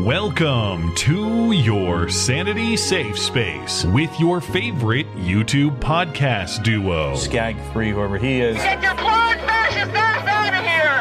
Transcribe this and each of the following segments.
Welcome to your Sanity Safe Space with your favorite YouTube podcast duo. Skag 3, whoever he is. Get your clone fascist ass out of here!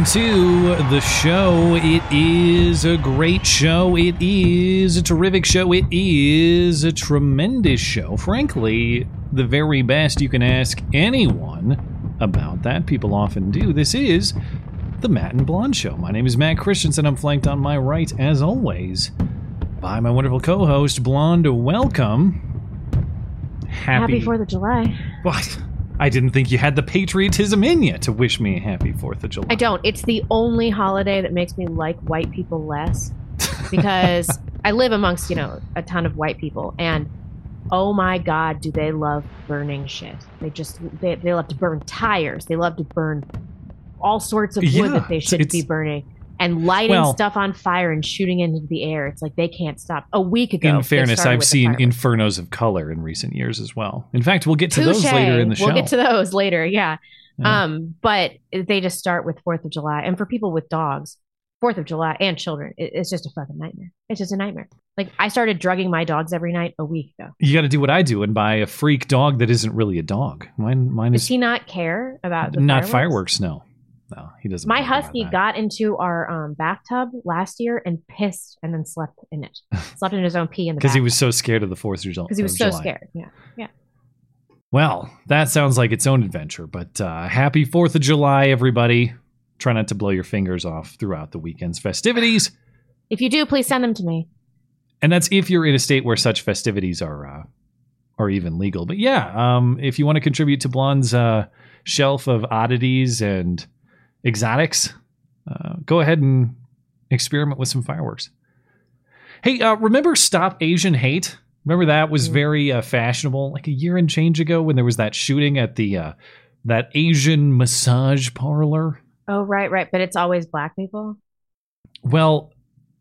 Welcome to the show. It is a great show. It is a terrific show. It is a tremendous show. Frankly, the very best you can ask anyone about that. People often do. This is the Matt and Blonde Show. My name is Matt Christiansen. I'm flanked on my right, as always, by my wonderful co-host, Blonde. Welcome. Happy Fourth of July. What? I didn't think you had the patriotism in you to wish me a happy Fourth of July. I don't. It's the only holiday that makes me like white people less because I live amongst, you know, a ton of white people and oh my god, do they love burning shit. They just they, they love to burn tires. They love to burn all sorts of wood Yeah, that they shouldn't be burning and lighting Well- stuff on fire and shooting into the air. It's like they can't stop. A week ago, in fairness, I've seen infernos of color in recent years as well. In fact, we'll get to those later in the show. We'll get to those later, yeah. Yeah. Um, but they just start with Fourth of July, and for people with dogs, Fourth of July and children, it, it's just a fucking nightmare. It's just a nightmare. Like I started drugging my dogs every night a week ago. you got to do what I do and buy a freak dog that isn't really a dog. Mine, mine Does is he not care about the not fireworks? fireworks. No, no, he doesn't. My husky got into our um, bathtub last year and pissed, and then slept in it. slept in his own pee in the because he was so scared of the Fourth of July. because he was so July. scared. Yeah, yeah. Well, that sounds like its own adventure. But uh, happy Fourth of July, everybody! Try not to blow your fingers off throughout the weekend's festivities. If you do, please send them to me. and that's if you're in a state where such festivities are uh, are even legal. But yeah, um, if you want to contribute to Blonde's uh, shelf of oddities and exotics, uh, go ahead and experiment with some fireworks. Hey, uh, remember Stop Asian Hate? Remember that was very uh, fashionable, like a year and change ago, when there was that shooting at the uh, that Asian massage parlor. Oh, right, right. But it's always black people. Well,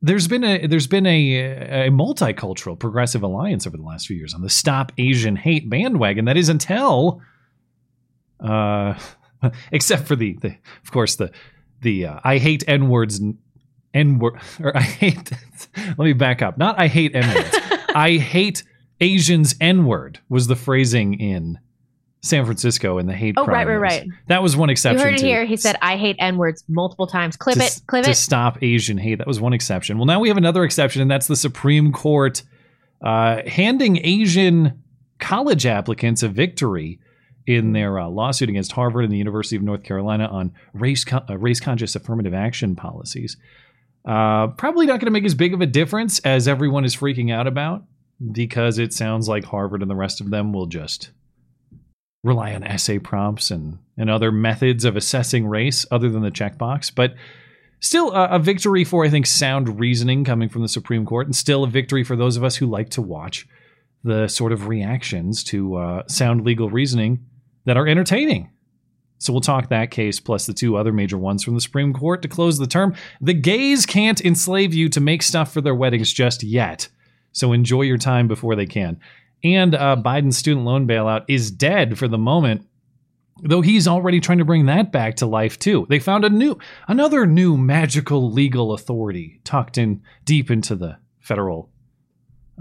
there's been a there's been a, a multicultural progressive alliance over the last few years on the Stop Asian Hate bandwagon. That is until, uh, except for the, the of course the the uh, I hate n words n word or I hate. let me back up. Not I hate n words. I hate Asians n word was the phrasing in San Francisco in the hate. Oh, right, right, right. That was one exception. You heard it to- here. He said, "I hate n words" multiple times. Clip to, it. Clip to it. To stop Asian hate. That was one exception. Well, now we have another exception, and that's the Supreme Court uh, handing Asian college applicants a victory in their uh, lawsuit against Harvard and the University of North Carolina on race co- uh, race conscious affirmative action policies. Uh, probably not going to make as big of a difference as everyone is freaking out about because it sounds like Harvard and the rest of them will just rely on essay prompts and, and other methods of assessing race other than the checkbox. But still a, a victory for, I think, sound reasoning coming from the Supreme Court, and still a victory for those of us who like to watch the sort of reactions to uh, sound legal reasoning that are entertaining. So we'll talk that case plus the two other major ones from the Supreme Court to close the term. The gays can't enslave you to make stuff for their weddings just yet. So enjoy your time before they can. And uh, Biden's student loan bailout is dead for the moment, though he's already trying to bring that back to life too. They found a new, another new magical legal authority tucked in deep into the federal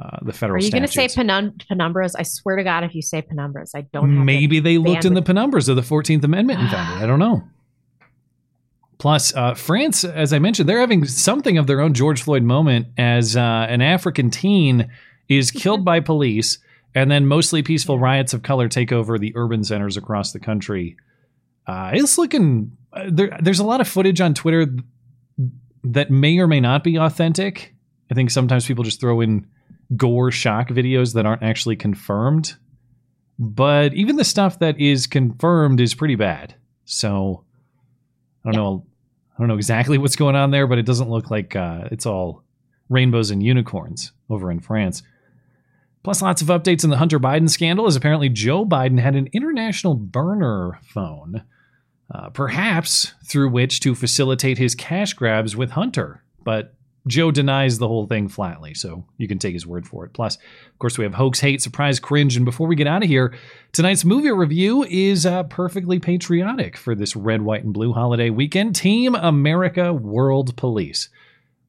uh, the federal. Are you going to say penum- penumbras? I swear to God, if you say penumbras, I don't. Maybe they looked in the penumbras of the Fourteenth Amendment and found it. I don't know. Plus, uh, France, as I mentioned, they're having something of their own George Floyd moment as uh, an African teen is killed by police, and then mostly peaceful riots of color take over the urban centers across the country. Uh, it's looking uh, there. There's a lot of footage on Twitter that may or may not be authentic. I think sometimes people just throw in gore shock videos that aren't actually confirmed. But even the stuff that is confirmed is pretty bad. So I don't know. I don't know exactly what's going on there, but it doesn't look like uh, it's all rainbows and unicorns over in France. Plus, lots of updates in the Hunter Biden scandal, as apparently Joe Biden had an international burner phone, uh, perhaps through which to facilitate his cash grabs with Hunter. But Joe denies the whole thing flatly, so you can take his word for it. Plus, of course, we have hoax, hate, surprise, cringe. And before we get out of here, tonight's movie review is uh, perfectly patriotic for this red, white, and blue holiday weekend. Team America World Police.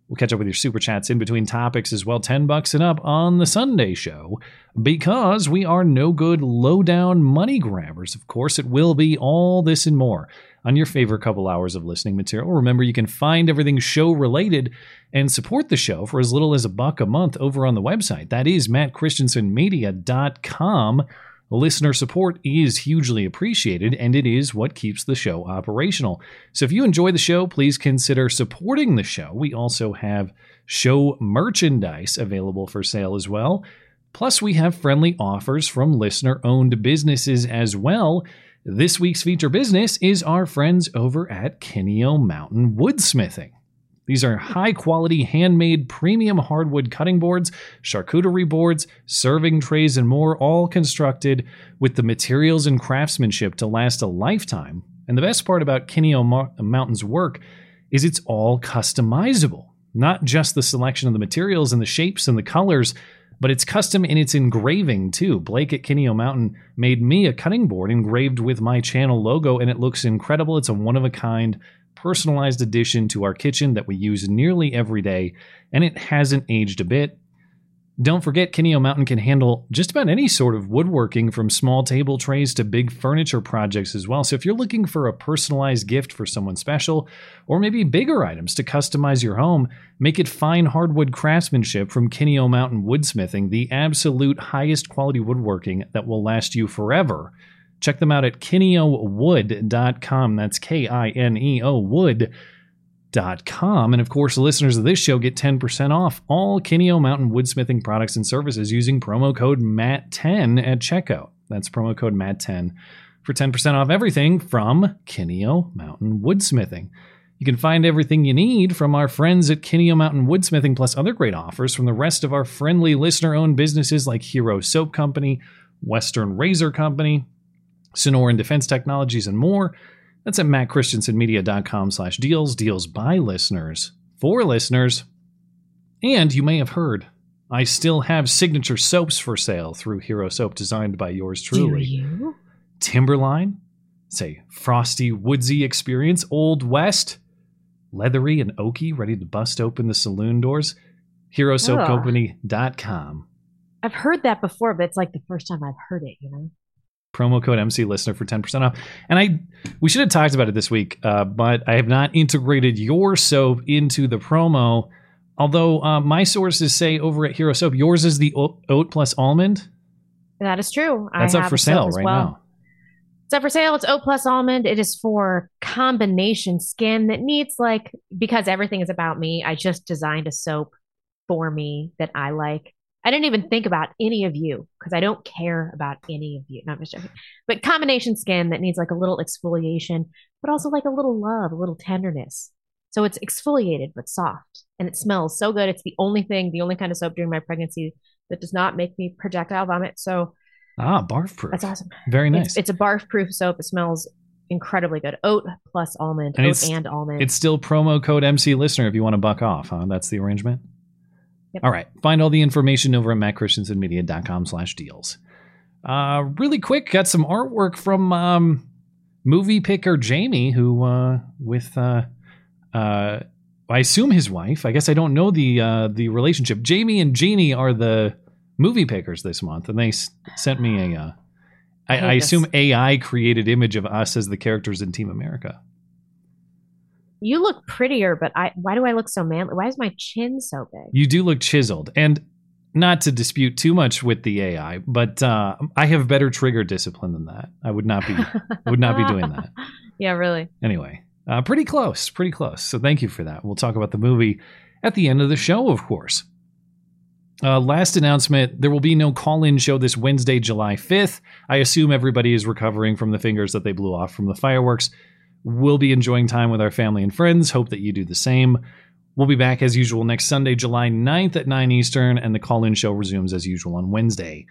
We'll catch up with your super chats in between topics as well, 10 bucks and up on the Sunday show. Because we are no good low down money grabbers. Of course, it will be all this and more on your favorite couple hours of listening material. Remember, you can find everything show related and support the show for as little as a buck a month over on the website. That is mattchristiansenmedia.com. Listener support is hugely appreciated, and it is what keeps the show operational. So if you enjoy the show, please consider supporting the show. We also have show merchandise available for sale as well. Plus, we have friendly offers from listener owned businesses as well. This week's feature business is our friends over at Kineo Mountain Woodsmithing. These are high quality handmade premium hardwood cutting boards, charcuterie boards, serving trays, and more, all constructed with the materials and craftsmanship to last a lifetime. And the best part about Kineo Mo- Mountain's work is it's all customizable. Not just the selection of the materials and the shapes and the colors, but it's custom in its engraving too. Blake at Kineo Mountain made me a cutting board engraved with my channel logo, and it looks incredible. It's a one of a kind, personalized addition to our kitchen that we use nearly every day, and it hasn't aged a bit. Don't forget, Kineo Mountain can handle just about any sort of woodworking from small table trays to big furniture projects as well. So if you're looking for a personalized gift for someone special, or maybe bigger items to customize your home, make it fine hardwood craftsmanship from Kineo Mountain Woodsmithing, the absolute highest quality woodworking that will last you forever. Check them out at kineowood.com. That's K I N E O wood dot com. And of course, listeners of this show get 10% off all Kineo Mountain Woodsmithing products and services using promo code MATT10 at checkout. That's promo code MATT10 for 10% off everything from Kineo Mountain Woodsmithing. You can find everything you need from our friends at Kineo Mountain Woodsmithing, plus other great offers from the rest of our friendly listener owned businesses like Hero Soap Company, Western Razor Company, Sonoran Defense Technologies, and more. That's at mattchristiansenmedia.com slash deals, deals by listeners, for listeners. And you may have heard, I still have signature soaps for sale through Hero Soap designed by yours truly. Do you? Timberline, say frosty, woodsy experience. Old West, leathery and oaky, ready to bust open the saloon doors. HeroSoapCompany.com. I've heard that before, but it's like the first time I've heard it. You know. Promo code MC listener for 10% off. And I we should have talked about it this week, uh, but I have not integrated your soap into the promo. Although uh, my sources say over at Hero Soap, yours is the oat, plus almond. That is true. That's I up for sale right well. now. It's up for sale. It's oat plus almond. It is for combination skin that needs like because everything is about me. I just designed a soap for me that I like. I didn't even think about any of you because I don't care about any of you. Not just joking. But combination skin that needs like a little exfoliation, but also like a little love, a little tenderness. So it's exfoliated but soft and it smells so good. It's the only thing, the only kind of soap during my pregnancy that does not make me projectile vomit. So Ah, barf proof. that's awesome. Very nice. It's, it's a barf proof soap. It smells incredibly good. Oat plus almond, And oat and almond. It's still promo code MC listener if you want to buck off, huh? That's the arrangement. Yep. All right. Find all the information over at mattchristiansenmedia.com slash deals. Uh, really quick, got some artwork from um, movie picker Jamie, who uh, with uh, uh, I assume his wife. I guess I don't know the uh, the relationship. Jamie and Jeannie are the movie pickers this month, and they s- sent me a. Uh, I, I I assume AI created image of us as the characters in Team America. You look prettier, but I why do I look so manly? Why is my chin so big? You do look chiseled, and not to dispute too much with the AI, but uh, I have better trigger discipline than that. I would not be would not be doing that yeah, really. anyway. Uh, pretty close, pretty close. So thank you for that. We'll talk about the movie at the end of the show, of course. Uh, last announcement: there will be no call-in show this Wednesday, July fifth. I assume everybody is recovering from the fingers that they blew off from the fireworks. We'll be enjoying time with our family and friends. Hope that you do the same. We'll be back as usual next Sunday, July 9th at 9 Eastern, and the call in show resumes as usual on Wednesday,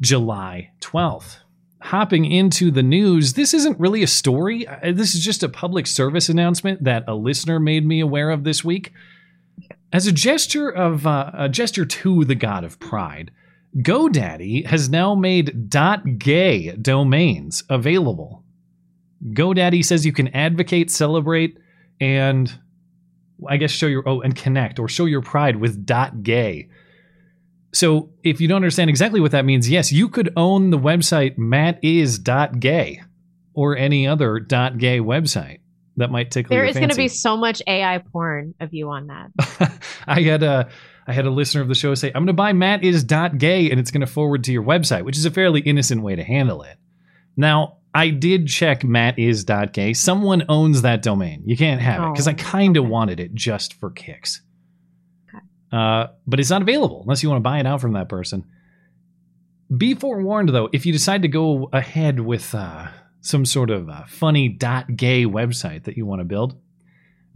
July 12th. Hopping into the news, this isn't really a story. Uh, This is just a public service announcement that a listener made me aware of this week. As a gesture of uh, a gesture to the god of pride, GoDaddy has now made .gay domains available. GoDaddy says you can advocate, celebrate, and I guess show your oh and connect or show your pride with dot .gay. So if you don't understand exactly what that means, yes, you could own the website mattis.gay or any other dot .gay website that might tickle There is going to be so much AI porn of you on that. I had a I had a listener of the show say, "I'm going to buy Matt is gay and it's going to forward to your website," which is a fairly innocent way to handle it. Now, I did check Matt is gay. Someone owns that domain. You can't have it because I Oh, kind of wanted it just for kicks. Okay. Uh, but it's not available unless you want to buy it out from that person. Be forewarned, though, if you decide to go ahead with uh, some sort of uh, funny gay website that you want to build,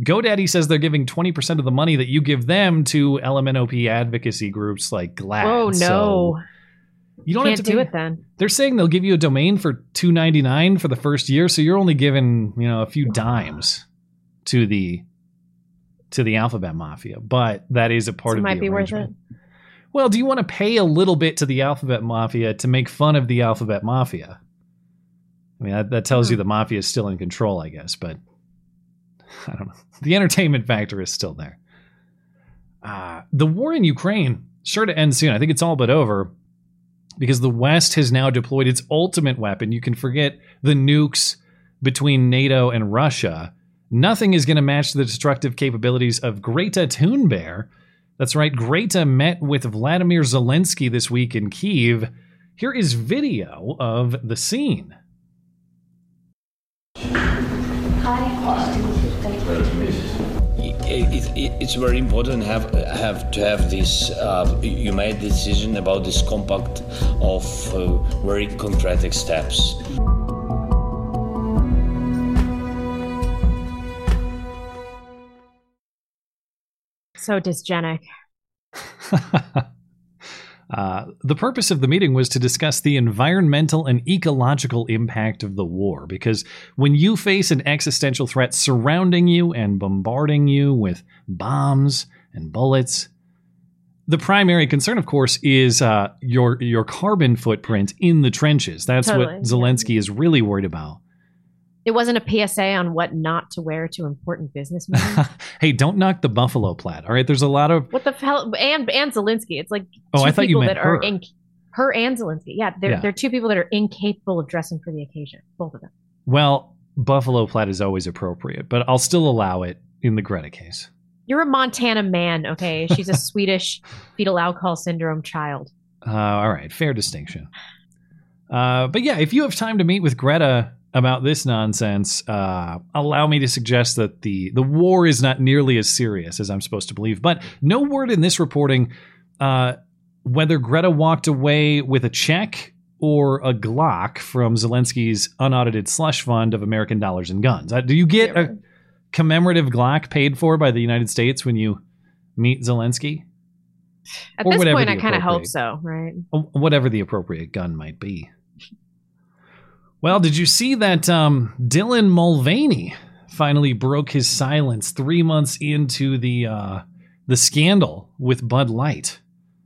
GoDaddy says they're giving 20% of the money that you give them to LMNOP advocacy groups like GLAAD. oh no. So you don't Can't have to do pay- it then. They're saying they'll give you a domain for 2.99 for the first year, so you're only giving, you know, a few dimes to the to the Alphabet Mafia, but that is a part So it of might the be worth arrangement. Well, do you want to pay a little bit to the Alphabet Mafia to make fun of the Alphabet Mafia? I mean, that, that tells Hmm. you the mafia is still in control, I guess, but I don't know. The entertainment factor is still there. Uh, the war in Ukraine, sure to end soon. I think it's all but over because the West has now deployed its ultimate weapon. You can forget the nukes between NATO and Russia. Nothing is going to match the destructive capabilities of Greta Thunberg. That's right, Greta met with Vladimir Zelensky this week in Kiev. Here is video of the scene. It, it, it's very important have have to have this. Uh, you made decision about this compact of uh, very concrete steps. So dysgenic. Uh, the purpose of the meeting was to discuss the environmental and ecological impact of the war. Because when you face an existential threat surrounding you and bombarding you with bombs and bullets, the primary concern, of course, is uh, your your carbon footprint in the trenches. That's Totally, what Zelensky is really worried about. It wasn't a PSA on what not to wear to important business meetings. hey, don't knock the buffalo plaid. All right, there's a lot of what the hell? And and Zelensky. It's like Oh, two I thought you people meant that are her. in her and Zelensky. Yeah, they're Yeah. they're two people that are incapable of dressing for the occasion. Both of them. well, buffalo plaid is always appropriate, but I'll still allow it in the Greta case. You're a Montana man, okay? She's a Swedish fetal alcohol syndrome child. Uh, all right, fair distinction. Uh, but yeah, if you have time to meet with Greta about this nonsense uh, allow me to suggest that the the war is not nearly as serious as I'm supposed to believe. But no word in this reporting uh, whether Greta walked away with a check or a Glock from Zelensky's unaudited slush fund of American dollars and guns. Uh, do you get a commemorative Glock paid for by the United States when you meet Zelensky? At Or this point, I kind of hope so, right? whatever the appropriate gun might be. Well, did you see that um, Dylan Mulvaney finally broke his silence three months into the uh, the scandal with Bud Light?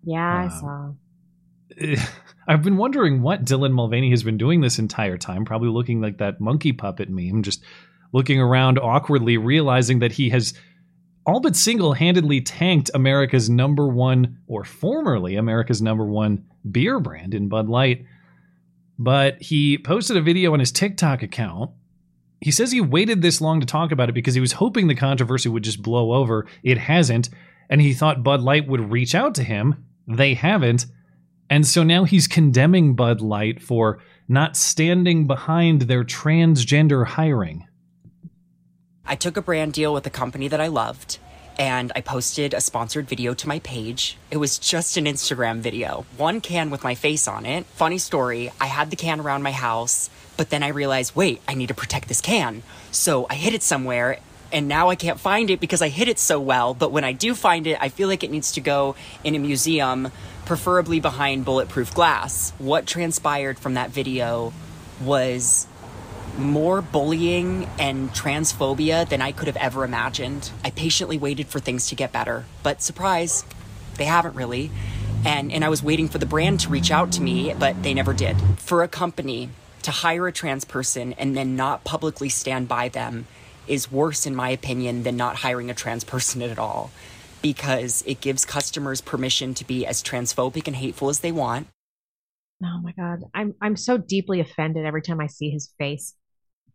Yeah, Uh, I saw. I've been wondering what Dylan Mulvaney has been doing this entire time, probably looking like that monkey puppet meme, just looking around awkwardly, realizing that he has all but single handedly tanked America's number one, or formerly America's number one beer brand in Bud Light. But he posted a video on his TikTok account. He says he waited this long to talk about it because he was hoping the controversy would just blow over. It hasn't. And he thought Bud Light would reach out to him. They haven't. And so now he's condemning Bud Light for not standing behind their transgender hiring. I took a brand deal with a company that I loved and I posted a sponsored video to my page. It was just an Instagram video, one can with my face on it. Funny story, I had the can around my house, but then I realized, wait, I need to protect this can. So I hid it somewhere and now I can't find it because I hid it so well. But when I do find it, I feel like it needs to go in a museum, preferably behind bulletproof glass. What transpired from that video was more bullying and transphobia than I could have ever imagined. I patiently waited for things to get better, but surprise, they haven't really. And and I was waiting for the brand to reach out to me, but they never did. For a company to hire a trans person and then not publicly stand by them is worse in my opinion than not hiring a trans person at all because it gives customers permission to be as transphobic and hateful as they want. Oh my god, I'm I'm so deeply offended every time I see his face.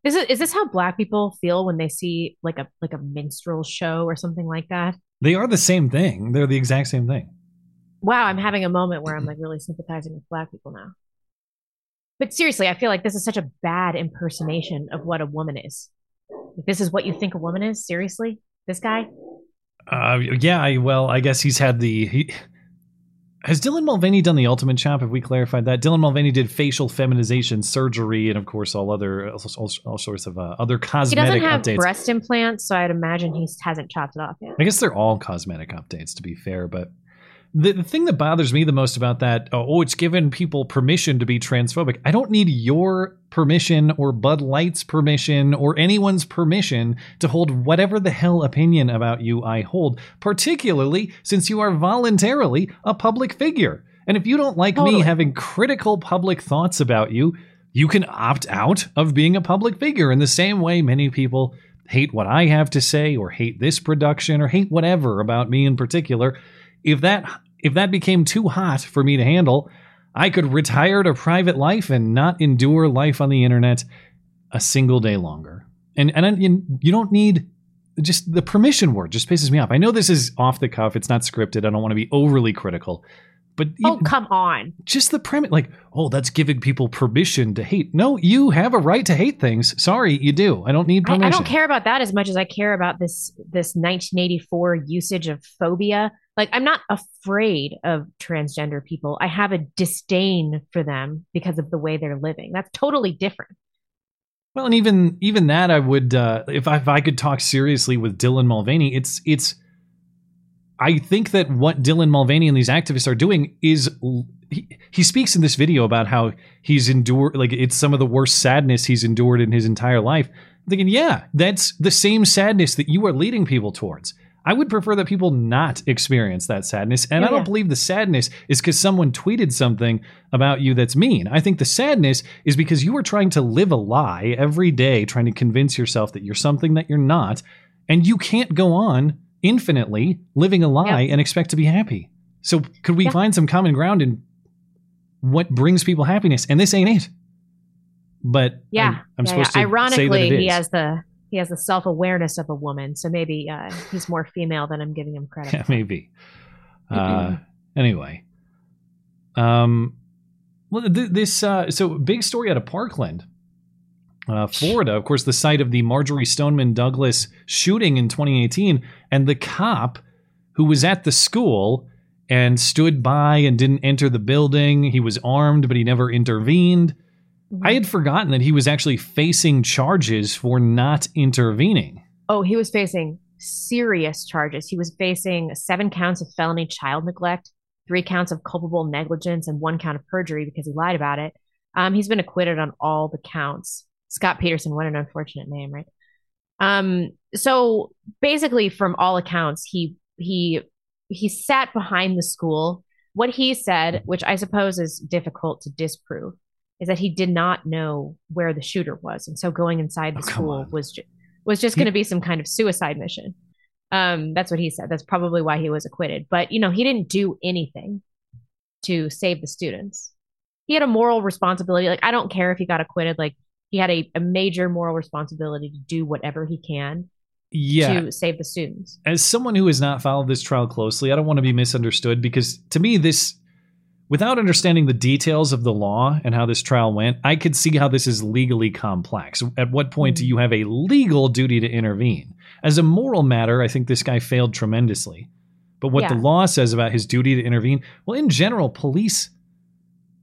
Is it is this how black people feel when they see like a like a minstrel show or something like that? They are the same thing. They're the exact same thing. Wow, I'm having a moment where I'm like really sympathizing with black people now. But seriously, I feel like this is such a bad impersonation of what a woman is. Like, this is what you think a woman is? Seriously? This guy? Uh, yeah, I, well, I guess he's had the. He, has Dylan Mulvaney done the ultimate chop? Have we clarified that? Dylan Mulvaney did facial feminization surgery and, of course, all other all, all, all sorts of uh, other He cosmetic doesn't have updates. breast implants, so I'd imagine he hasn't chopped it off yet. I guess they're all cosmetic updates, to be fair. But the, the thing that bothers me the most about that, uh, oh, it's given people permission to be transphobic. I don't need your permission or Bud Light's permission or anyone's permission to hold whatever the hell opinion about you I hold, particularly since you are voluntarily a public figure. And if you don't like me having critical public thoughts about you, you can opt out of being a public figure in the same way many people hate what I have to say or hate this production or hate whatever about me in particular. If that if that became too hot for me to handle, I could retire to private life and not endure life on the internet a single day longer. And and I- you you don't need just the permission word just pisses me off. I know this is off the cuff, it's not scripted. I don't want to be overly critical. But Oh, come on. just the premise like oh that's giving people permission to hate no you have a right to hate things sorry you do i don't need I, I don't care about that as much as I care about this this 1984 usage of phobia. Like I'm not afraid of transgender people. I have a disdain for them because of the way they're living. That's totally different. well and even even that i would uh if I, if I could talk seriously with dylan mulvaney it's it's i think that what dylan mulvaney and these activists are doing is he, he speaks in this video about how he's endured like it's some of the worst sadness he's endured in his entire life I'm thinking yeah that's the same sadness that you are leading people towards I would prefer that people not experience that sadness. And Yeah, I don't yeah. believe the sadness is because someone tweeted something about you that's mean. I think the sadness is because you are trying to live a lie every day, trying to convince yourself that you're something that you're not. And you can't go on infinitely living a lie Yeah. and expect to be happy. So, could we find some common ground in what brings people happiness? And this ain't it. But Yeah. I'm, I'm supposed to say that Ironically, he has the he has the self awareness of a woman, so maybe uh, he's more female than I'm giving him credit. Yeah, for. maybe. Uh, anyway, um, well, th- this uh, so big story out of Parkland. Uh, Florida, of course, the site of the Marjory Stoneman Douglas shooting in 2018, and the cop who was at the school and stood by and didn't enter the building. He was armed, but he never intervened. I had forgotten that he was actually facing charges for not intervening. Oh, he was facing serious charges. He was facing seven counts of felony child neglect, three counts of culpable negligence, and one count of perjury because he lied about it. Um, he's been acquitted on all the counts. Scot Peterson, what an unfortunate name, right? Um, so basically, from all accounts, he he he sat behind the school. What he said, which I suppose is difficult to disprove, is that he did not know where the shooter was, and so going inside the Oh, school was ju- was just going to be some kind of suicide mission. Um, that's what he said. That's probably why he was acquitted. But you know, he didn't do anything to save the students. He had a moral responsibility. Like I don't care if he got acquitted. Like he had a, a major moral responsibility to do whatever he can Yeah. to save the students. as someone who has not followed this trial closely, I don't want to be misunderstood because to me, this, without understanding the details of the law and how this trial went, I could see how this is legally complex. At what point do mm-hmm. you have a legal duty to intervene? As a moral matter, I think this guy failed tremendously. But what the law says about his duty to intervene, well, in general, police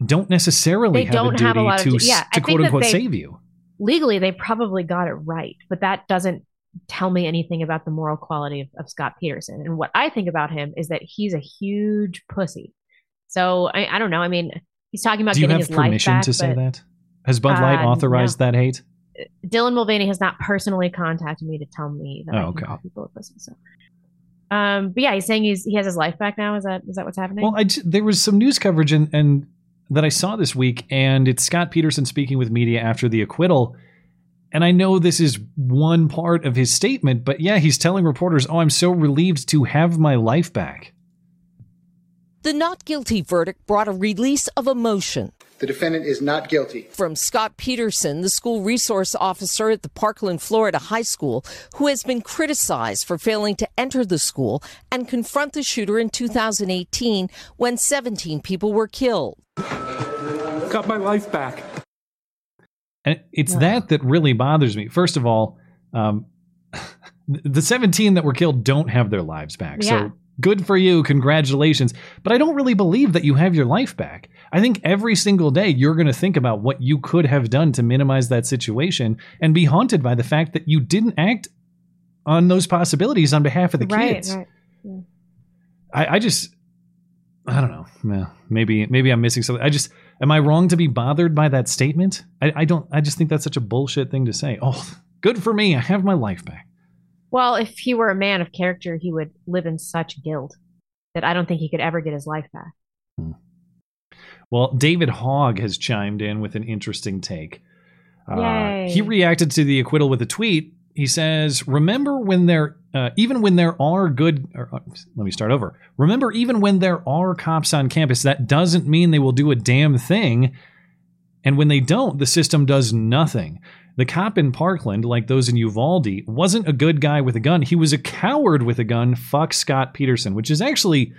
don't necessarily They have don't a duty have a lot to, du- yeah, to quote unquote they- save you. legally they probably got it right but that doesn't tell me anything about the moral quality of, of scot peterson and what i think about him is that he's a huge pussy so i, I don't know i mean he's talking about Do you getting have his life permission back to say but that? Has Bud Light Uh, authorized that hate? dylan mulvaney has not personally contacted me to tell me that Oh, okay. people pussy so um but yeah he's saying he's he has his life back now is that is that what's happening Well, I there was some news coverage and, and that I saw this week, and it's Scot Peterson speaking with media after the acquittal. And I know this is one part of his statement, but yeah, he's telling reporters, "Oh, I'm so relieved to have my life back." The not guilty verdict brought a release of emotion. The defendant is not guilty. From Scot Peterson, the school resource officer at the Parkland, Florida High School, who has been criticized for failing to enter the school and confront the shooter in 2018 when 17 people were killed. Got my life back. And it's that that really bothers me. First of all, um, the 17 that were killed don't have their lives back. Yeah. So good for you. Congratulations. But I don't really believe that you have your life back. I think every single day you're going to think about what you could have done to minimize that situation and be haunted by the fact that you didn't act on those possibilities on behalf of the right kids. right Yeah. I, I just, I don't know. Maybe, maybe I'm missing something. I just, am I wrong to be bothered by that statement? I, I don't. I just think that's such a bullshit thing to say. Oh, good for me. I have my life back. Well if he were a man of character he would live in such guilt that i don't think he could ever get his life back Well, David Hogg has chimed in with an interesting take. Uh, he reacted to the acquittal with a tweet. He says, "Remember when there, uh, even when there are good. Or, uh, let me start over. Remember, even when there are cops on campus, that doesn't mean they will do a damn thing. And when they don't, the system does nothing. The cop in Parkland, like those in Uvalde, wasn't a good guy with a gun. He was a coward with a gun. Fuck Scot Peterson, which is actually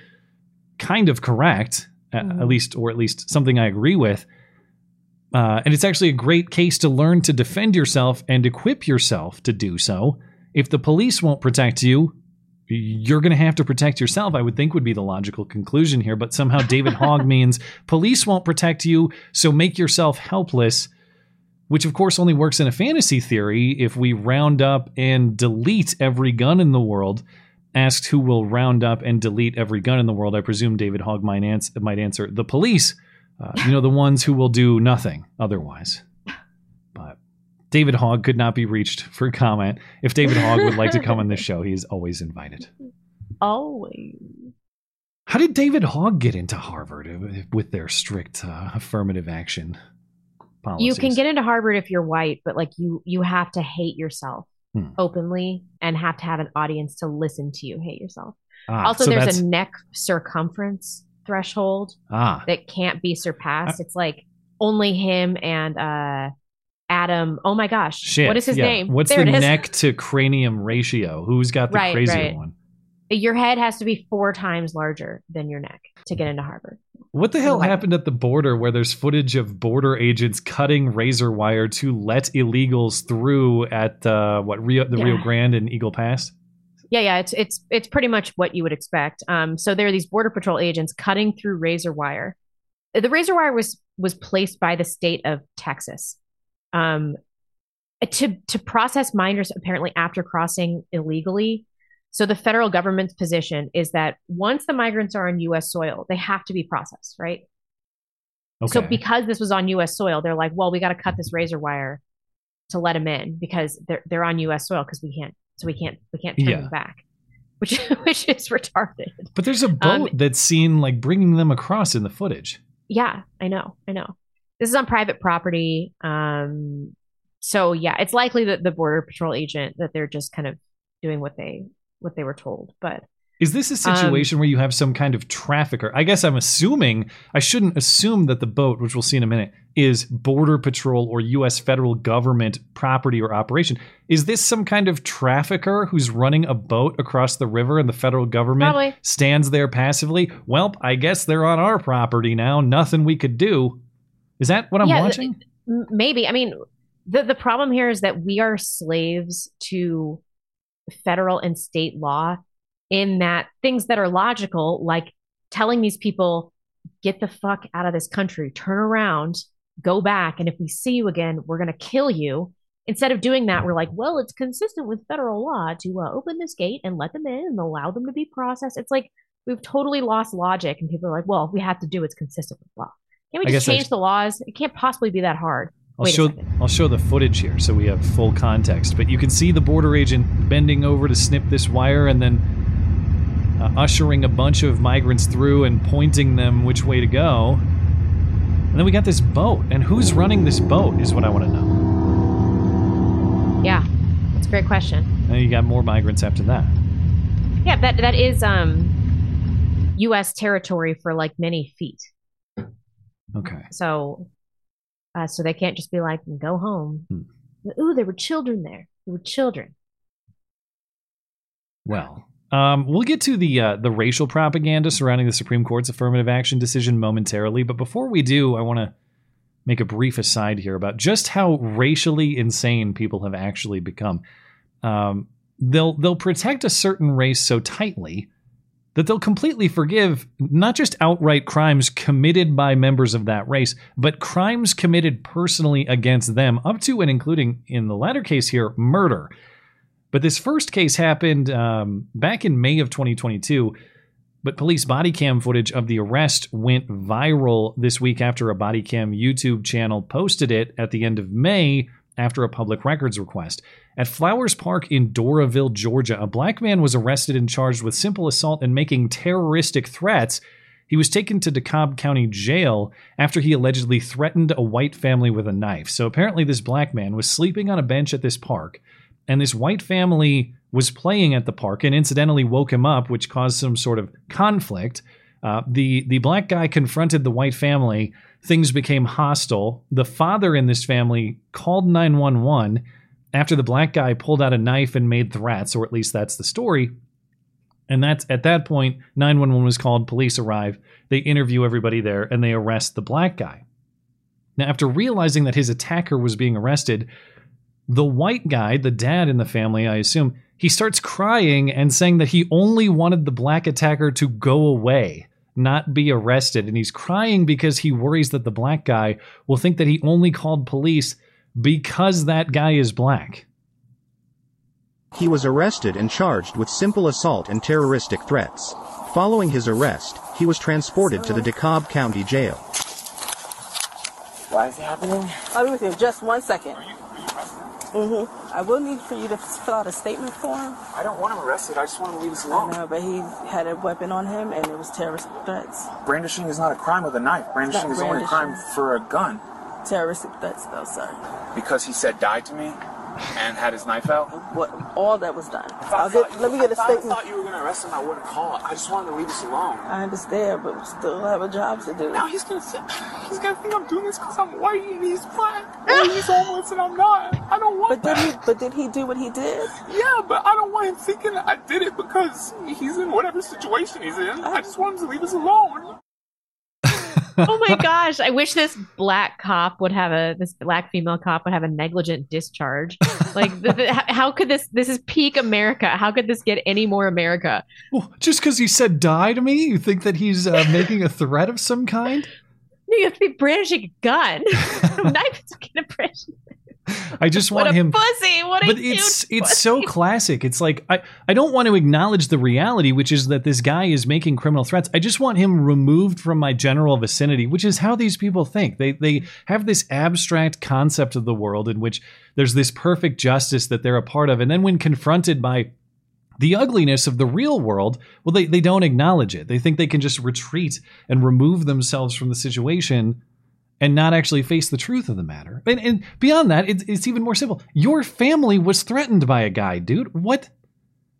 kind of correct, at, at least, or at least something I agree with. Uh, and it's actually a great case to learn to defend yourself and equip yourself to do so. If the police won't protect you, you're going to have to protect yourself, I would think would be the logical conclusion here. But somehow David Hogg means police won't protect you, so make yourself helpless, which of course only works in a fantasy theory if we round up and delete every gun in the world. Asked who will round up and delete every gun in the world, I presume David Hogg might, ans- might answer the police. Uh, you know, the ones who will do nothing otherwise. But David Hogg could not be reached for comment. If David Hogg would like to come on this show, he is always invited. always How did David Hogg get into Harvard uh, with their strict uh, affirmative action policies? You can get into Harvard if you're white, but like you you have to hate yourself Hmm. openly and have to have an audience to listen to you hate yourself. Ah, also, so there's a neck circumference threshold Ah. that can't be surpassed. it's like only him and uh Adam. Oh my gosh, Shit. what is his yeah. name? What's There the neck to cranium ratio? Who's got the Right, crazier right. one? Your head has to be four times larger than your neck to get into Harvard. What the hell Like- happened at the border where there's footage of border agents cutting razor wire to let illegals through at uh, what Rio, the Rio Grande and Eagle Pass? Yeah, yeah, it's it's it's pretty much what you would expect. Um, so there are these border patrol agents cutting through razor wire. The razor wire was was placed by the state of Texas, um, to to process minors apparently after crossing illegally. So the federal government's position is that once the migrants are on U.S. soil, they have to be processed, right? Okay. So because this was on U.S. soil, they're like, well, we got to cut this razor wire to let them in because they're they're on U.S. soil because we can't so we can't we can't turn Yeah. them back, which which is retarded. But there's a boat Um, that's seen like bringing them across in the footage. Yeah, I know, I know. This is on private property, um, so yeah, it's likely that the border patrol agent that they're just kind of doing what they what they were told, but Is this a Um, situation where you have some kind of trafficker? I guess I'm assuming, I shouldn't assume that the boat, which we'll see in a minute, is Border Patrol or U.S. federal government property or operation. Is this some kind of trafficker who's running a boat across the river and the federal government Probably. stands there passively? Well, I guess they're on our property now. Nothing we could do. Is that what I'm Yeah, watching? Maybe i mean the the problem here is that we are slaves to federal and state law in that things that are logical like telling these people get the fuck out of this country. Turn around. Go back. And if we see you again we're going to kill you. Instead of doing that we're like well it's consistent with federal law to uh, open this gate and let them in and allow them to be processed. It's like we've totally lost logic and people are like well we have to do it's consistent with law. Can't we just guess I change the laws? It can't possibly be that hard I'll Wait show. I'll show the footage here so we have full context. But you can see the border agent bending over to snip this wire and then uh, ushering a bunch of migrants through and pointing them which way to go. And then we got this boat, and who's running this boat is what I want to know. Yeah, that's a great question. And you got more migrants after that. Yeah, that that is um U.S. territory for like many feet. Okay. So, uh, so they can't just be like, go home. Hmm. Ooh, there were children there. There were children. Well, um, we'll get to the uh, the racial propaganda surrounding the Supreme Court's affirmative action decision momentarily, but before we do, I want to make a brief aside here about just how racially insane people have actually become. Um, they'll they'll protect a certain race so tightly that they'll completely forgive not just outright crimes committed by members of that race, but crimes committed personally against them, up to and including, in the latter case here, murder. But this first case happened um, back in May of 2022. But police body cam footage of the arrest went viral this week after a body cam YouTube channel posted it at the end of May after a public records request. At Flowers Park in Doraville, Georgia, a black man was arrested and charged with simple assault and making terroristic threats. He was taken to DeKalb County Jail after he allegedly threatened a white family with a knife. So apparently, this black man was sleeping on a bench at this park, and this white family was playing at the park and incidentally woke him up, which caused some sort of conflict. Uh, the the black guy confronted the white family. Things became hostile. The father in this family called 911 after the black guy pulled out a knife and made threats, or at least that's the story. And that's at that point, 911 was called, police arrive, they interview everybody there, and they arrest the black guy. Now, after realizing that his attacker was being arrested, the white guy, the dad in the family, I assume, he starts crying and saying that he only wanted the black attacker to go away, not be arrested. And he's crying because he worries that the black guy will think that he only called police because that guy is black. He was arrested and charged with simple assault and terroristic threats. Following his arrest, he was transported to the DeKalb County Jail. Why is it happening? I'll be with you in just one second. Mm-hmm. I will need for you to fill out a statement for him. I don't want him arrested. I just want him to leave us alone. I know, but he had a weapon on him and it was terrorist threats. Brandishing is not a crime with a knife. Brandishing is only a crime for a gun. Terroristic threats, though, sir. Because he said die to me? And had his knife out. What all that was done. I get, thought- let me get a if I thought you were gonna arrest him, I wouldn't call. I just wanted to leave us alone. I understand, but we still have a job to do. Now he's gonna he's gonna think I'm doing this because I'm white and he's black, or he's homeless and I'm not. I don't want But did he? But did he do what he did? Yeah, but I don't want him thinking I did it because he's in whatever situation he's in. I just want him to leave us alone. Oh my gosh! I wish this black cop would have a this black female cop would have a negligent discharge. Like, the, the, how- could this? This is peak America. How could this get any more America? Well, just because he said die to me, you think that he's uh, making a threat of some kind? No, you have to be brandishing a gun. Knife is gonna brandish. I just What want a him. pussy! What a but it's it's so classic. It's like I, I don't want to acknowledge the reality, which is that this guy is making criminal threats. I just want him removed from my general vicinity, which is how these people think. They they have this abstract concept of the world in which there's this perfect justice that they're a part of, and then when confronted by the ugliness of the real world, well, they, they don't acknowledge it. They think they can just retreat and remove themselves from the situation and not actually face the truth of the matter. And, and beyond that, it's, it's even more simple. Your family was threatened by a guy, dude. What?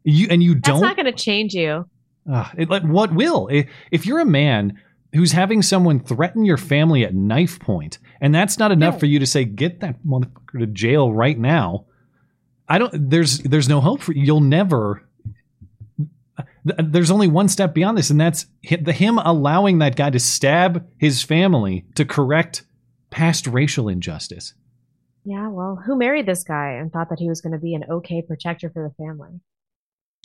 You and you That's don't. That's not gonna change you. Ah, it, like, what will? If you're a man who's having someone threaten your family at knife point, and that's not enough for you to say, "Get that motherfucker to jail right now," I don't. There's there's no hope for you. You'll never. Th- There's only one step beyond this, and that's the him allowing that guy to stab his family to correct past racial injustice. Yeah, well, who married this guy and thought that he was going to be an okay protector for the family?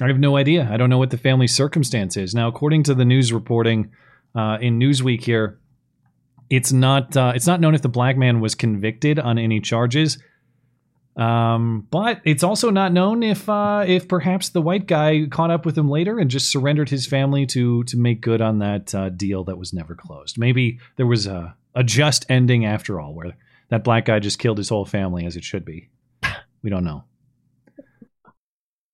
I have no idea. I don't know what the family circumstance is. Now, according to the news reporting uh, in Newsweek here, it's not uh, it's not known if the black man was convicted on any charges. Um, but it's also not known if uh, if perhaps the white guy caught up with him later and just surrendered his family to to make good on that uh, deal that was never closed. Maybe there was a, a just ending after all, where that black guy just killed his whole family as it should be. We don't know.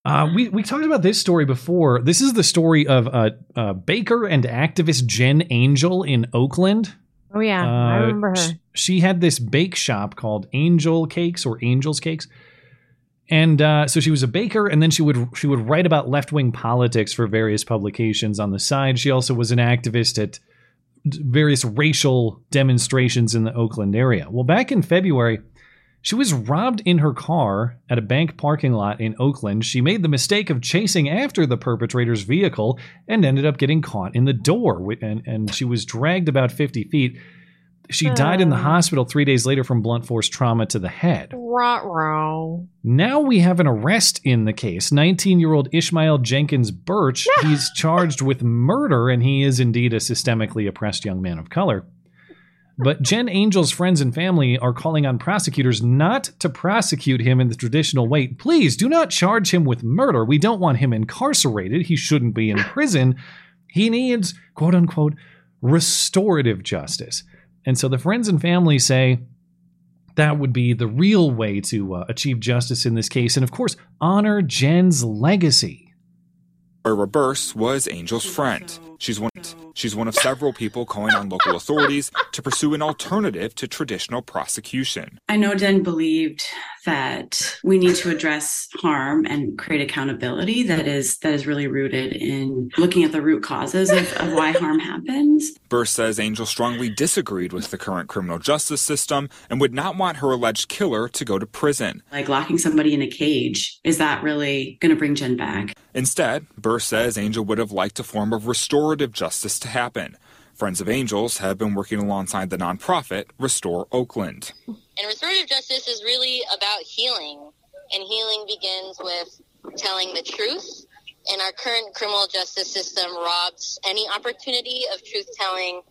Uh, we we talked about this story before. This is the story of uh, uh, baker and activist Jen Angel in Oakland. Oh yeah, I Uh, remember her. sh- She had this bake shop called Angel Cakes or Angels Cakes, and uh, so she was a baker, and then she would she would write about left wing politics for various publications on the side. She also was an activist at various racial demonstrations in the Oakland area. Well, back in February, she was robbed in her car at a bank parking lot in Oakland. She made the mistake of chasing after the perpetrator's vehicle and ended up getting caught in the door, and, and she was dragged about 50 feet. She died in the uh. hospital three days later from blunt force trauma to the head. Ruh-roh. Now we have an arrest in the case. 19 year old Ishmael Jenkins Birch. He's charged with murder, and he is indeed a systemically oppressed young man of color. But Jen Angel's friends and family are calling on prosecutors not to prosecute him in the traditional way. Please do not charge him with murder. We don't want him incarcerated. He shouldn't be in prison. He needs, quote unquote, restorative justice. And so the friends and family say that would be the real way to uh, achieve justice in this case. And of course, honor Jen's legacy. Ira Burse was Angel's friend. She's one, she's one of several people calling on local authorities to pursue an alternative to traditional prosecution. I know Jen believed that we need to address harm and create accountability that is that is really rooted in looking at the root causes of, of why harm happens. Burr says Angel strongly disagreed with the current criminal justice system and would not want her alleged killer to go to prison. Like locking somebody in a cage, is that really going to bring Jen back? Instead, Burr says Angel would have liked a form of restorative justice to happen. Friends of Angels have been working alongside the nonprofit Restore Oakland. And restorative justice is really about healing. And healing begins with telling the truth. And our current criminal justice system robs any opportunity of truth telling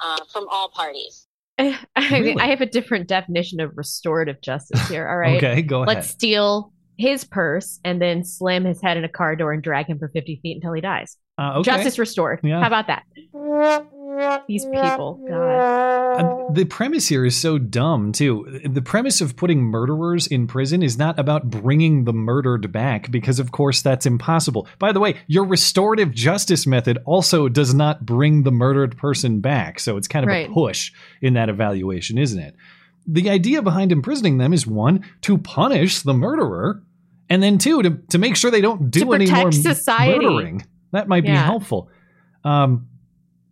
uh, from all parties. I, Really? I have a different definition of restorative justice here. All right. Okay, go ahead. Let's ahead. steal his purse and then slam his head in a car door and drag him for 50 feet until he dies. Uh, okay. Justice restored. Yeah. How about that? These people, God. Uh, the premise here is so dumb, too. The premise of putting murderers in prison is not about bringing the murdered back, because of course that's impossible. By the way, your restorative justice method also does not bring the murdered person back, so it's kind of Right. a push in that evaluation, isn't it? the idea behind imprisoning them is one, to punish the murderer, and then two, to, to make sure they don't do any more society. murdering. That might be helpful. Um,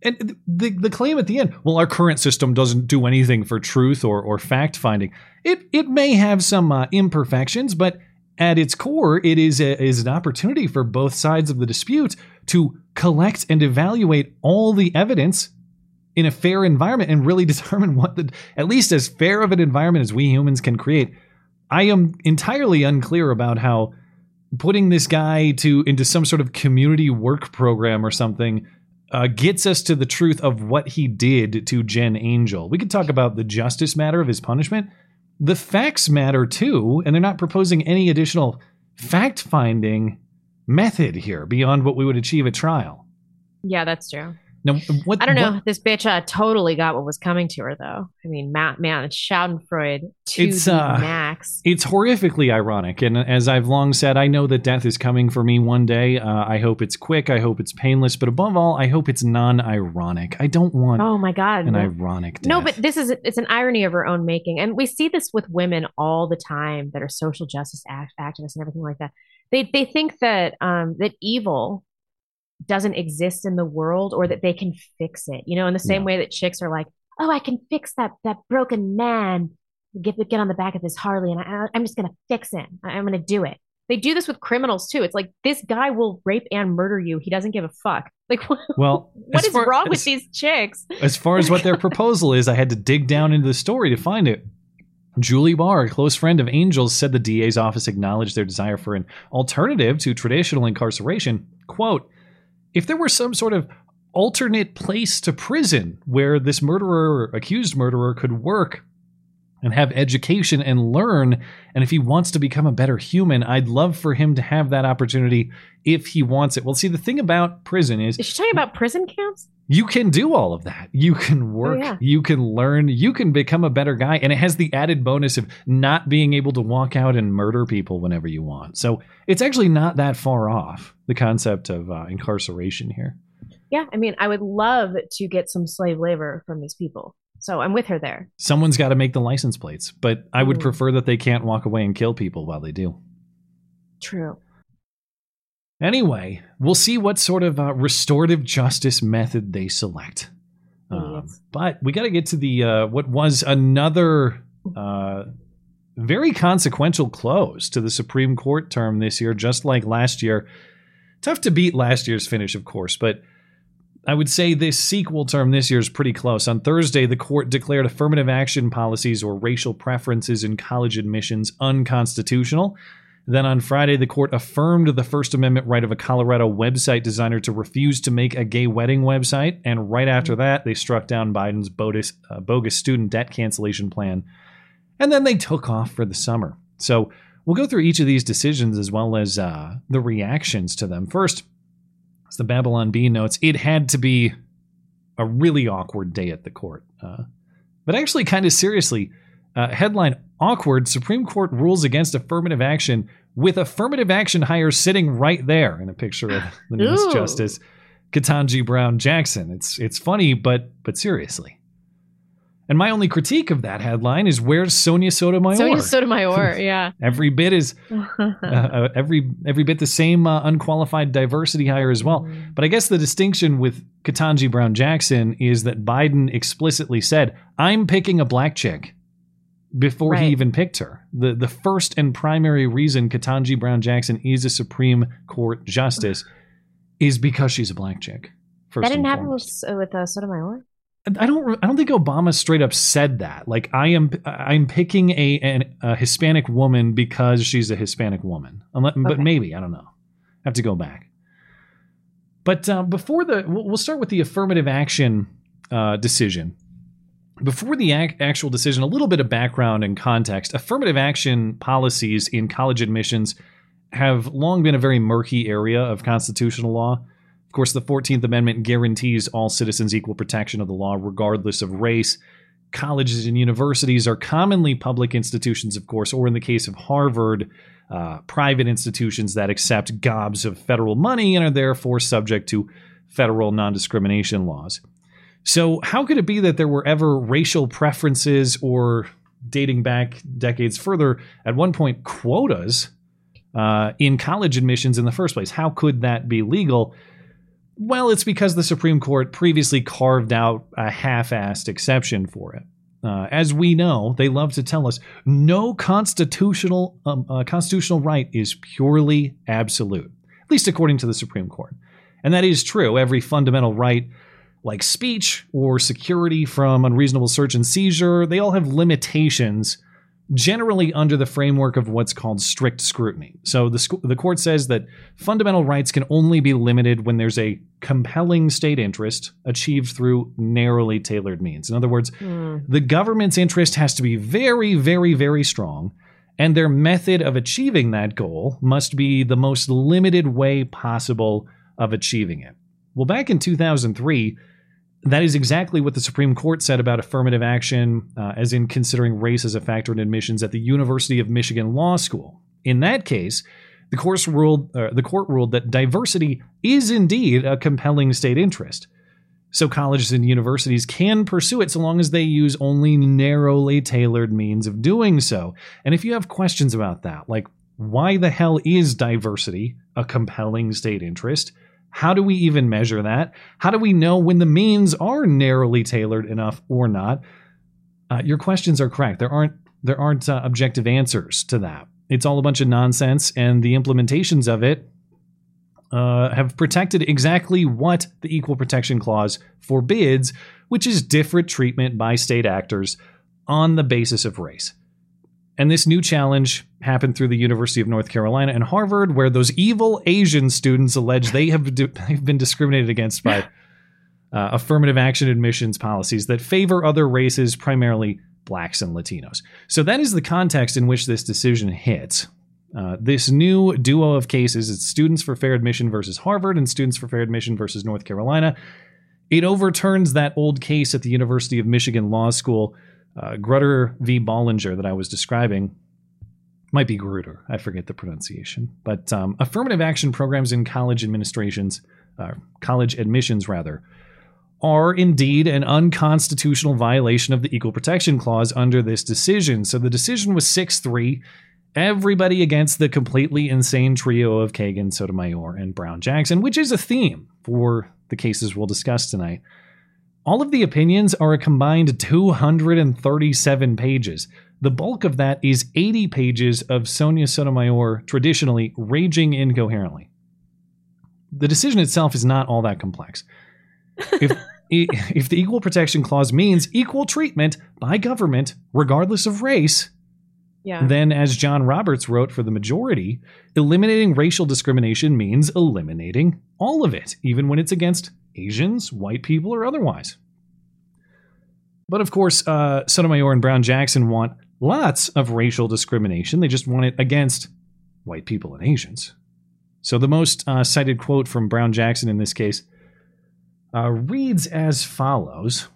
and the the claim at the end, well, our current system doesn't do anything for truth or or fact finding. It it may have some uh, imperfections, but at its core, it is a, is an opportunity for both sides of the dispute to collect and evaluate all the evidence in a fair environment and really determine what the at least as fair of an environment as we humans can create. I am entirely unclear about how putting this guy to into some sort of community work program or something uh, gets us to the truth of what he did to Jen Angel. We could talk about the justice matter of his punishment. The facts matter too, and they're not proposing any additional fact finding method here beyond what we would achieve at trial. Yeah, that's true. Now, what I don't know. what- this bitch uh, totally got what was coming to her, though. I mean, Matt, man, it's Schadenfreude to It's, the uh, max. It's horrifically ironic, and as I've long said, I know that death is coming for me one day. Uh, I hope it's quick. I hope it's painless, but above all, I hope it's non-ironic. I don't want Oh my god. an no. ironic death. No, but this is it's an irony of her own making, and we see this with women all the time that are social justice act- activists and everything like that. They they think that um, that evil doesn't exist in the world or that they can fix it. You know, in the same way that chicks are like, "Oh, I can fix that that broken man. Get get on the back of his Harley, and I, I'm just gonna fix him. I- I'm gonna do it." They do this with criminals too. It's like this guy will rape and murder you. He doesn't give a fuck. Like, well, what is far- wrong as- with these chicks? as far as what their proposal is, I had to dig down into the story to find it. Julie Barr, a close friend of Angel's, said the DA's office acknowledged their desire for an alternative to traditional incarceration. Quote, if there were some sort of alternate place to prison where this murderer accused murderer could work and have education and learn, and if he wants to become a better human, I'd love for him to have that opportunity if he wants it. Well, see, the thing about prison is Is she talking about prison camps? You can do all of that. You can work, yeah. you can learn, you can become a better guy. And it has the added bonus of not being able to walk out and murder people whenever you want. So it's actually not that far off the concept of uh, incarceration here. Yeah, I mean, I would love to get some slave labor from these people. So I'm with her there. Someone's got to make the license plates, but I would Mm. prefer that they can't walk away and kill people while they do. True. Anyway, we'll see what sort of uh, restorative justice method they select. Um, but we got to get to the uh, what was another uh, very consequential close to the Supreme Court term this year, just like last year. Tough to beat last year's finish, of course, but I would say this sequel term this year is pretty close. On Thursday, the court declared affirmative action policies or racial preferences in college admissions unconstitutional. Then on Friday, the court affirmed the First Amendment right of a Colorado website designer to refuse to make a gay wedding website. And right after that, they struck down Biden's bogus, uh, bogus student debt cancellation plan. And then they took off for the summer. So we'll go through each of these decisions as well as uh, the reactions to them. First, as the Babylon Bee notes, it had to be a really awkward day at the court. Uh, but actually, kind of seriously, uh, headline awkward Supreme Court rules against affirmative action with affirmative action hires sitting right there in a picture of the newest justice, Ketanji Brown Jackson. It's it's funny, but but seriously. And my only critique of that headline is where's Sonia Sotomayor? Sonia Sotomayor, yeah. every bit is uh, uh, every every bit the same uh, unqualified diversity hire as well. But I guess the distinction with Ketanji Brown Jackson is that Biden explicitly said, "I'm picking a black chick." Before he even picked her, the the first and primary reason Ketanji Brown Jackson is a Supreme Court justice is because she's a black chick. That didn't happen with, with uh, Sotomayor. I don't. I don't think Obama straight up said that. Like I am. I'm picking a an, a Hispanic woman because she's a Hispanic woman. Unless, But maybe I don't know. have to go back. But uh, before the, we'll we'll start with the affirmative action uh, decision. Before the ac- actual decision, a little bit of background and context. Affirmative action policies in college admissions have long been a very murky area of constitutional law. Of course, the 14th Amendment guarantees all citizens equal protection of the law, regardless of race. Colleges and universities are commonly public institutions, of course, or in the case of Harvard, uh, private institutions that accept gobs of federal money and are therefore subject to federal non discrimination laws. So, how could it be that there were ever racial preferences or dating back decades further, at one point, quotas uh, in college admissions in the first place. How could that be legal? Well, it's because the Supreme Court previously carved out a half assed exception for it. Uh, as we know, they love to tell us no constitutional um, uh, constitutional right is purely absolute, at least according to the Supreme Court. And that is true. Every fundamental right, like speech or security from unreasonable search and seizure, they all have limitations generally under the framework of what's called strict scrutiny. So the, sc- the court says that fundamental rights can only be limited when there's a compelling state interest achieved through narrowly tailored means. In other words, Hmm. the government's interest has to be very, very, very strong, and their method of achieving that goal must be the most limited way possible of achieving it. Well, back in 2003, that is exactly what the Supreme Court said about affirmative action, uh, as in considering race as a factor in admissions at the University of Michigan Law School. In that case, the, course ruled, uh, the court ruled that diversity is indeed a compelling state interest. So colleges and universities can pursue it so long as they use only narrowly tailored means of doing so. And if you have questions about that, like why the hell is diversity a compelling state interest? How do we even measure that? How do we know when the means are narrowly tailored enough or not? Uh, your questions are correct. There aren't there aren't uh, objective answers to that. It's all a bunch of nonsense, and the implementations of it uh, have protected exactly what the Equal Protection Clause forbids, which is different treatment by state actors on the basis of race. And this new challenge happened through the University of North Carolina and Harvard, where those evil Asian students allege they have di- they've been discriminated against by uh, affirmative action admissions policies that favor other races, primarily blacks and Latinos. So that is the context in which this decision hits. Uh, this new duo of cases, it's Students for Fair Admission versus Harvard and Students for Fair Admission versus North Carolina. It overturns that old case at the University of Michigan Law School, uh, Grutter v. Bollinger, that I was describing. Might be Grutter, I forget the pronunciation. But um, affirmative action programs in college administrations, uh, college admissions rather, are indeed an unconstitutional violation of the Equal Protection Clause under this decision. So the decision was 6 3. Everybody against the completely insane trio of Kagan, Sotomayor, and Brown Jackson, which is a theme for the cases we'll discuss tonight. All of the opinions are a combined 237 pages. The bulk of that is 80 pages of Sonia Sotomayor traditionally raging incoherently. The decision itself is not all that complex. If if the equal protection clause means equal treatment by government regardless of race, Yeah. then as John Roberts wrote for the majority, eliminating racial discrimination means eliminating all of it, even when it's against Asians, white people, or otherwise. But of course, uh, Sotomayor and Brown Jackson want lots of racial discrimination. They just want it against white people and Asians. So the most uh, cited quote from Brown Jackson in this case uh, reads as follows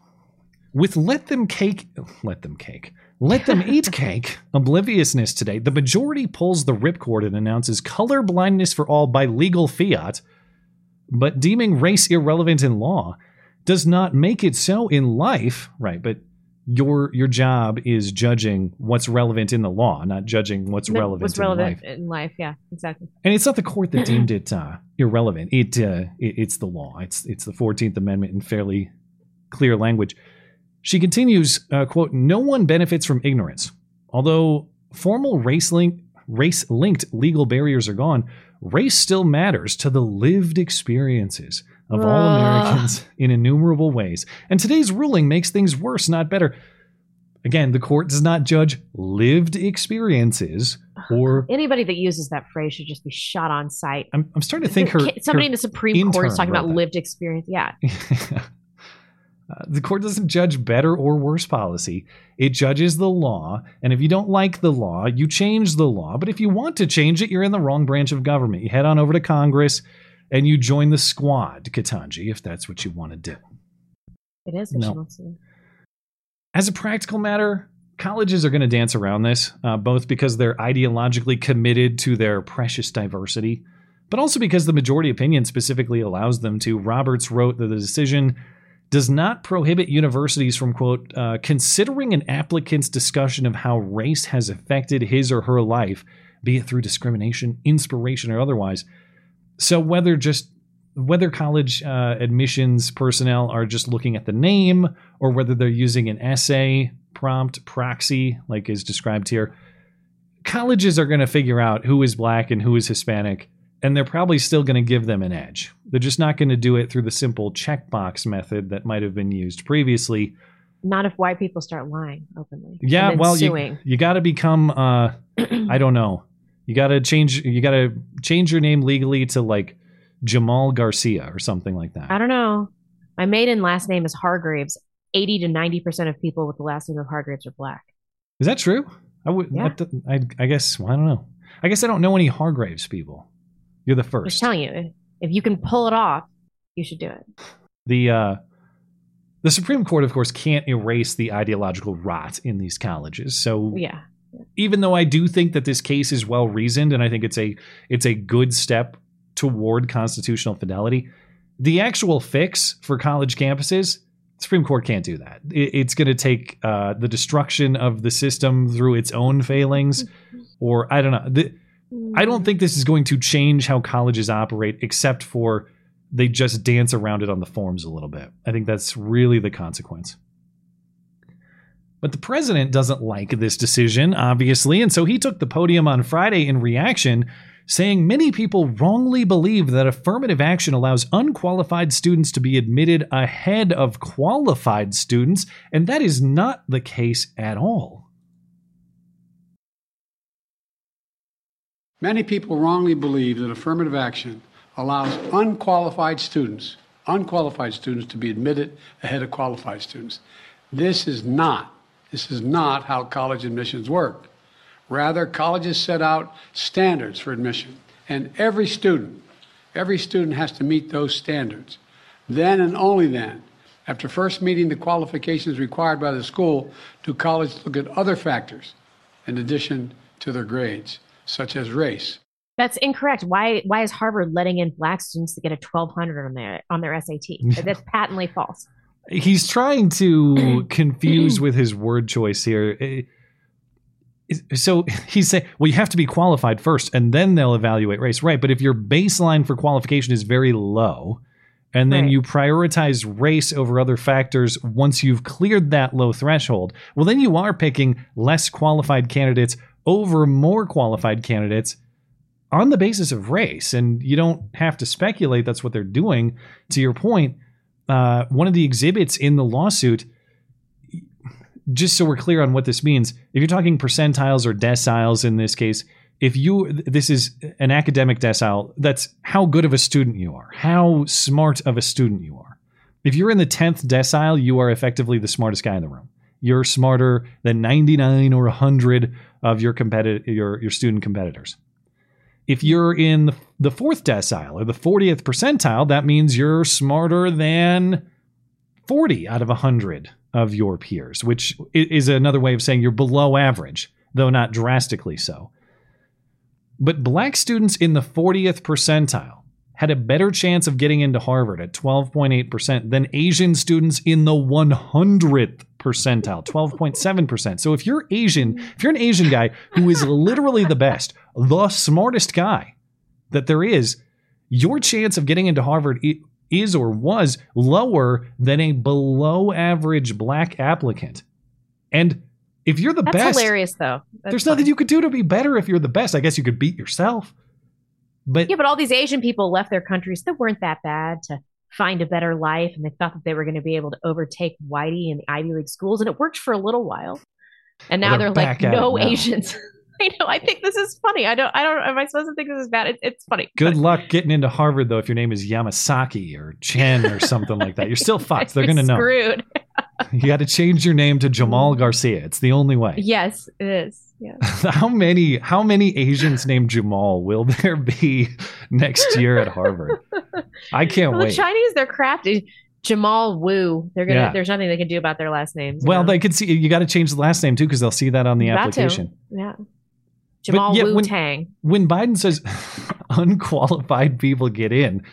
With let them cake, let them cake, let them eat cake, obliviousness today, the majority pulls the ripcord and announces color blindness for all by legal fiat, but deeming race irrelevant in law does not make it so in life, right? But your your job is judging what's relevant in the law, not judging what's No, relevant What's in relevant life. in life? Yeah, exactly. And it's not the court that deemed it uh, irrelevant. It, uh, it it's the law. It's it's the Fourteenth Amendment in fairly clear language. She continues, uh, "quote No one benefits from ignorance. Although formal race link race linked legal barriers are gone, race still matters to the lived experiences of all Ugh. Americans in innumerable ways. And today's ruling makes things worse, not better." Again, the court does not judge lived experiences or Anybody that uses that phrase should just be shot on sight. I'm, I'm starting to think her somebody her in the Supreme Court is talking about that. lived experience. Yeah, Uh, the court doesn't judge better or worse policy. It judges the law, and if you don't like the law, you change the law. But if you want to change it, you're in the wrong branch of government. You head on over to Congress and you join the squad, Ketanji, if that's what you want to do. it is. What No. to do. As a practical matter, colleges are going to dance around this, uh, both because they're ideologically committed to their precious diversity, but also because the majority opinion specifically allows them to. Roberts wrote that the decision does not prohibit universities from, quote, uh, considering an applicant's discussion of how race has affected his or her life, be it through discrimination, inspiration, or otherwise. So whether just whether college uh, admissions personnel are just looking at the name or whether they're using an essay prompt proxy like is described here colleges are going to figure out who is black and who is hispanic and they're probably still going to give them an edge they're just not going to do it through the simple checkbox method that might have been used previously Not if white people start lying openly. yeah well you, suing. you got to become uh i don't know you got to change you got to change your name legally to like jamal garcia or something like that I don't know. My maiden last name is Hargraves. 80 to 90% of people with the last name of Hargraves are black. Is that true? I would. Yeah. that- I, I guess. Well, I don't know. I guess I don't know any Hargraves people. You're the first. I'm just telling you, if- you can pull it off, you should do it. The uh, the Supreme Court, of course, can't erase the ideological rot in these colleges. So Yeah. even though I do think that this case is well reasoned, and I think it's a it's a good step toward constitutional fidelity, the actual fix for college campuses, Supreme Court can't do that. It, it's going to take uh, the destruction of the system through its own failings, or I don't know. The, I don't mm. think this is going to change how colleges operate, except for they just dance around it on the forms a little bit. I think that's really the consequence. But the president doesn't like this decision, obviously, and so he took the podium on Friday in reaction, saying many people wrongly believe that affirmative action allows unqualified students to be admitted ahead of qualified students, and that is not the case at all. Many people wrongly believe that affirmative action allows unqualified students, unqualified students to be admitted ahead of qualified students. This is not, this is not how college admissions work. Rather, colleges set out standards for admission, and every student, every student has to meet those standards. Then and only then, after first meeting the qualifications required by the school, do colleges look at other factors in addition to their grades, such as race, That's incorrect. Why why is Harvard letting in black students to get a 1200 on their on their SAT? That's patently false. He's trying to confuse with his word choice here. Eh, So he's saying, well, you have to be qualified first, and then they'll evaluate race, right? But if your baseline for qualification is very low, and then Right. you prioritize race over other factors once you've cleared that low threshold, well, then you are picking less qualified candidates over more qualified candidates on the basis of race. And you don't have to speculate that's what they're doing. To your point, uh, one of the exhibits in the lawsuit, just so we're clear on what this means, if you're talking percentiles or deciles in this case, if you this is an academic decile, that's how good of a student you are, how smart of a student you are. If you're in the 10th decile, you are effectively the smartest guy in the room. You're smarter than 99 or 100 of your competitor your your student competitors. If you're in the, the fourth decile or the 40th percentile, that means you're smarter than 40 out of 100 of your peers, which is another way of saying you're below average, though not drastically so. But black students in the 40th percentile had a better chance of getting into Harvard at 12.8% than Asian students in the 100th percentile, 12.7%. So if you're Asian, if you're an Asian guy who is literally the best, the smartest guy that there is, your chance of getting into Harvard is or was lower than a below average black applicant. And if you're the That's best, hilarious though. That's there's nothing you could do to be better if you're the best. I guess you could beat yourself. But Yeah, but all these Asian people left their countries that weren't that bad to find a better life, and they thought that they were going to be able to overtake Whitey in the Ivy League schools, and it worked for a little while. And now they're, they're like, back at it no. Asians. I know. I think this is funny. I don't. I don't. Am I supposed to think this is bad? It, it's funny. good luck getting into Harvard though if your name is Yamasaki or Chen or something like that. You're still fucked. They're gonna know. Screwed. You got to change your name to Jamal Garcia. It's the only way. Yes, it is. Yeah. how many how many Asians named Jamal will there be next year at Harvard? I can't Well, the wait. Chinese, they're crafty. Jamal Wu. They're gonna. Yeah. There's nothing they can do about their last names. Well, know? they could see you got to change the last name too because they'll see that on the application. Yeah. But Jamal yeah, Wu when- Tang. When Biden says unqualified people get in,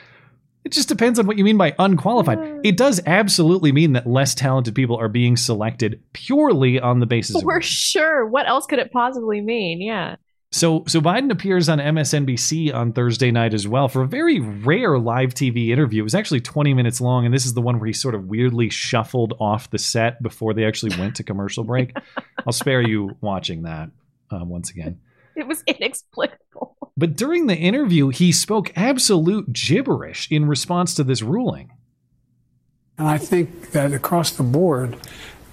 It just depends on what you mean by unqualified. It does absolutely mean that less talented people are being selected purely on the basis of For sure. What else could it possibly mean? Yeah. So, so Biden appears on MSNBC on Thursday night as well for a very rare live TV interview. It was actually 20 minutes long, and this is the one where he sort of weirdly shuffled off the set before they actually went to commercial break. I'll spare you watching that uh, once again. It was inexplicable. But during the interview, he spoke absolute gibberish in response to this ruling. And I think that across the board,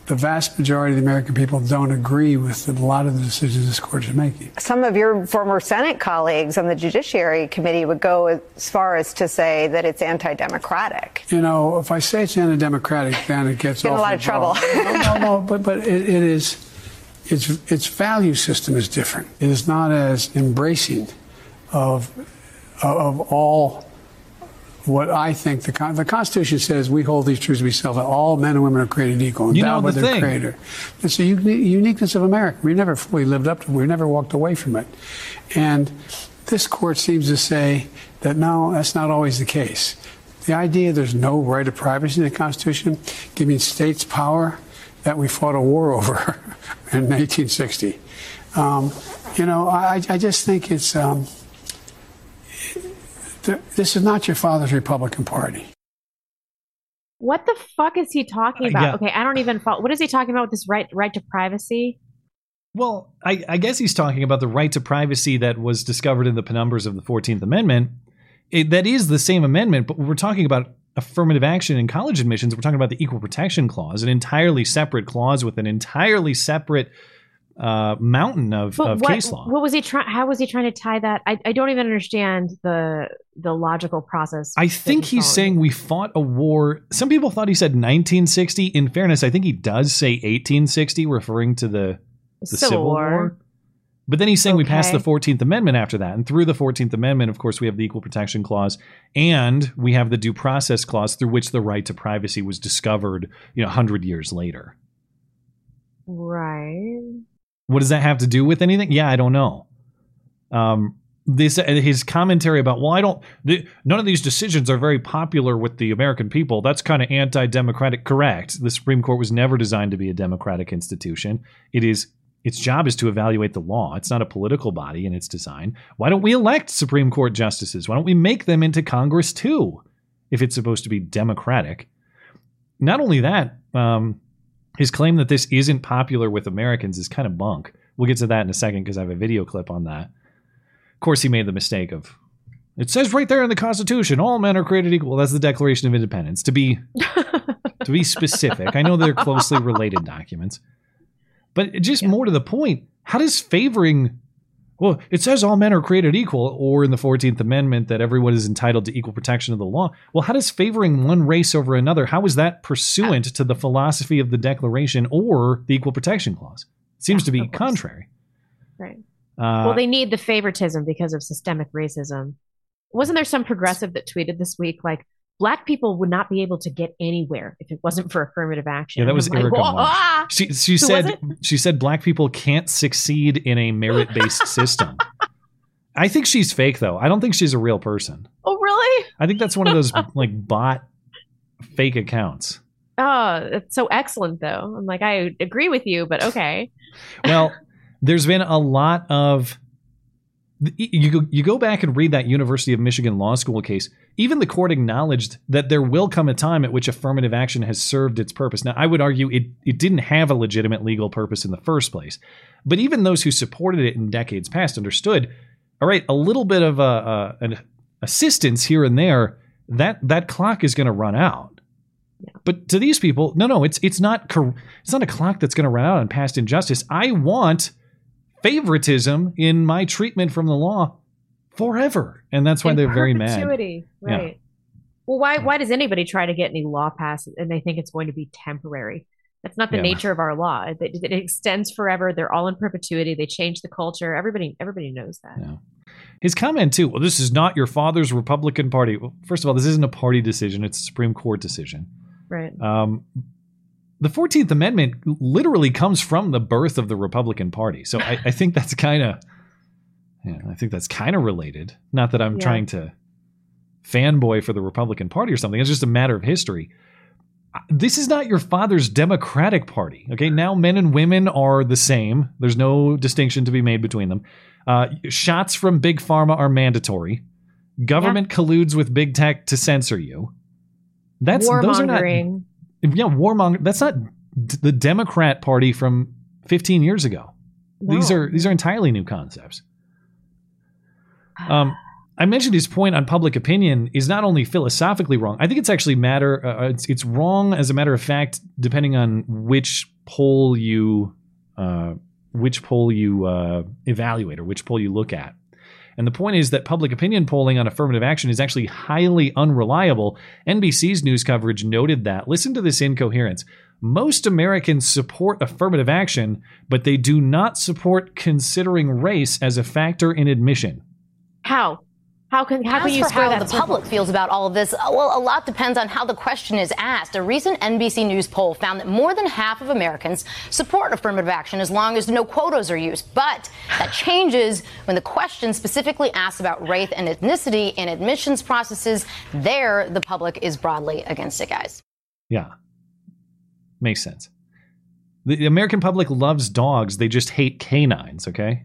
the vast majority of the American people don't agree with a lot of the decisions this court is making. Some of your former Senate colleagues on the Judiciary Committee would go as far as to say that it's anti-democratic. You know, if I say it's anti-democratic, then it gets in a lot awfully of trouble. no, no, no, but but it, it is. Its its value system is different. It is not as embracing of of all what I think the Con- the Constitution says. We hold these truths to be self. That all men and women are created equal, You know endowed by the their thing. Creator. It's the uni- uniqueness of America. We never fully lived up to. it. We never walked away from it, and this court seems to say that no, that's not always the case. The idea there's no right of privacy in the Constitution, giving states power that we fought a war over in 1960. Um, you know, I, I just think it's. Um, this is not your father's Republican Party. What the fuck is he talking Uh, about? yeah. Okay, I don't even follow. What is he talking about with this right right to privacy? Well, I, I guess he's talking about the right to privacy that was discovered in the penumbras of the 14th Amendment. It, that is the same amendment, but we're talking about affirmative action in college admissions. We're talking about the Equal Protection Clause, an entirely separate clause with an entirely separate uh, mountain of, of what, case law. what was he trying? How was he trying to tie that? I, I don't even understand the the logical process. I think he's saying we fought a war. Some people thought he said 1960. In fairness, I think he does say 1860, referring to the, the Civil Civil, War. War. But then he's saying we passed the 14th Amendment after that. And through the 14th Amendment, of course, we have the Equal Protection Clause and we have the Due Process Clause through which the right to privacy was discovered, you know, 100 years later. right. What does that have to do with anything? Yeah, I don't know. Um, this his commentary about well, I don't. The, none of these decisions are very popular with the American people. That's kind of anti-democratic. Correct. The Supreme Court was never designed to be a democratic institution. It is. Its job is to evaluate the law. It's not a political body in its design. Why don't we elect Supreme Court justices? Why don't we make them into Congress too? If it's supposed to be democratic. Not only that, um, his claim that this isn't popular with Americans is kind of bunk. We'll get to that in a second because I have a video clip on that. Of course, he made the mistake of it says right there in the Constitution, all men are created equal. That's the Declaration of Independence. To be to be specific, I know they're closely related documents, but just more to the point, how does favoring well, it says all men are created equal, or in the 14th Amendment that everyone is entitled to equal protection of the law. Well, how does favoring one race over another, how is that pursuant to the philosophy of the Declaration or the Equal Protection Clause? seems to be contrary. Right. Uh, well, they need the favoritism because of systemic racism. Wasn't there some progressive that tweeted this week like black people would not be able to get anywhere if it wasn't for affirmative action? yeah, that was like, Erica "Whoa, Marsh. ah!" She, she said she said black people can't succeed in a merit based system. I think she's fake though. I don't think she's a real person. Oh, really? I think that's one of those like bot fake accounts. Oh, it's so excellent though. I'm like, I agree with you, but okay. well, there's been a lot of you go, you go back and read that University of Michigan law school case. Even the court acknowledged that there will come a time at which affirmative action has served its purpose. Now, I would argue it it didn't have a legitimate legal purpose in the first place, but even those who supported it in decades past understood. All right, a little bit of a, a an assistance here and there that that clock is going to run out. But to these people, no, no, it's it's not cor- it's not a clock that's going to run out on past injustice. I want favoritism in my treatment from the law forever, and that's why In they're very mad. perpetuity, Yeah. Right. Well, why why does anybody try to get any law passed and they think it's going to be temporary? That's not the Yeah. nature of our law. It, it extends forever. They're all in perpetuity. They change the culture. Everybody everybody knows that. His comment too. Well, this is not your father's Republican Party. Well, first of all, this isn't a party decision; it's a Supreme Court decision. Right. Um, the Fourteenth Amendment literally comes from the birth of the Republican Party, so I, I think that's kind of, yeah, I think that's kind of related. Not that I'm Yeah. trying to fanboy for the Republican Party or something. It's just a matter of history. This is not your father's Democratic Party. Okay, now men and women are the same. There's no distinction to be made between them. Uh, shots from big pharma are mandatory. Government colludes with big tech to censor you. That's those are not yeah, warmonger. That's not d- the Democrat Party from 15 years ago. These are these are entirely new concepts. Um, I mentioned his point on public opinion is not only philosophically wrong. I think it's actually matter. Uh, it's it's wrong as a matter of fact, depending on which poll you uh, which poll you uh, evaluate or which poll you look at. And the point is that public opinion polling on affirmative action is actually highly unreliable. NBC's news coverage noted that. Listen to this incoherence. Most Americans support affirmative action, but they do not support considering race as a factor in admission. How? How can how As can you for how that the circle? public feels about all of this, uh, well, a lot depends on how the question is asked. A recent NBC News poll found that more than half of Americans support affirmative action as long as no quotas are used. But that changes when the question specifically asks about race and ethnicity in admissions processes. There, the public is broadly against it, guys. Yeah. Makes sense. The the American public loves dogs, they just hate canines, okay?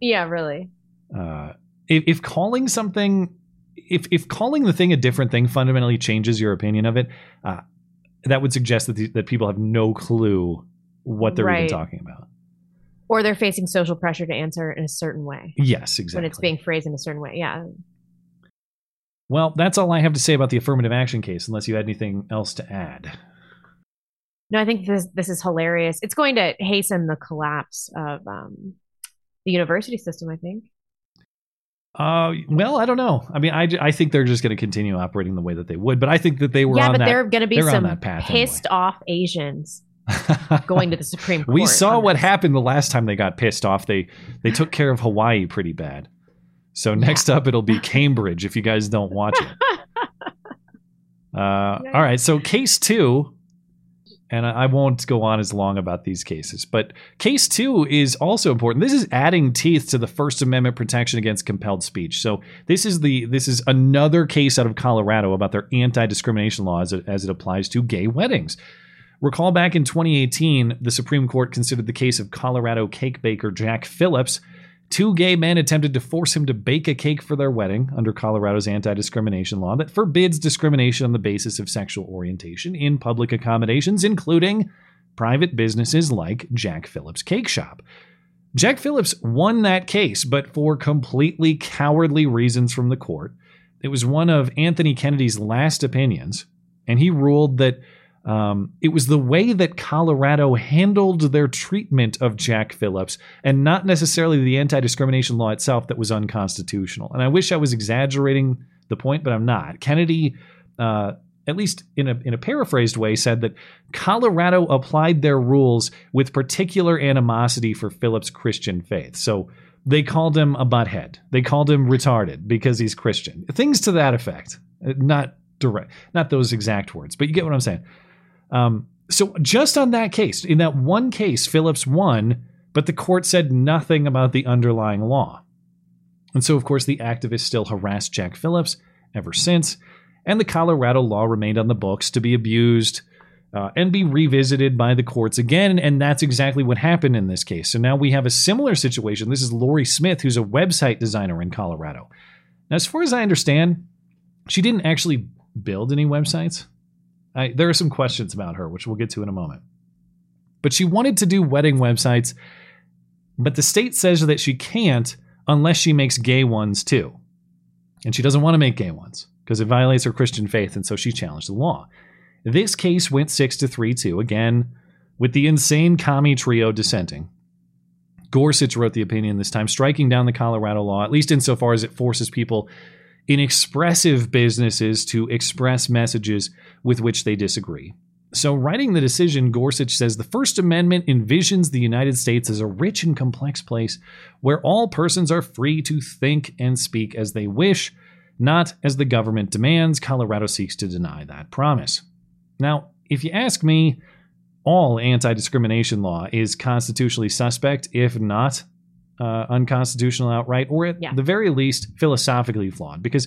Yeah, really. Uh, if, if calling something, if, if calling the thing a different thing fundamentally changes your opinion of it, uh, that would suggest that, the, that people have no clue what they're Right. even talking about. Or they're facing social pressure to answer in a certain way. Yes, exactly. When it's being phrased in a certain way. Yeah. Well, that's all I have to say about the affirmative action case, unless you had anything else to add. No, I think this this is hilarious. It's going to hasten the collapse of um, the university system. I think. Uh, well, I don't know. I mean, I, I think they're just going to continue operating the way that they would, but I think that they were yeah, on but that. there are going to be some path anyway. pissed off Asians going to the Supreme Court. We saw what this. happened the last time they got pissed off. They they took care of Hawaii pretty bad. So next up it'll be Cambridge if you guys don't watch it. Uh, all right, so case two, and I won't go on as long about these cases, but case two is also important. This is adding teeth to the First Amendment protection against compelled speech. So this is the this is another case out of Colorado about their anti-discrimination law as it, as it applies to gay weddings. Recall back in 2018, the Supreme Court considered the case of Colorado cake baker Jack Phillips. Two gay men attempted to force him to bake a cake for their wedding under Colorado's anti discrimination law that forbids discrimination on the basis of sexual orientation in public accommodations, including private businesses like Jack Phillips Cake Shop. Jack Phillips won that case, but for completely cowardly reasons from the court. It was one of Anthony Kennedy's last opinions, and he ruled that um, it was the way that Colorado handled their treatment of Jack Phillips and not necessarily the anti discrimination law itself that was unconstitutional. And I wish I was exaggerating the point, but I'm not. Kennedy, uh, at least in a, in a paraphrased way, said that Colorado applied their rules with particular animosity for Phillips' Christian faith. So they called him a butthead. They called him retarded because he's Christian. Things to that effect. Uh, Not direct, not those exact words, but you get what I'm saying. Um, so just on that case, in that one case, Phillips won, but the court said nothing about the underlying law. And so, of course, the activists still harassed Jack Phillips ever since, and the Colorado law remained on the books to be abused uh, and be revisited by the courts again. And that's exactly what happened in this case. So now we have a similar situation. This is Lorie Smith, who's a website designer in Colorado. Now, as far as I understand, she didn't actually build any websites. I, there are some questions about her, which we'll get to in a moment. But she wanted to do wedding websites, but the state says that she can't unless she makes gay ones too. And she doesn't want to make gay ones because it violates her Christian faith, and so she challenged the law. This case went 6 to 3 2, again, with the insane commie trio dissenting. Gorsuch wrote the opinion this time, striking down the Colorado law, at least insofar as it forces people in expressive businesses to express messages with which they disagree. So, writing the decision, Gorsuch says the First Amendment envisions the United States as a rich and complex place where all persons are free to think and speak as they wish, not as the government demands. Colorado seeks to deny that promise. Now, if you ask me, all anti discrimination law is constitutionally suspect, if not uh, unconstitutional outright, or at Yeah. the very least philosophically flawed. Because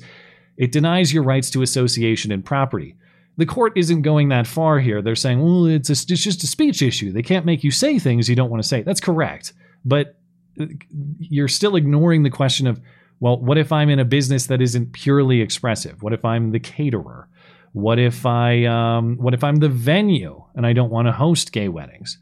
It denies your rights to association and property. The court isn't going that far here. They're saying, well, it's, a, it's just a speech issue. They can't make you say things you don't want to say. That's correct. But uh, you're still ignoring the question of, well, what if I'm in a business that isn't purely expressive? What if I'm the caterer? What if I um, what if I'm the venue and I don't want to host gay weddings?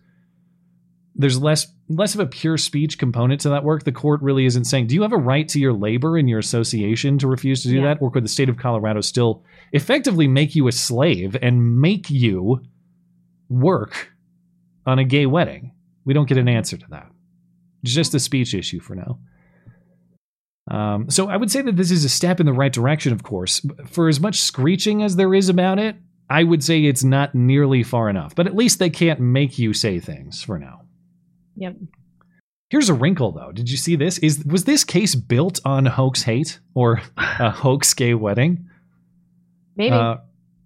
There's less less of a pure speech component to that work. The court really isn't saying, do you have a right to your labor in your association to refuse to do Yeah. that? Or could the state of Colorado still effectively make you a slave and make you work on a gay wedding? We don't get an answer to that. It's just a speech issue for now. Um, so I would say that this is a step in the right direction, of course. For as much screeching as there is about it, I would say it's not nearly far enough. But at least they can't make you say things for now. Yep. Here's a wrinkle, though. Did you see this? Is was this case built on hoax hate or a hoax gay wedding? Maybe. Uh,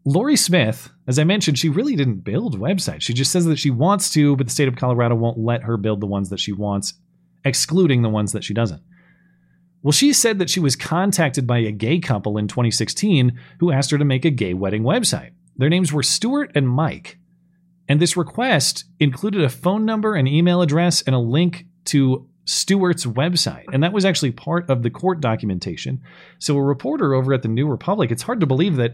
Lorie Smith, as I mentioned, she really didn't build websites. She just says that she wants to, but the state of Colorado won't let her build the ones that she wants, excluding the ones that she doesn't. Well, she said that she was contacted by a gay couple in 2016 who asked her to make a gay wedding website. Their names were Stewart and Mike. And this request included a phone number, an email address, and a link to Stewart's website. And that was actually part of the court documentation. So, a reporter over at the New Republic, it's hard to believe that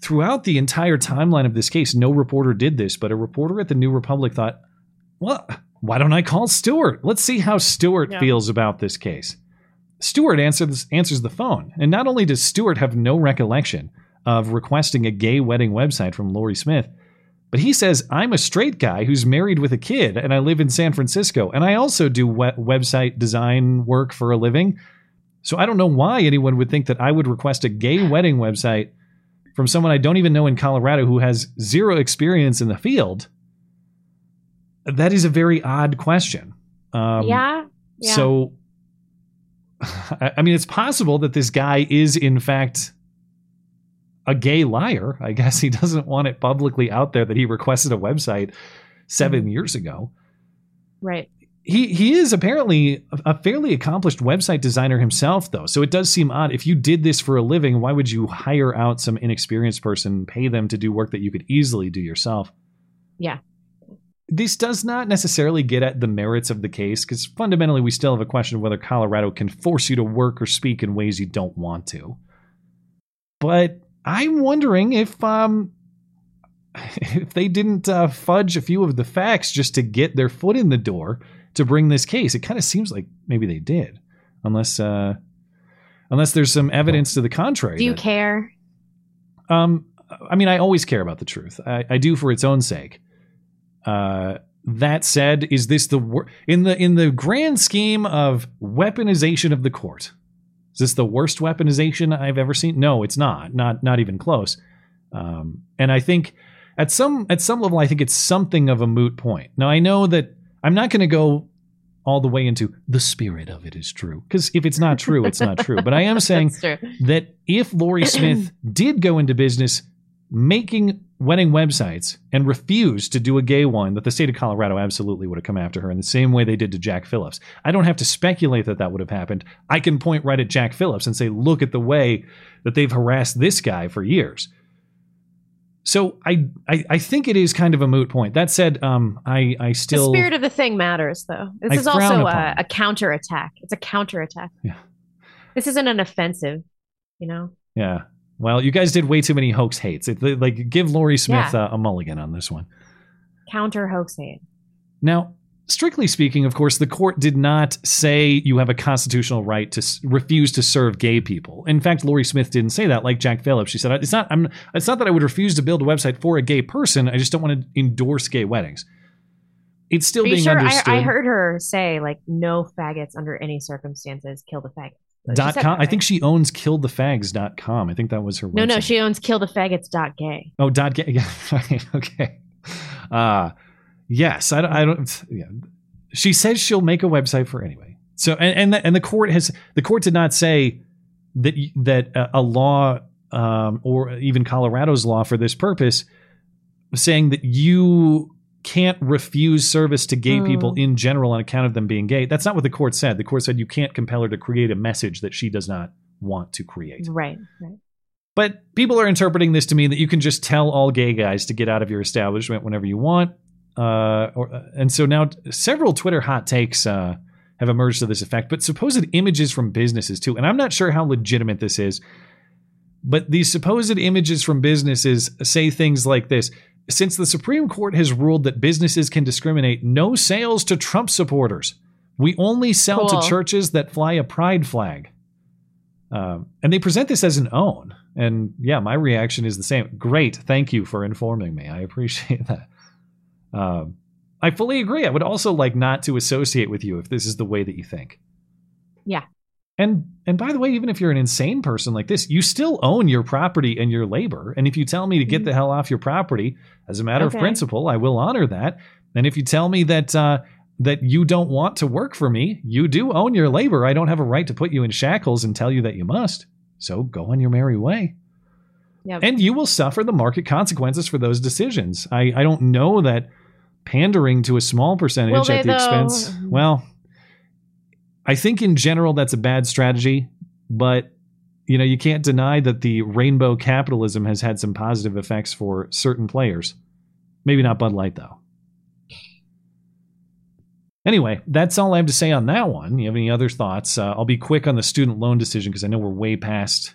throughout the entire timeline of this case, no reporter did this, but a reporter at the New Republic thought, well, why don't I call Stewart? Let's see how Stewart Yeah. feels about this case. Stewart answers, answers the phone. And not only does Stewart have no recollection of requesting a gay wedding website from Lorie Smith, but he says, I'm a straight guy who's married with a kid and I live in San Francisco. And I also do we- website design work for a living. So I don't know why anyone would think that I would request a gay wedding website from someone I don't even know in Colorado who has zero experience in the field. That is a very odd question. Um, yeah. Yeah. So, I I mean, it's possible that this guy is, in fact, a gay liar. I guess he doesn't want it publicly out there that he requested a website seven mm-hmm. years ago. right. He he is apparently a- fairly accomplished website designer himself, though. So it does seem odd. If you did this for a living, why would you hire out some inexperienced person, and pay them to do work that you could easily do yourself? Yeah. this does not necessarily get at the merits of the case because fundamentally we still have a question of whether Colorado can force you to work or speak in ways you don't want to. But I'm wondering if um if they didn't uh, fudge a few of the facts just to get their foot in the door to bring this case. It kind of seems like maybe they did, unless uh unless there's some evidence to the contrary. Do you that- care? um, I mean, I always care about the truth. I, I do for its own sake. Uh, that said, is this the wor- in the in the grand scheme of weaponization of the court? Is this the worst weaponization I've ever seen? No, it's not. Not not even close. Um, and I think at some at some level, I think it's something of a moot point. Now I know that I'm not going to go all the way into the spirit of it is true because if it's not true, it's not true. But I am saying that if Lorie Smith did go into business making wedding websites and refused to do a gay one, that the state of Colorado absolutely would have come after her in the same way they did to Jack Phillips. I don't have to speculate that that would have happened. I can point right at Jack Phillips and say, look at the way that they've harassed this guy for years. So I, I, I think it is kind of a moot point. That said, um, I, I still the spirit of the thing matters, though. This I is also a, a counterattack. It's a counterattack. Yeah. This isn't an offensive, you know? Yeah. Well, you guys did way too many hoax hates. It, like, give Lorie Smith Yeah. uh, a mulligan on this one. Counter hoax hate. Now, strictly speaking, of course, the court did not say you have a constitutional right to s- refuse to serve gay people. In fact, Lorie Smith didn't say that. Like Jack Phillips, she said, "It's not. I'm. It's not that I would refuse to build a website for a gay person. I just don't want to endorse gay weddings." It's still Are being sure? I, understood. I heard her say, like, no faggots under any circumstances. Kill the faggots. Dot com. I think she owns killthefags.com. I think that was her. Website. No, no, she owns killthefaggots.gay. Oh, dot gay. Okay. Uh yes, I don't. I don't yeah. She says she'll make a website for anyway. So and and the, and the court has the court did not say that that a, a law um, or even Colorado's law for this purpose saying that you can't refuse service to gay Hmm. people in general on account of them being gay. That's not what the court said. The court said you can't compel her to create a message that she does not want to create. Right, right. But people are interpreting this to mean that you can just tell all gay guys to get out of your establishment whenever you want. Uh, or, and so now several Twitter hot takes uh, have emerged to this effect, but supposed images from businesses too. And I'm not sure how legitimate this is, but these supposed images from businesses say things like this. Since the Supreme Court has ruled that businesses can discriminate, no sales to Trump supporters. We only sell Cool. to churches that fly a pride flag. Um, and they present this as an own. And yeah, my reaction is the same. Great. Thank you for informing me. I appreciate that. Um, I fully agree. I would also like not to associate with you if this is the way that you think. Yeah. And and by the way, even if you're an insane person like this, you still own your property and your labor. And if you tell me to get the hell off your property, as a matter Okay. of principle, I will honor that. And if you tell me that uh, that you don't want to work for me, you do own your labor. I don't have a right to put you in shackles and tell you that you must. So go on your merry way. Yep. And you will suffer the market consequences for those decisions. I, I don't know that pandering to a small percentage at the expense. Well, I think in general that's a bad strategy, but you know, you can't deny that the rainbow capitalism has had some positive effects for certain players. Maybe not Bud Light though. Anyway, that's all I have to say on that one. You have any other thoughts? Uh, I'll be quick on the student loan decision because I know we're way past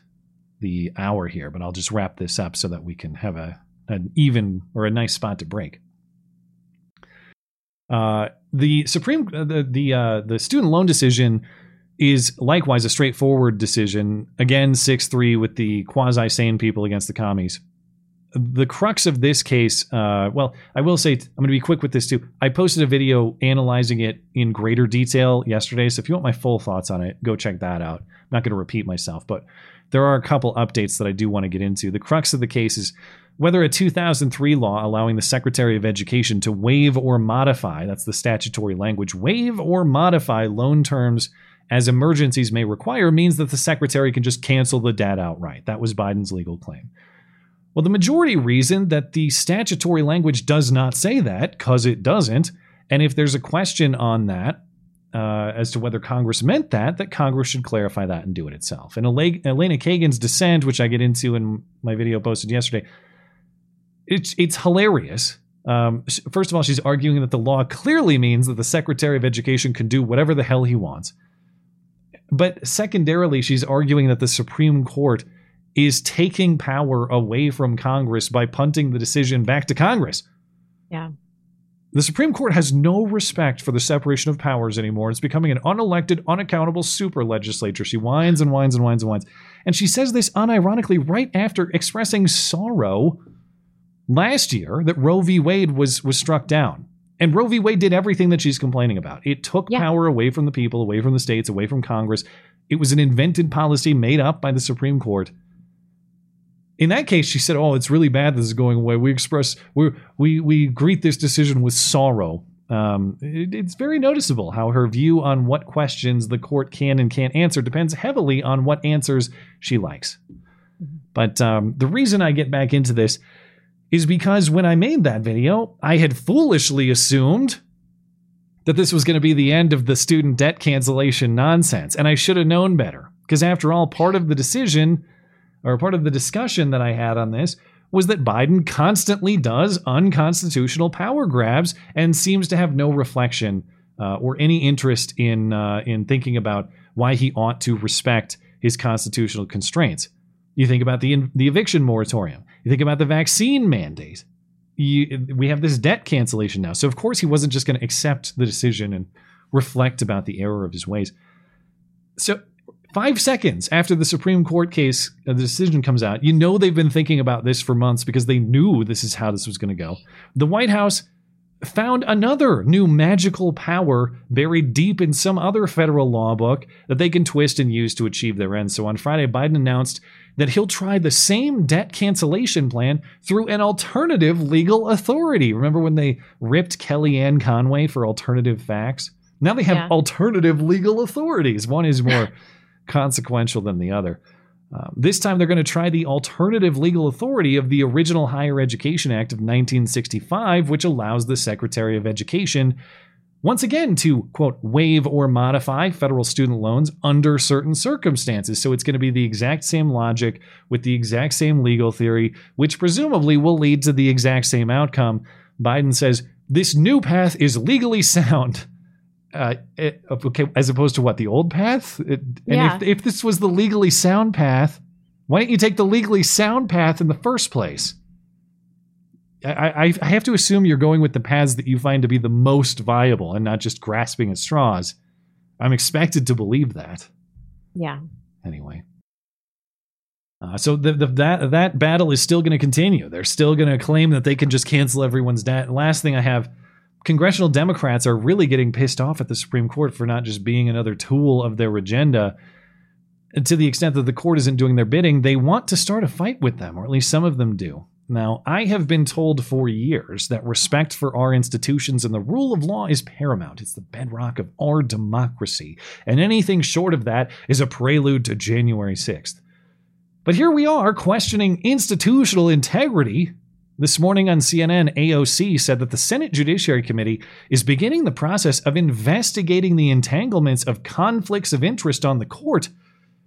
the hour here, but I'll just wrap this up so that we can have a an even or a nice spot to break. Uh, the Supreme uh, the the uh, the student loan decision is likewise a straightforward decision. Again, six three with the quasi sane people against the commies. The crux of this case, uh, well, I will say I'm going to be quick with this too. I posted a video analyzing it in greater detail yesterday, so if you want my full thoughts on it, go check that out. I'm not going to repeat myself, but there are a couple updates that I do want to get into. The crux of the case is whether a 2003 law allowing the Secretary of Education to waive or modify, that's the statutory language, waive or modify loan terms as emergencies may require means that the Secretary can just cancel the debt outright. That was Biden's legal claim. Well, the majority reason that the statutory language does not say that, because it doesn't, and if there's a question on that, uh, as to whether Congress meant that, that Congress should clarify that and do it itself. And Elena Kagan's dissent, which I get into in my video posted yesterday, it's it's hilarious. Um, first of all, she's arguing that the law clearly means that the Secretary of Education can do whatever the hell he wants. But secondarily, she's arguing that the Supreme Court is taking power away from Congress by punting the decision back to Congress. Yeah. The Supreme Court has no respect for the separation of powers anymore. It's becoming an unelected, unaccountable super legislature. She whines and whines and whines and whines. And she says this unironically right after expressing sorrow last year that Roe v. Wade was, was struck down. And Roe v. Wade did everything that she's complaining about. It took power away from the people, away from the states, away from Congress. It was an invented policy made up by the Supreme Court in that case, she said, "Oh, it's really bad. This is going away. We express we we we greet this decision with sorrow." Um, it- it's very noticeable how her view on what questions the court can and can't answer depends heavily on what answers she likes. But um, the reason I get back into this is because when I made that video, I had foolishly assumed that this was going to be the end of the student debt cancellation nonsense, and I should have known better. Because after all, part of the decision or part of the discussion that I had on this was that Biden constantly does unconstitutional power grabs and seems to have no reflection uh, or any interest in uh, in thinking about why he ought to respect his constitutional constraints. You think about the the eviction moratorium. You think about the vaccine mandate. You, we have this debt cancellation now. So of course he wasn't just going to accept the decision and reflect about the error of his ways. So five seconds after the Supreme Court case, uh, the decision comes out, you know they've been thinking about this for months because they knew this is how this was going to go. The White House found another new magical power buried deep in some other federal law book that they can twist and use to achieve their ends. So on Friday, Biden announced that he'll try the same debt cancellation plan through an alternative legal authority. Remember when they ripped Kellyanne Conway for alternative facts? Now they have Yeah. alternative legal authorities. One is more consequential than the other. Um, this time they're going to try the alternative legal authority of the original Higher Education Act of 1965, which allows the Secretary of Education, once again to quote waive or modify federal student loans under certain circumstances. So it's going to be the exact same logic with the exact same legal theory, which presumably will lead to the exact same outcome. Biden says this new path is legally sound. Uh, it, okay, as opposed to what the old path. It- and Yeah. if, if this was the legally sound path, why didn't you take the legally sound path in the first place? I, I, I have to assume you're going with the paths that you find to be the most viable and not just grasping at straws. I'm expected to believe that. Yeah. Anyway. Uh, so the, the, that that battle is still going to continue. They're still going to claim that they can just cancel everyone's debt. Last thing I have, congressional Democrats are really getting pissed off at the Supreme Court for not just being another tool of their agenda. And to the extent that the court isn't doing their bidding, they want to start a fight with them, or at least some of them do. Now, I have been told for years that respect for our institutions and the rule of law is paramount. It's the bedrock of our democracy. And anything short of that is a prelude to January 6th. But here we are questioning institutional integrity. This morning on CNN, AOC said that the Senate Judiciary Committee is beginning the process of investigating the entanglements of conflicts of interest on the court.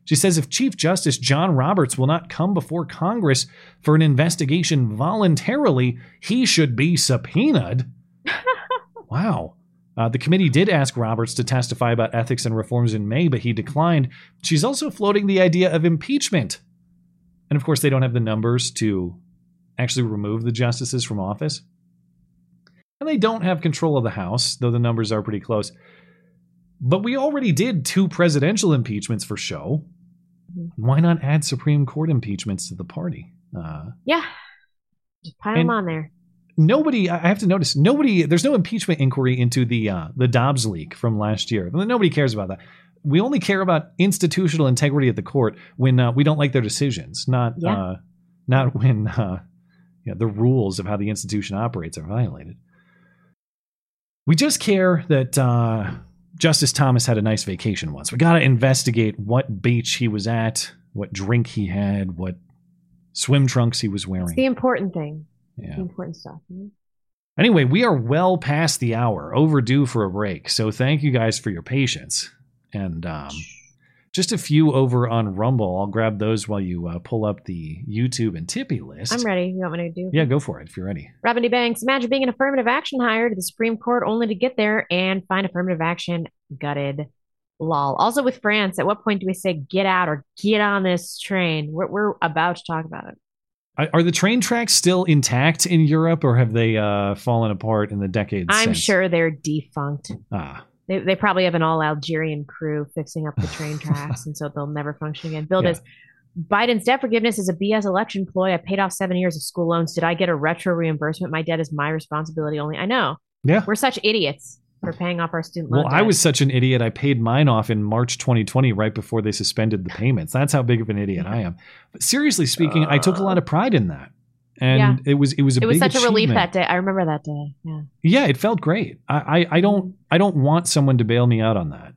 She says if Chief Justice John Roberts will not come before Congress for an investigation voluntarily, he should be subpoenaed. wow. Uh, the committee did ask Roberts to testify about ethics and reforms in May, but he declined. She's also floating the idea of impeachment. And of course, they don't have the numbers to actually remove the justices from office. And they don't have control of the House, though the numbers are pretty close. But we already did two presidential impeachments for show. Why not add Supreme Court impeachments to the party? Uh, Yeah. Just pile them on there. nobody, I have to notice, nobody, there's no impeachment inquiry into the uh, the Dobbs leak from last year. Nobody cares about that. We only care about institutional integrity at the court when uh, we don't like their decisions, not Yeah. uh, not when uh, you know, the rules of how the institution operates are violated. We just care that uh, Justice Thomas had a nice vacation once. We got to investigate what beach he was at, what drink he had, what swim trunks he was wearing. It's the important thing. Yeah. The important stuff. Anyway, we are well past the hour, overdue for a break. So thank you guys for your patience. And um, just a few over on Rumble. I'll grab those while you uh, pull up the YouTube and Tippy list. I'm ready. You want me to do? Yeah, go for it if you're ready. Robin D. Banks, imagine being an affirmative action hire to the Supreme Court only to get there and find affirmative action gutted. Lol. Also with France, at what point do we say get out or get on this train? We're, we're about to talk about it. Are the train tracks still intact in Europe, or have they uh, fallen apart in the decades? I'm since? sure they're defunct. Ah, They, they probably have an all Algerian crew fixing up the train tracks, and so they'll never function again. Bill Yeah. does. Biden's debt forgiveness is a BS election ploy. I paid off seven years of school loans. Did I get a retro reimbursement? My debt is my responsibility only. I know. Yeah. We're such idiots for paying off our student loans. well, loan. I was such an idiot. I paid mine off in March 2020, right before they suspended the payments. That's how big of an idiot I am. But seriously speaking, I took a lot of pride in that, and Yeah. it was it was a it was such a relief that day. I remember that day. Yeah. Yeah, it felt great. I, I, I don't I don't want someone to bail me out on that.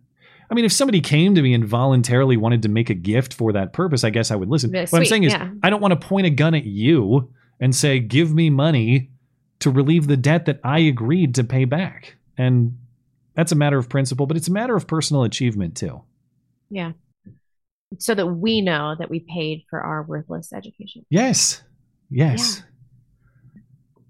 I mean, if somebody came to me and voluntarily wanted to make a gift for that purpose, I guess I would listen. Yeah, what I'm saying is, yeah. I don't want to point a gun at you and say, "Give me money to relieve the debt that I agreed to pay back." And that's a matter of principle, but it's a matter of personal achievement too. Yeah. So that we know that we paid for our worthless education. Yes, yes.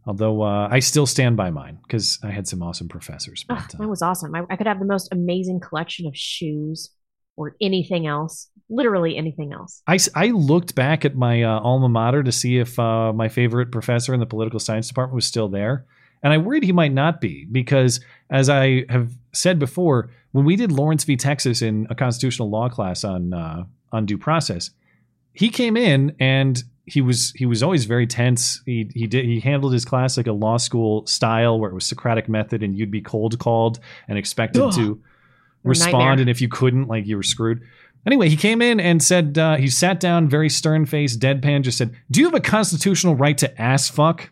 Although uh, I still stand by mine because I had some awesome professors. Ugh, that was awesome. I, I could have the most amazing collection of shoes or anything else, literally anything else. I, I looked back at my uh, alma mater to see if uh, my favorite professor in the political science department was still there. And I worried he might not be because, as I have said before, when we did Lawrence v. Texas in a constitutional law class on uh, on due process, he came in and he was he was always very tense. He he did he handled his class like a law school style where it was Socratic method and you'd be cold called and expected Ugh. to respond, nightmare. and if you couldn't, like you were screwed. Anyway, he came in and said uh, he sat down, very stern faced, deadpan, just said, "Do you have a constitutional right to ass fuck?"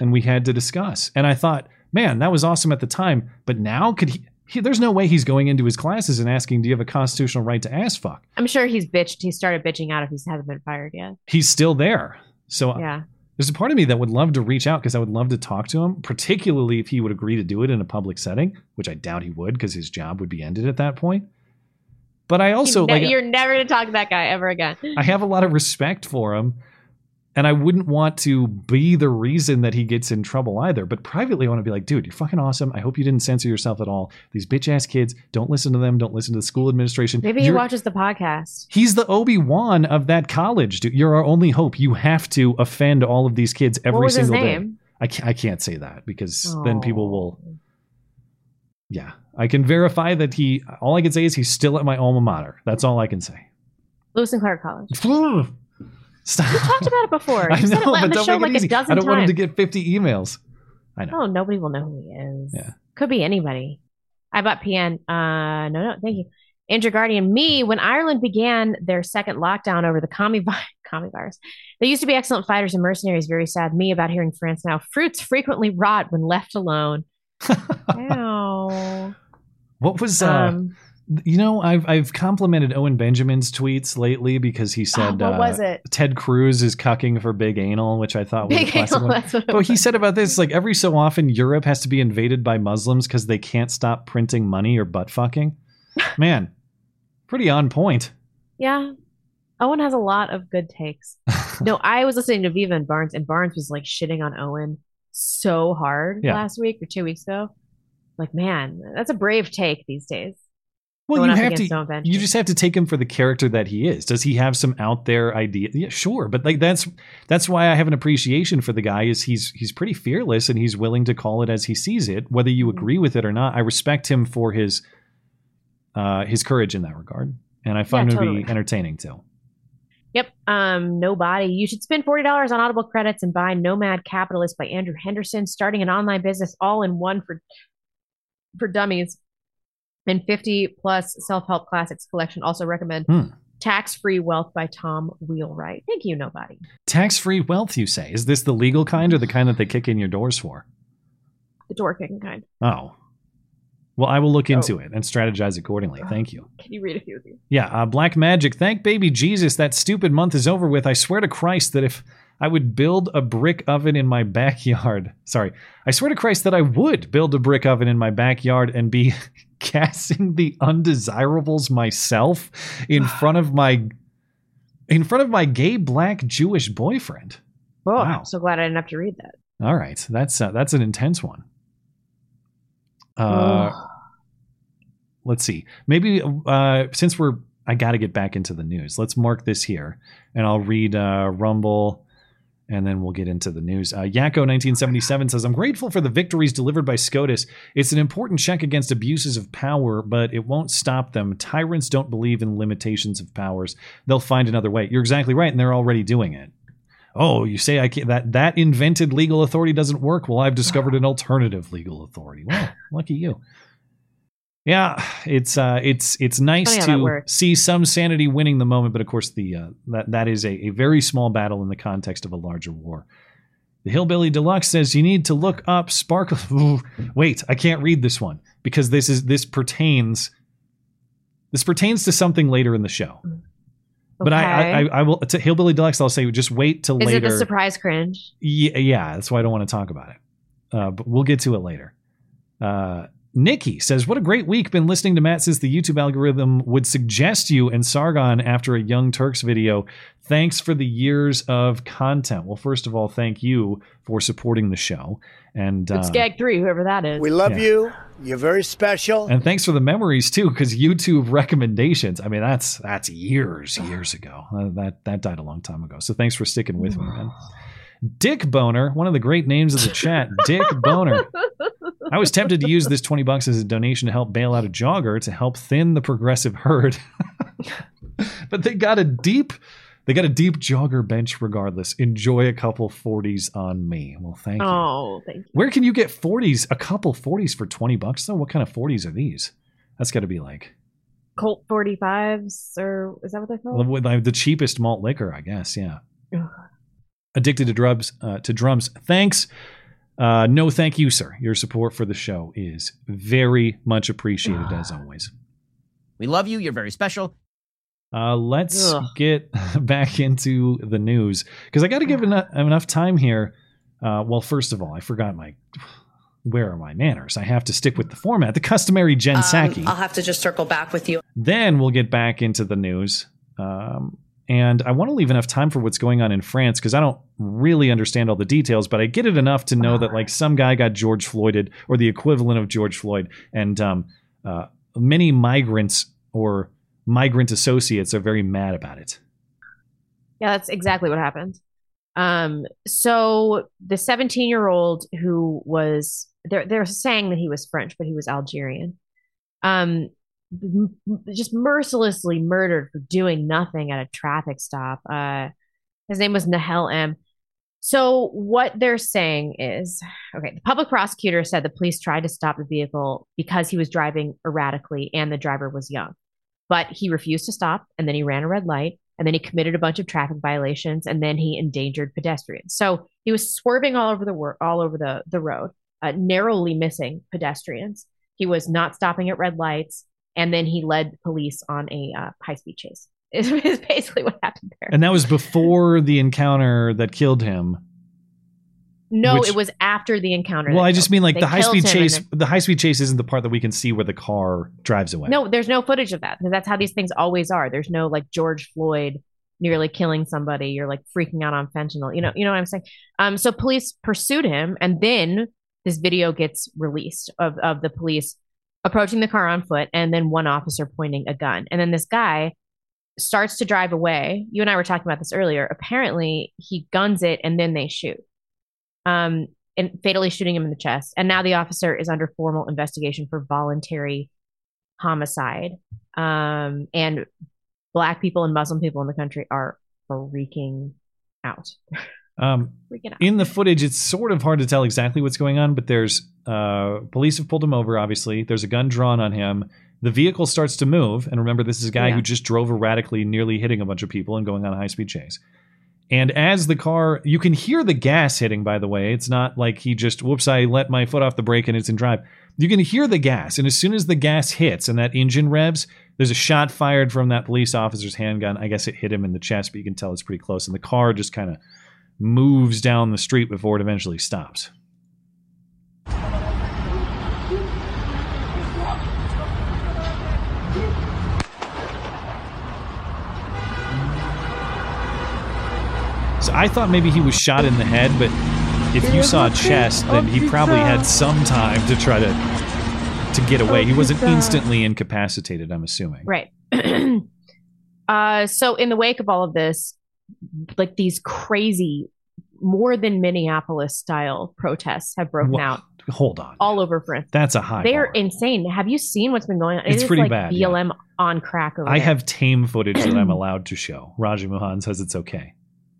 And we had to discuss. And I thought, man, that was awesome at the time, but now could he? He there's no way he's going into his classes and asking, "Do you have a constitutional right to ass fuck?" I'm sure he's bitched. He started bitching out if he hasn't been fired yet. He's still there. So uh, Yeah. There's a part of me that would love to reach out because I would love to talk to him, particularly if he would agree to do it in a public setting, which I doubt he would because his job would be ended at that point. But I also You ne- like you're never to talk to that guy ever again. I have a lot of respect for him, and I wouldn't want to be the reason that he gets in trouble either. But privately, I want to be like, dude, you're fucking awesome. I hope you didn't censor yourself at all. These bitch ass kids, don't listen to them. Don't listen to the school administration. Maybe he You're- watches the podcast. He's the Obi Wan of that college, dude. You're our only hope. You have to offend all of these kids every What was his single day. I can't, I can't say that because then people will. Yeah, I can verify that he. All I can say is he's still at my alma mater. That's all I can say. Lewis and Clark College. Stop. We talked about it before. I You said know, it but don't show make it like easy. I don't want him times. to get 50 emails. I know. Oh, nobody will know who he is. Yeah. Could be anybody. I bought PN. Uh, no, no, thank you. Andrew Guardian, me, when Ireland began their second lockdown over the commie, vi- commie virus, they used to be excellent fighters and mercenaries. Very sad. Me about hearing France now. Fruits frequently rot when left alone. Ow. What was uh Um, you know, I've I've complimented Owen Benjamin's tweets lately because he said what uh, was it? Ted Cruz is cucking for big anal, which I thought was Big a classic anal, one. what But he said about this like every so often Europe has to be invaded by Muslims because they can't stop printing money or butt fucking. Man, pretty on point. Yeah. Owen has a lot of good takes. no, I was listening to Viva and Barnes, and Barnes was like shitting on Owen so hard Yeah. last week or two weeks ago. Like, man, that's a brave take these days. Well, you have to. You just have to take him for the character that he is. Does he have some out there idea? Yeah, sure, but like that's that's why I have an appreciation for the guy. Is he's he's pretty fearless and he's willing to call it as he sees it, whether you Mm-hmm. agree with it or not. I respect him for his uh his courage in that regard, and I find Yeah, him to be entertaining too. Yep. Um, nobody. You should spend forty dollars on Audible credits and buy Nomad Capitalist by Andrew Henderson, starting an online business all in one for for dummies. And fifty plus self help classics collection. Also recommend Hmm. Tax Free Wealth by Tom Wheelwright. Thank you, nobody. Tax free wealth, you say? Is this the legal kind or the kind that they kick in your doors for? The door kicking kind. Oh, well, I will look into it and strategize accordingly. Thank you. Can you read a few of these? Yeah, uh, Black Magic. Thank baby Jesus. That stupid month is over with. I swear to Christ that if I would build a brick oven in my backyard, sorry, I swear to Christ that I would build a brick oven in my backyard and be casting the undesirables myself in front of my in front of my gay black Jewish boyfriend. Oh, Wow. I'm so glad I didn't have to read that. All right, that's uh, that's an intense one. Uh, let's see. Maybe uh, since we're, I got to get back into the news. Let's mark this here, and I'll read uh, Rumble, and then we'll get into the news. Uh, Yakko 1977 says, "I'm grateful for the victories delivered by SCOTUS. It's an important check against abuses of power, but it won't stop them. Tyrants don't believe in limitations of powers. They'll find another way. You're exactly right, and they're already doing it." Oh, you say I can't, that that invented legal authority doesn't work? Well, I've discovered an alternative legal authority. Well, lucky you. Yeah, it's uh, it's it's nice Funny how that to see some sanity winning the moment, but of course the uh, that that is a, a very small battle in the context of a larger war. The Hillbilly Deluxe says you need to look up Sparkle. Wait, I can't read this one because this is this pertains this pertains to something later in the show. But I, I, I, will to Hillbilly Deluxe. I'll say just wait till Is later. it a surprise cringe? Yeah, yeah, that's why I don't want to talk about it. Uh, but we'll get to it later. Uh, Nikki says, "What a great week! Been listening to Matt since the YouTube algorithm would suggest you and Sargon after a Young Turks video. Thanks for the years of content. Well, first of all, thank you for supporting the show, and uh, It's Gag 3, whoever that is. We love Yeah. you. You're very special. and thanks for the memories too, because YouTube recommendations. I mean, that's that's years, years ago. Uh, that that died a long time ago. So thanks for sticking with me, man. Dick Boner, one of the great names of the chat, Dick Boner. I was tempted to use this 20 bucks as a donation to help bail out a jogger to help thin the progressive herd. but they got a deep they got a deep jogger bench regardless. Enjoy a couple 40s on me. Well, thank you. Oh, thank you. Where can you get 40s? A couple 40s for 20 bucks though? What kind of 40s are these? That's got to be like Colt 45s, or is that what they're called? with the cheapest malt liquor, I guess. Yeah. Addicted to drums. Uh, to drums. Thanks. Uh, no, thank you, sir. Your support for the show is very much appreciated as always. We love you. You're very special. Uh, let's Ugh. get back into the news because I got to give enough, enough time here. Uh, well, first of all, I forgot my. Where are my manners? I have to stick with the format, the customary Jen Psaki. Um, I'll have to just circle back with you. Then we'll get back into the news. Um, and I want to leave enough time for what's going on in France because I don't really understand all the details, but I get it enough to know that like some guy got George Floyded or the equivalent of George Floyd, and um, uh, many migrants or migrant associates are very mad about it. Yeah, that's exactly what happened. Um, so the 17 year old who was they're they're saying that he was French, but he was Algerian. Um, just mercilessly murdered for doing nothing at a traffic stop. Uh, his name was Nahel M. So what they're saying is, okay, the public prosecutor said the police tried to stop the vehicle because he was driving erratically and the driver was young. But he refused to stop and then he ran a red light and then he committed a bunch of traffic violations and then he endangered pedestrians. So he was swerving all over the wor- all over the the road, uh, narrowly missing pedestrians. He was not stopping at red lights and then he led police on a uh, high speed chase. Is, is basically what happened there. And that was before the encounter that killed him. No, Which- it was after the encounter. Well, I just mean like the high speed chase. then- The high speed chase isn't the part that we can see where the car drives away. No, there's no footage of that because that's how these things always are. There's no like George Floyd nearly killing somebody. You're like freaking out on fentanyl. You know, you know what I'm saying? Um, so police pursued him, and then this video gets released of of the police approaching the car on foot, and then one officer pointing a gun, and then this guy starts to drive away. You and I were talking about this earlier. Apparently, he guns it, and then they shoot. Um, and fatally shooting him in the chest. And now the officer is under formal investigation for voluntary homicide. Um, and black people and Muslim people in the country are freaking out. Um, in the footage, it's sort of hard to tell exactly what's going on, but there's uh, police have pulled him over. Obviously, there's a gun drawn on him. The vehicle starts to move, and remember, this is a guy Yeah. who just drove erratically, nearly hitting a bunch of people and going on a high speed chase. And as the car, you can hear the gas hitting. By the way, it's not like he just whoops, I let my foot off the brake and it's in drive. You can hear the gas, and as soon as the gas hits and that engine revs, there's a shot fired from that police officer's handgun. I guess it hit him in the chest, but you can tell it's pretty close. And the car just kind of moves down the street before it eventually stops. So I thought maybe he was shot in the head, but if you saw a chest, then he probably had some time to try to to get away. He wasn't instantly incapacitated, I'm assuming. Right. uh, so in the wake of all of this, like these crazy, more than Minneapolis style protests have broken out Hold on. all over France. That's a high They're insane. Have you seen what's been going on? It It's pretty like bad, yeah. BLM on crack over I there. have tame footage that I'm allowed to show. Raji Mohan says it's okay.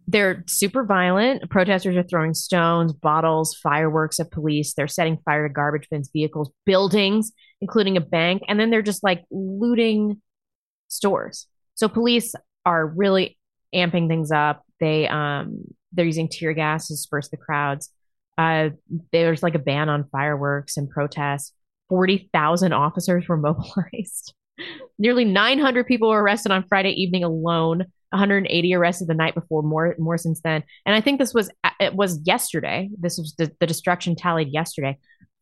They're super violent. Protesters are throwing stones, bottles, fireworks at police. They're setting fire to garbage bins, vehicles, buildings, including a bank, and then they're just like looting stores. So police are really amping things up. They um they're using tear gas to disperse the crowds. Uh, there's like a ban on fireworks and protests. Forty thousand officers were mobilized. Nearly 900 people were arrested on Friday evening alone. 180 arrested the night before, more more since then. And I think this was it was yesterday. This was the, the destruction tallied yesterday.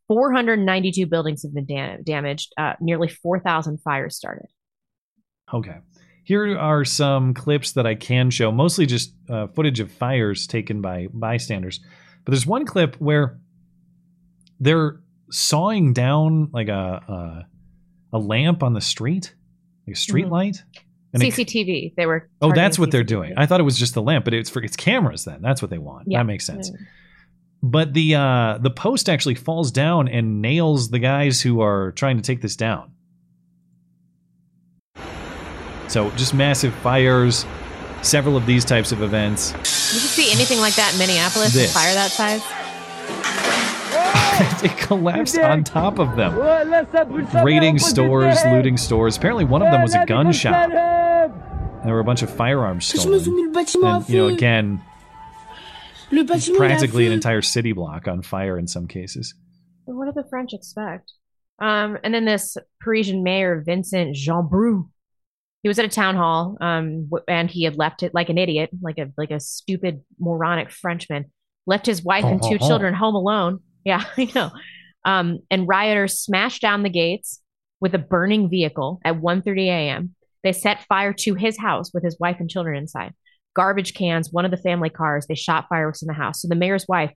492 buildings have been dam- damaged. Uh, nearly 4,000 fires started. Okay. Here are some clips that I can show, mostly just uh, footage of fires taken by bystanders. But there's one clip where they're sawing down like a a, a lamp on the street, like a street Mhm. light. And it- CCTV. They were. oh, that's what they're doing. I thought it was just the lamp, but it's for it's cameras. Then that's what they want. Yeah. That makes sense. Yeah. But the uh, the post actually falls down and nails the guys who are trying to take this down. So just massive fires, several of these types of events. Did you see anything like that in Minneapolis? This. A fire that size? it collapsed on top of them, raiding stores, looting stores. Apparently, one of them was a gun shop. There were a bunch of firearms stolen. And, you know, again, practically an entire city block on fire in some cases. What do the French expect? Um, and then this Parisian mayor Vincent Jeanbrun He was at a town hall, um, and he had left it like an idiot, like a like a stupid moronic Frenchman. Left his wife and Oh, two oh, oh. children home alone. Yeah, I know. Um, and rioters smashed down the gates with a burning vehicle at 1:30 a.m. They set fire to his house with his wife and children inside. Garbage cans, one of the family cars. They shot fireworks in the house. So the mayor's wife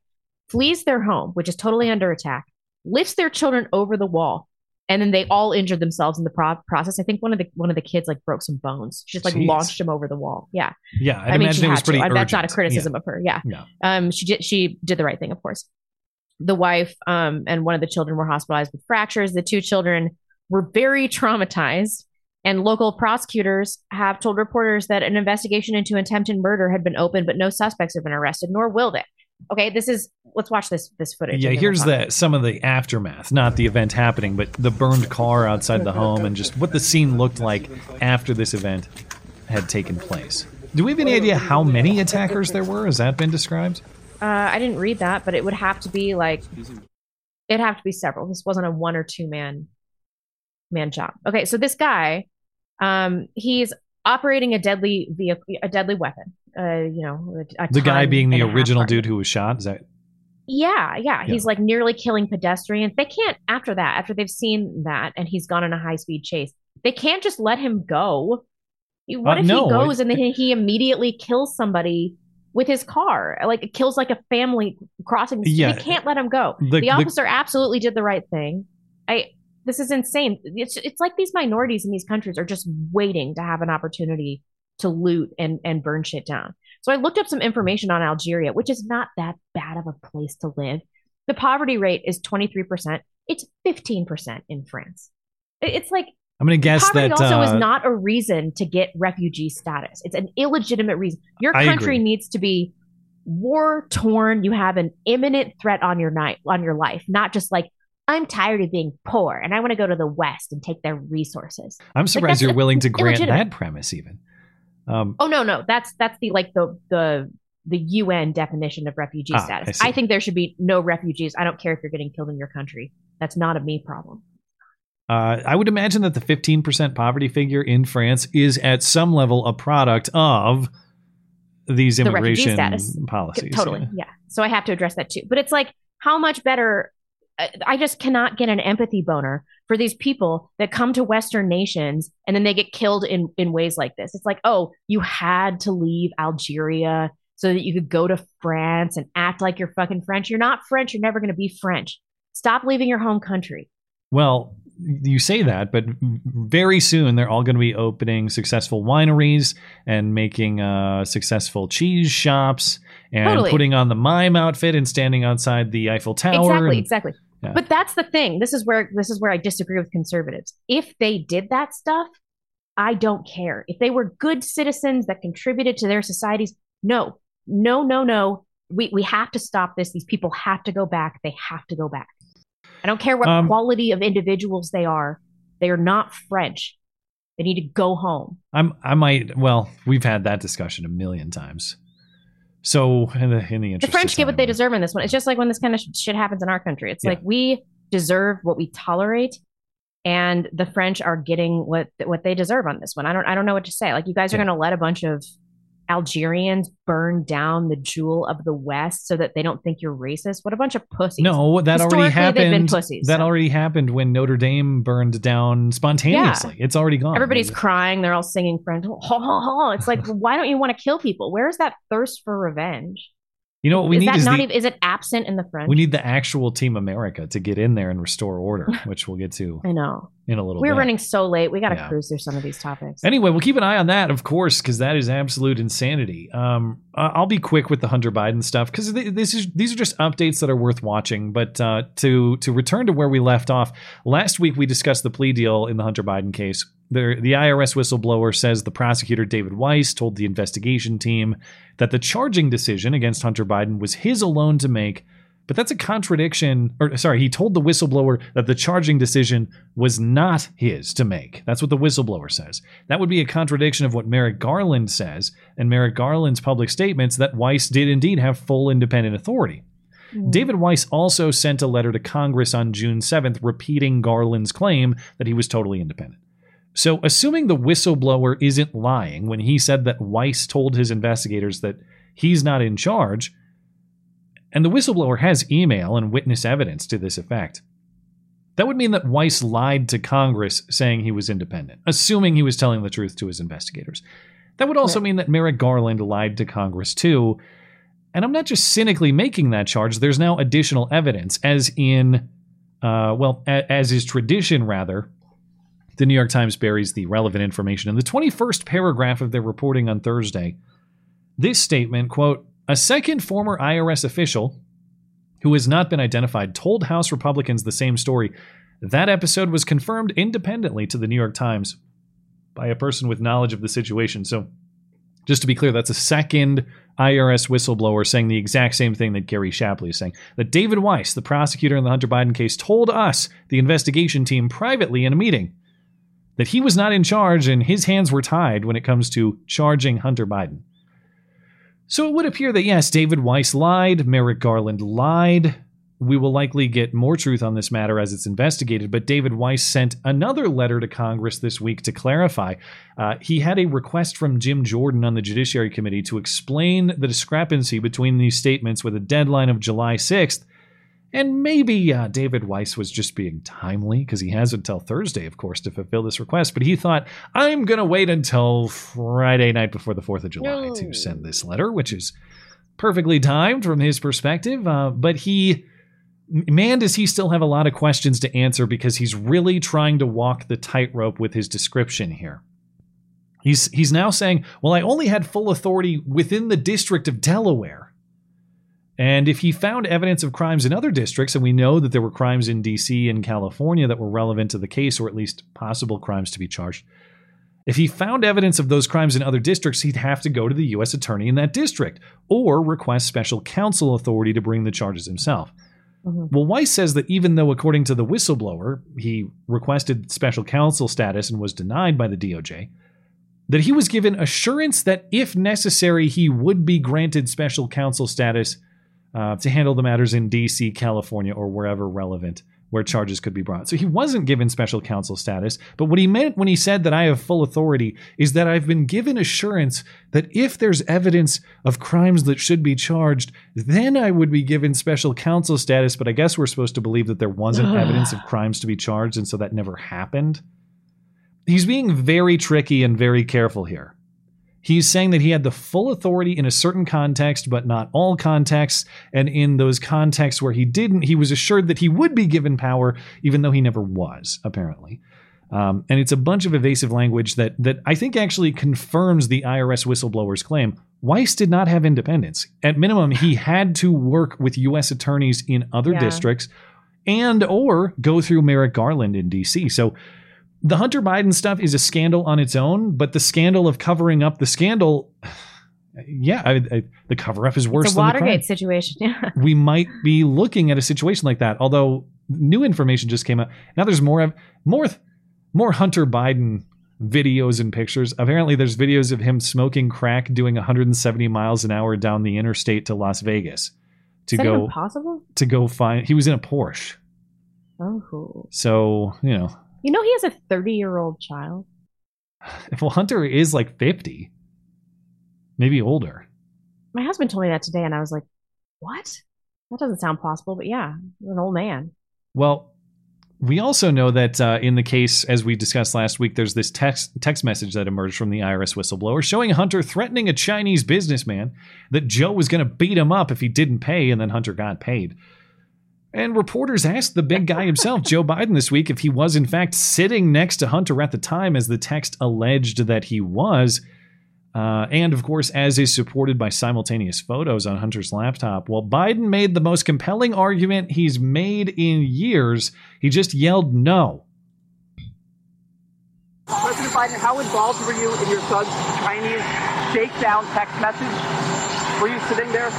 flees their home, which is totally under attack, lifts their children over the wall, and then they all injured themselves in the pro- process. I think one of the one of the kids like broke some bones. She just like Jeez. launched him over the wall. Yeah, Yeah, I'd I mean, she it was had to. pretty That's not a criticism Yeah. of her. Yeah. No. Um, she did. She did the right thing, of course. The wife um, and one of the children were hospitalized with fractures. The two children were very traumatized, and local prosecutors have told reporters that an investigation into attempted murder had been opened, but no suspects have been arrested, nor will they. Okay, this is. Let's watch this this footage. Yeah, here's we'll the some of the aftermath, not the event happening, but the burned car outside the home and just what the scene looked like after this event had taken place. Do we have any idea how many attackers there were? Has that been described? Uh, I didn't read that, but it would have to be like it'd have to be several. This wasn't a one or two man man job. Okay, so this guy, um, he's operating a deadly vehicle, a deadly weapon. Uh, you know, The guy being the and a half original dude who was shot. Is that Yeah, yeah, he's like nearly killing pedestrians. They can't after that, after they've seen that, and he's gone on a high speed chase. They can't just let him go. What Uh, if no, he goes it- and then he immediately kills somebody with his car? Like it kills like a family crossing. The. Yeah. They can't let him go. The- The, the- officer absolutely did the right thing. I. This is insane. It's it's like these minorities in these countries are just waiting to have an opportunity to loot and and burn shit down. So I looked up some information on Algeria, which is not that bad of a place to live. The poverty rate is 23%. It's 15% in France. It's like I'm going to guess that poverty that also uh, is not a reason to get refugee status. It's an illegitimate reason. Your country needs to be war torn. You have an imminent threat on your night on your life, not just like I'm tired of being poor and I want to go to the West and take their resources. I'm surprised that's you're willing to grant that premise even. Um, Oh no, no, that's that's the like the the the UN definition of refugee Ah, status. see. I, think there should be no refugees. I don't care if you're getting killed in your country. That's not a me problem. Uh, I would imagine that the 15% poverty figure in France is at some level a product of these immigration status. policies. Totally, yeah. yeah. So I have to address that too. But it's like how much better. I- I just cannot get an empathy boner for these people that come to Western nations and then they get killed in in ways like this. It's like, oh, you had to leave Algeria so that you could go to France and act like you're fucking French. You're not French. You're never going to be French. Stop leaving your home country. Well, you say that, but very soon they're all going to be opening successful wineries and making uh, successful cheese shops and Totally. putting on the mime outfit and standing outside the Eiffel Tower. exactly, and- exactly. Yeah. But that's the thing. This is where this is where I disagree with conservatives. If they did that stuff, I don't care. If they were good citizens that contributed to their societies, no, no, no, no. We we have to stop this. These people have to go back. They have to go back. I don't care what Um, quality of individuals they are. They are not French. They need to go home. I'm I might well, we've had that discussion a million times. So in the in the The French get what they deserve in this one. It's just like when this kind of shit happens in our country. It's Yeah. like we deserve what we tolerate, and the French are getting what what they deserve on this one. I don't I don't know what to say. Like you guys are Yeah. going to let a bunch of Algerians burn down the jewel of the West so that they don't think you're racist. What a bunch of pussies! No, that already Historically, They've been happened. pussies. that so. already happened when Notre Dame burned down spontaneously. It's already gone. Everybody's crying. They're all singing French. Ha, ha, ha. It's like, why don't you want to kill people? Where is that thirst for revenge? You know what we is need that is not the, even? Is it absent in the French? we need the actual Team America to get in there and restore order, which we'll get to I know. In a little We're bit. running so late. We got to Yeah. cruise through some of these topics. Anyway, we'll keep an eye on that, of course, because that is absolute insanity. Um, I'll be quick with the Hunter Biden stuff because this is these are just updates that are worth watching. But uh, to to return to where we left off last week, we discussed the plea deal in the Hunter Biden case. The, the IRS whistleblower says the prosecutor David Weiss told the investigation team that the charging decision against Hunter Biden was his alone to make. But that's a contradiction. Or sorry, he told the whistleblower that the charging decision was not his to make. That's what the whistleblower says. That would be a contradiction of what Merrick Garland says, and Merrick Garland's public statements that Weiss did indeed have full independent authority. Hmm. David Weiss also sent a letter to Congress on June 7th repeating Garland's claim that he was totally independent. So, assuming the whistleblower isn't lying when he said that Weiss told his investigators that he's not in charge, and the whistleblower has email and witness evidence to this effect, that would mean that Weiss lied to Congress saying he was independent, assuming he was telling the truth to his investigators. That would also mean that Merrick Garland lied to Congress too. And I'm not just cynically making that charge, there's now additional evidence, as in, uh, well, a- as is tradition, rather. The New York Times buries the relevant information in the 21st paragraph of their reporting on Thursday. This statement, quote, a second former IRS official who has not been identified told House Republicans the same story. That episode was confirmed independently to the New York Times by a person with knowledge of the situation. So, just to be clear, that's a second IRS whistleblower saying the exact same thing that Gary Shapley is saying. That David Weiss, the prosecutor in the Hunter Biden case, told us, the investigation team, privately in a meeting that he was not in charge and his hands were tied when it comes to charging Hunter Biden. So it would appear that yes, David Weiss lied, Merrick Garland lied. We will likely get more truth on this matter as it's investigated, but David Weiss sent another letter to Congress this week to clarify. Uh, he had a request from Jim Jordan on the Judiciary Committee to explain the discrepancy between these statements with a deadline of July 6th. And maybe uh, David Weiss was just being timely because he has until Thursday, of course, to fulfill this request. But he thought, I'm going to wait until Friday night before the 4th of July to send this letter, which is perfectly timed from his perspective. Uh, but he, man, does he still have a lot of questions to answer because he's really trying to walk the tightrope with his description here. He's, he's now saying, Well, I only had full authority within the District of Delaware. And if he found evidence of crimes in other districts, and we know that there were crimes in DC and California that were relevant to the case, or at least possible crimes to be charged, if he found evidence of those crimes in other districts, he'd have to go to the U.S. attorney in that district or request special counsel authority to bring the charges himself. Mm-hmm. Well, Weiss says that even though, according to the whistleblower, he requested special counsel status and was denied by the DOJ, that he was given assurance that if necessary, he would be granted special counsel status uh, to handle the matters in DC, California, or wherever relevant where charges could be brought. So he wasn't given special counsel status, but what he meant when he said that I have full authority is that I've been given assurance that if there's evidence of crimes that should be charged, then I would be given special counsel status, but I guess we're supposed to believe that there wasn't evidence of crimes to be charged and so that never happened. He's being very tricky and very careful here. He's saying that he had the full authority in a certain context, but not all contexts. And in those contexts where he didn't, he was assured that he would be given power, even though he never was, apparently. Um, and it's a bunch of evasive language that that I think actually confirms the IRS whistleblower's claim. Weiss did not have independence. At minimum, he had to work with U.S. attorneys in other Yeah. districts, and or go through Merrick Garland in D.C. So the Hunter Biden stuff is a scandal on its own, but the scandal of covering up the scandal, yeah, I, I, the cover up is worse it's a than the crime Watergate situation. Yeah. we might be looking at a situation like that. Although new information just came out. Now there's more of more more Hunter Biden videos and pictures. Apparently there's videos of him smoking crack doing 170 miles an hour down the interstate to Las Vegas to Is that go possible? to go find he was in a Porsche. Oh, cool. So, you know, You know he has a 30 year old child. well Hunter is like 50. Maybe older. My husband told me that today, and I was like, "What? That doesn't sound possible." But yeah, an old man. Well, we also know that uh, in the case, as we discussed last week, there's this text text message that emerged from the IRS whistleblower showing Hunter threatening a Chinese businessman that Joe was going to beat him up if he didn't pay, and then Hunter got paid. And reporters asked the big guy himself, Joe Biden, this week if he was in fact sitting next to Hunter at the time, as the text alleged that he was. Uh, and of course, as is supported by simultaneous photos on Hunter's laptop. Well, Biden made the most compelling argument he's made in years. He just yelled no. President Biden, how involved were you in your son's Chinese shakedown text message? Were you sitting there?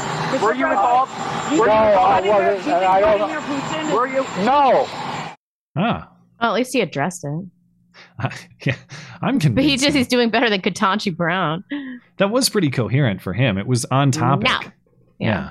Were you involved? Were No, you I wasn't, and I don't- Were you? No. Ah, Well, at least he addressed it. yeah, I'm convinced. But he just he's doing better than Ketanji Brown. that was pretty coherent for him. It was on topic. No. Yeah.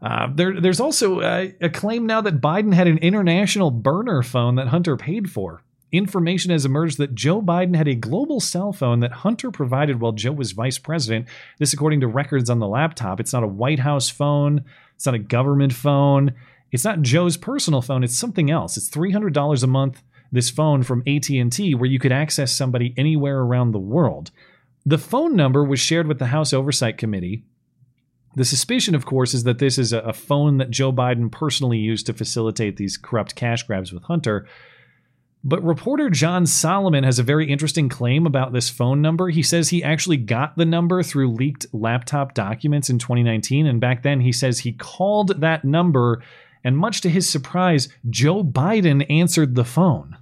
Uh, there, there's also uh, a claim now that Biden had an international burner phone that Hunter paid for. information has emerged that Joe Biden had a global cell phone that Hunter provided while Joe was vice president. This, according to records on the laptop. It's not a White House phone, it's not a government phone, it's not Joe's personal phone, it's something else. It's $300 a month this phone from AT&T where you could access somebody anywhere around the world. The phone number was shared with the House Oversight Committee. The suspicion, of course, is that this is a phone that Joe Biden personally used to facilitate these corrupt cash grabs with Hunter. But reporter John Solomon has a very interesting claim about this phone number. He says he actually got the number through leaked laptop documents in 2019. And back then, he says he called that number, and much to his surprise, Joe Biden answered the phone.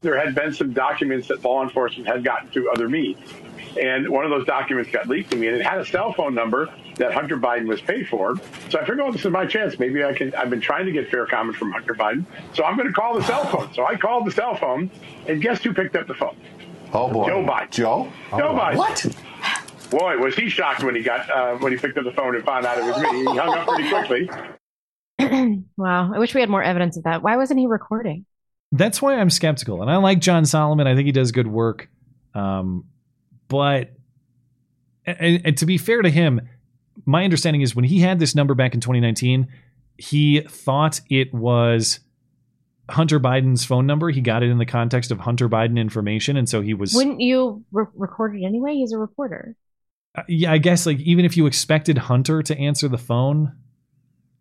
There had been some documents that law enforcement had gotten through other means. And one of those documents got leaked to me, and it had a cell phone number that Hunter Biden was paid for. So I figured, oh, this is my chance. Maybe I can. I've been trying to get fair comment from Hunter Biden, so I'm going to call the cell phone. So I called the cell phone, and guess who picked up the phone? Oh boy, Joe Biden. Joe. Joe Oh, Biden. What? Boy, was he shocked when he got uh, when he picked up the phone and found out it was me. He hung up pretty quickly. wow. I wish we had more evidence of that. Why wasn't he recording? That's why I'm skeptical. And I like John Solomon. I think he does good work. Um, but and, and to be fair to him, my understanding is when he had this number back in 2019, he thought it was Hunter Biden's phone number. He got it in the context of Hunter Biden information, and so he was. Wouldn't you re- record it anyway? He's a reporter. Uh, yeah, I guess like even if you expected Hunter to answer the phone,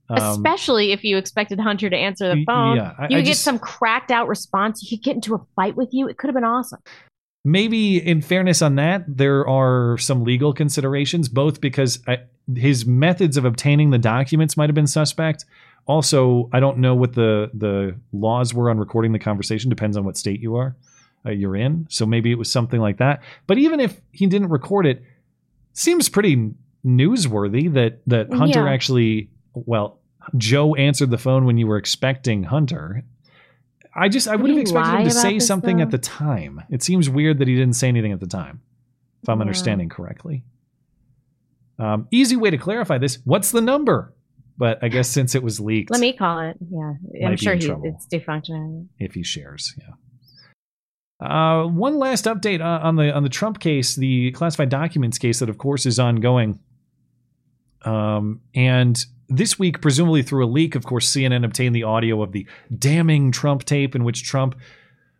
um, Especially if you expected Hunter to answer the phone. yeah, I- you I get just- some cracked out response. He could get into a fight with you. It could have been awesome. Maybe in fairness on that, there are some legal considerations, both because I, his methods of obtaining the documents might have been suspect. Also, I don't know what the the laws were on recording the conversation. Depends on what state you are, uh, you're in. So maybe it was something like that. But even if he didn't record it, seems pretty newsworthy that that Hunter Yeah. actually, well, Joe answered the phone when you were expecting Hunter. I just I would have expected him to say something at the time. It seems weird that he didn't say anything at the time, if I'm Yeah. understanding correctly. Um, easy way to clarify this: what's the number? But I guess since it was leaked, Let me call it. Yeah. I'm sure in he, trouble. it's defunct. if he shares, yeah. Uh, one last update on on the on the Trump case, the classified documents case that, of course, is ongoing. Um, and this week, presumably through a leak, of course, CNN obtained the audio of the damning Trump tape in which Trump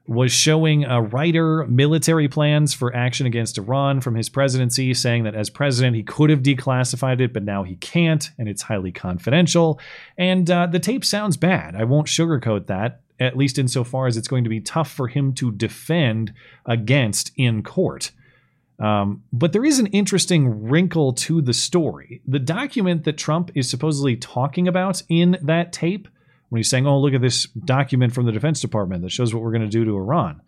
was showing a writer military plans for action against Iran from his presidency, saying that as president he could have declassified it, but now he can't, and it's highly confidential. And uh, the tape sounds bad. I won't sugarcoat that, at least insofar as it's going to be tough for him to defend against in court. Um, but there is an interesting wrinkle to the story. The document that Trump is supposedly talking about in that tape, when he's saying, "Oh, look at this document from the Defense Department that shows what we're going to do to Iran,"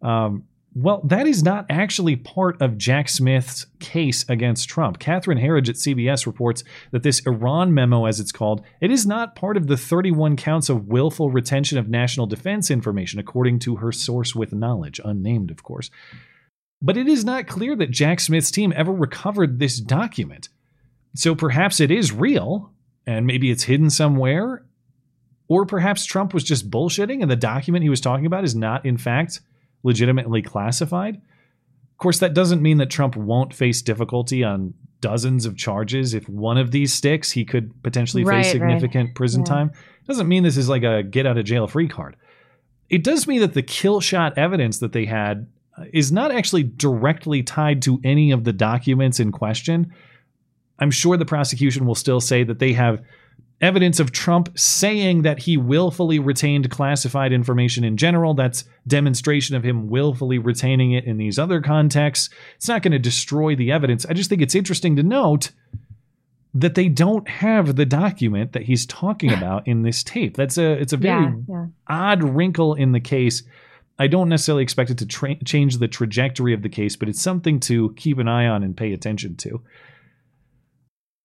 um, well, that is not actually part of Jack Smith's case against Trump. Catherine Herridge at CBS reports that this Iran memo, as it's called, it is not part of the 31 counts of willful retention of national defense information, according to her source with knowledge, unnamed, of course. But it is not clear that Jack Smith's team ever recovered this document. So perhaps it is real, and maybe it's hidden somewhere. Or perhaps Trump was just bullshitting, and the document he was talking about is not, in fact, legitimately classified. Of course, that doesn't mean that Trump won't face difficulty on dozens of charges. If one of these sticks, he could potentially Right, face right. significant prison Yeah. time. Doesn't mean this is like a get out of jail free card. It does mean that the kill shot evidence that they had is not actually directly tied to any of the documents in question. I'm sure the prosecution will still say that they have evidence of Trump saying that he willfully retained classified information in general. That's demonstration of him willfully retaining it in these other contexts. It's not going to destroy the evidence. I just think it's interesting to note that they don't have the document that he's talking about in this tape. That's a it's a very Yeah, yeah. odd wrinkle in the case. I don't necessarily expect it to tra- change the trajectory of the case, but it's something to keep an eye on and pay attention to.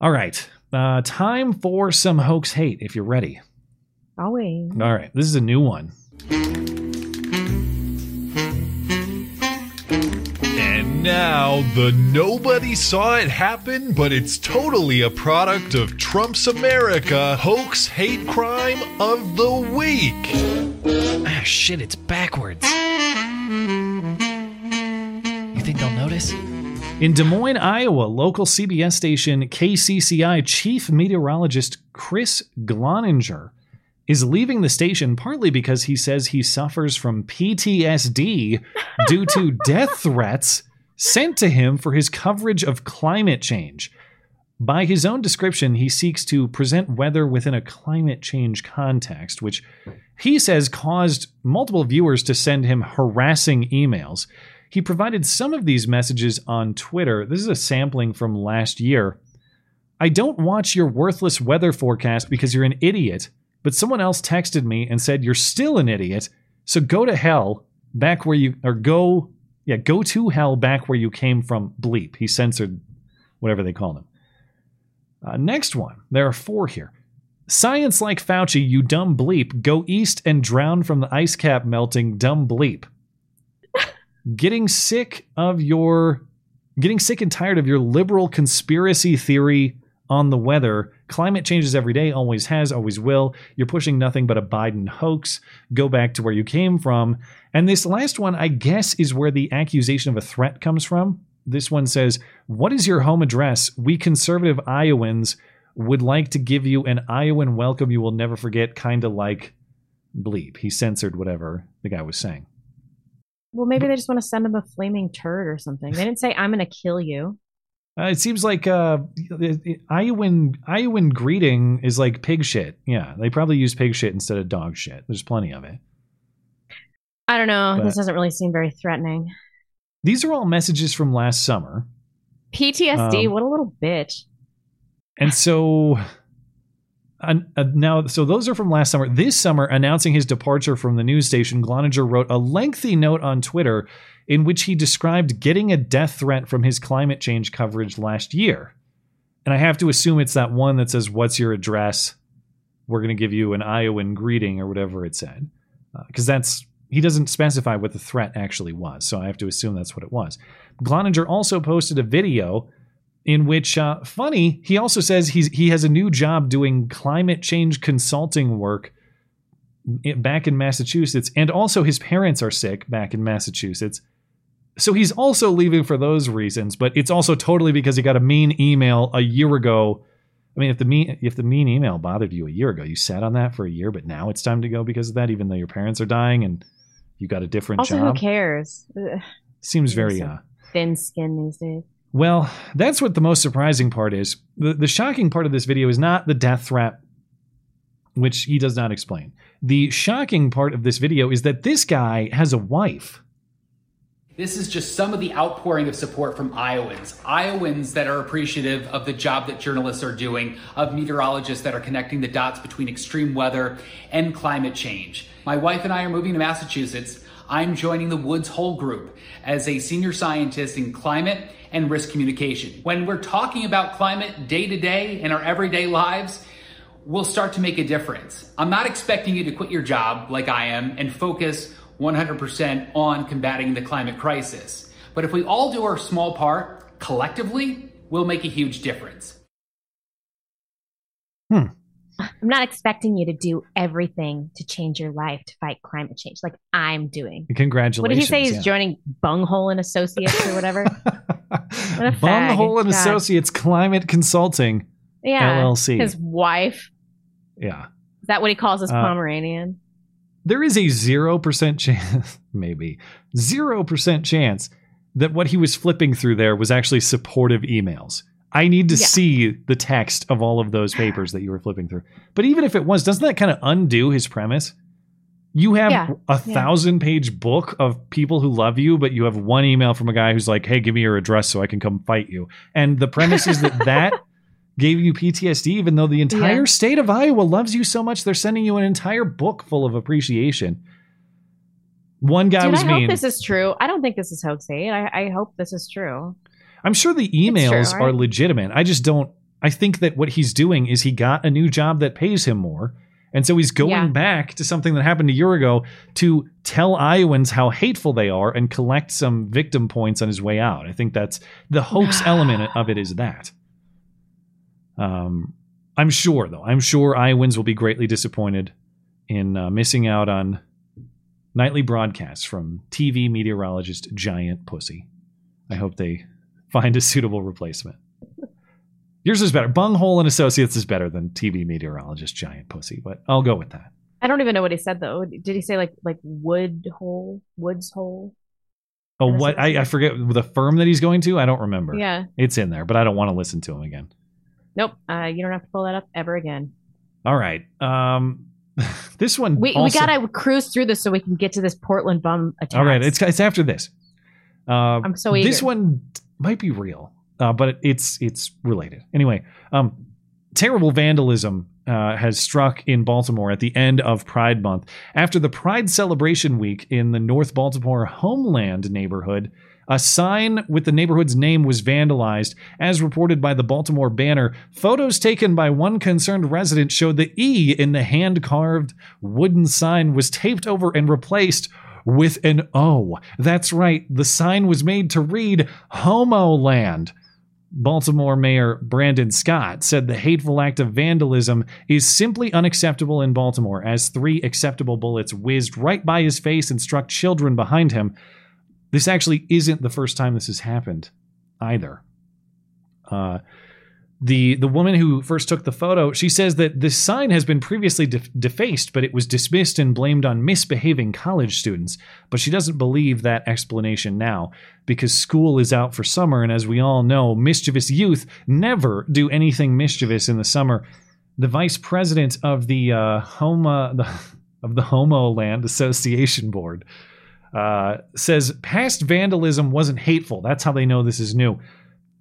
All right, uh, time for some hoax hate. If you're ready. Always. All right, this is a new one. Now the nobody saw it happen, but it's totally a product of Trump's America hoax hate crime of the week. Ah, shit, it's backwards. You think they'll notice? In Des Moines, Iowa, local CBS station KCCI chief meteorologist Chris Gloninger is leaving the station partly because he says he suffers from PTSD due to death threats sent to him for his coverage of climate change. By his own description, he seeks to present weather within a climate change context, which he says caused multiple viewers to send him harassing emails. He provided some of these messages on Twitter. This is a sampling from last year. I don't watch your worthless weather forecast because you're an idiot, but someone else texted me and said you're still an idiot, so go to hell back where you or go yeah, go to hell back where you came from bleep. He censored whatever they called him. Uh, next one. There are four here. Science like Fauci, you dumb bleep. Go east and drown from the ice cap melting, dumb bleep. getting sick of your. Getting sick and tired of your liberal conspiracy theory on the weather. Climate changes every day, always has, always will. You're pushing nothing but a Biden hoax. Go back to where you came from. And this last one, I guess, is where the accusation of a threat comes from. This one says, What is your home address? We conservative Iowans would like to give you an Iowan welcome you will never forget, kind of like bleep. He censored whatever the guy was saying. Well, maybe they just want to send him a flaming turd or something. They didn't say, I'm going to kill you. Uh, it seems like uh, Iowan Iowan greeting is like pig shit. Yeah, they probably use pig shit instead of dog shit. There's plenty of it. I don't know. But- this doesn't really seem very threatening. These are all messages from last summer. PTSD, Um, what a little bitch. And so uh, uh, now, so those are from last summer. This summer, announcing his departure from the news station, Gloninger wrote a lengthy note on Twitter in which he described getting a death threat from his climate change coverage last year. And I have to assume it's that one that says, What's your address? We're going to give you an Iowan greeting or whatever it said. Because that's, he doesn't specify what the threat actually was. So I have to assume that's what it was. Gloninger also posted a video in which, uh, funny, he also says he's he has a new job doing climate change consulting work back in Massachusetts, and also his parents are sick back in Massachusetts. So he's also leaving for those reasons, but it's also totally because he got a mean email a year ago. I mean, if the mean if the mean email bothered you a year ago, you sat on that for a year, but now it's time to go because of that, even though your parents are dying and you got a different Also, job. who cares? Seems very uh, thin skin these days. Well, that's what the most surprising part is. The, the shocking part of this video is not the death threat, which he does not explain. The shocking part of this video is that this guy has a wife. This is just some of the outpouring of support from Iowans. Iowans that are appreciative of the job that journalists are doing, of meteorologists that are connecting the dots between extreme weather and climate change. My wife and I are moving to Massachusetts. I'm joining the Woods Hole Group as a senior scientist in climate and risk communication. When we're talking about climate day to day in our everyday lives, we'll start to make a difference. I'm not expecting you to quit your job like I am and focus 100% on combating the climate crisis. But if we all do our small part collectively, we'll make a huge difference. Hmm. I'm not expecting you to do everything to change your life to fight climate change like I'm doing. Congratulations. What did he say? He's yeah. joining Bunghole and Associates or whatever. what a fag. Bunghole and God. Associates Climate Consulting Yeah. LLC. His wife. yeah. Is that what he calls his Uh, Pomeranian? There is a 0% chance, maybe, 0% chance that what he was flipping through there was actually supportive emails. I need to Yeah. see the text of all of those papers that you were flipping through. But even if it was, doesn't that kind of undo his premise? You have Yeah. a Yeah. thousand page book of people who love you, but you have one email from a guy who's like, hey, give me your address so I can come fight you. And the premise is that that gave you PTSD, even though the entire state of Iowa loves you so much, they're sending you an entire book full of appreciation. One guy Dude, was I mean. hope this is true. I don't think this is hoaxy. I, I hope this is true. I'm sure the true, emails right? are legitimate. I just don't. I think that what he's doing is he got a new job that pays him more, And so he's going Yeah. back to something that happened a year ago to tell Iowans how hateful they are and collect some victim points on his way out. I think that's the hoax element of it is that. Um, I'm sure, though, I'm sure Iowans will be greatly disappointed in uh, missing out on nightly broadcasts from TV meteorologist Giant Pussy. I hope they find a suitable replacement. Yours is better. Bunghole and Associates is better than TV meteorologist Giant Pussy, but I'll go with that. I don't even know what he said though. Did he say like like wood hole, woods hole? Oh, what? I, I forget the firm that he's going to. I don't remember. Yeah. It's in there, but I don't want to listen to him again. Nope. Uh, you don't have to pull that up ever again. All right. Um, this one. We also- we gotta cruise through this so we can get to this Portland bum attack. All right, it's it's after this. Uh, I'm so eager. This one might be real, uh, but it's it's related. Anyway, um, terrible vandalism uh, has struck in Baltimore at the end of Pride Month after the Pride celebration week in the North Baltimore Homeland neighborhood. A sign with the neighborhood's name was vandalized. As reported by the Baltimore Banner, photos taken by one concerned resident showed the E in the hand carved wooden sign was taped over and replaced with an O. That's right, the sign was made to read Homo Land. Baltimore Mayor Brandon Scott said the hateful act of vandalism is simply unacceptable in Baltimore as three acceptable bullets whizzed right by his face and struck children behind him. This actually isn't the first time this has happened either. Uh, the the woman who first took the photo, she says that this sign has been previously def- defaced, but it was dismissed and blamed on misbehaving college students. But she doesn't believe that explanation now because school is out for summer, and as we all know, mischievous youth never do anything mischievous in the summer. The vice president of the uh, Homa the, of the Homo Land Association Board uh, says past vandalism wasn't hateful. That's how they know this is new.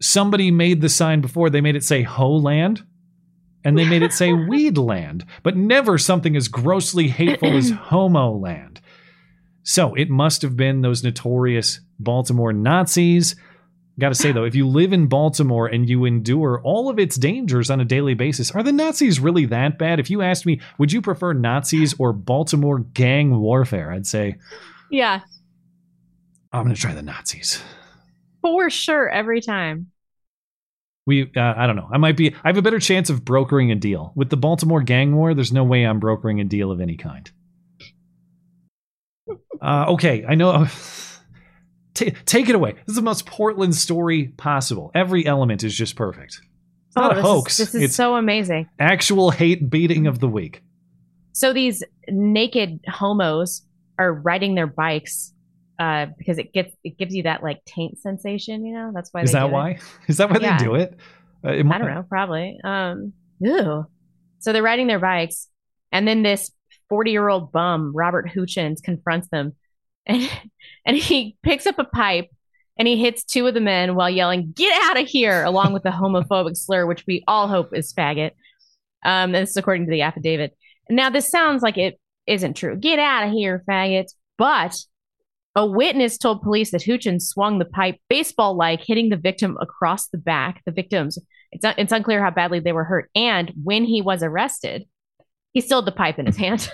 Somebody made the sign before. They made it say Ho Land, and they made it say Weed Land, but never something as grossly hateful as Homo Land. So it must have been those notorious Baltimore Nazis. Got to say though, if you live in Baltimore and you endure all of its dangers on a daily basis, are the Nazis really that bad? If you asked me, would you prefer Nazis or Baltimore gang warfare? I'd say Yeah, I'm going to try the Nazis. For sure every time. We, uh, I don't know. I might be. I have a better chance of brokering a deal with the Baltimore gang war. There's no way I'm brokering a deal of any kind. Uh, okay, I know. Ta take it away. This is the most Portland story possible. Every element is just perfect. It's not oh, a this hoax. Is, this is it's so amazing. actual hate beating of the week. So these naked homos are riding their bikes uh, because it gets it gives you that like taint sensation. You know, that's why. Is they that do it. why? Is that why Yeah. they do it? Uh, it I don't know, probably. Um, ew. So they're riding their bikes, and then this 40 year old bum, Robert Hutchins, confronts them, and and he picks up a pipe and he hits two of the men while yelling, "Get out of here!" along with the homophobic slur, which we all hope is faggot. Um, this is according to the affidavit. Now, this sounds like it isn't true. Get out of here, faggots! But a witness told police that Hutchins swung the pipe baseball like, hitting the victim across the back. The victims, it's, un- it's unclear how badly they were hurt. And when he was arrested, he still had the pipe in his hand.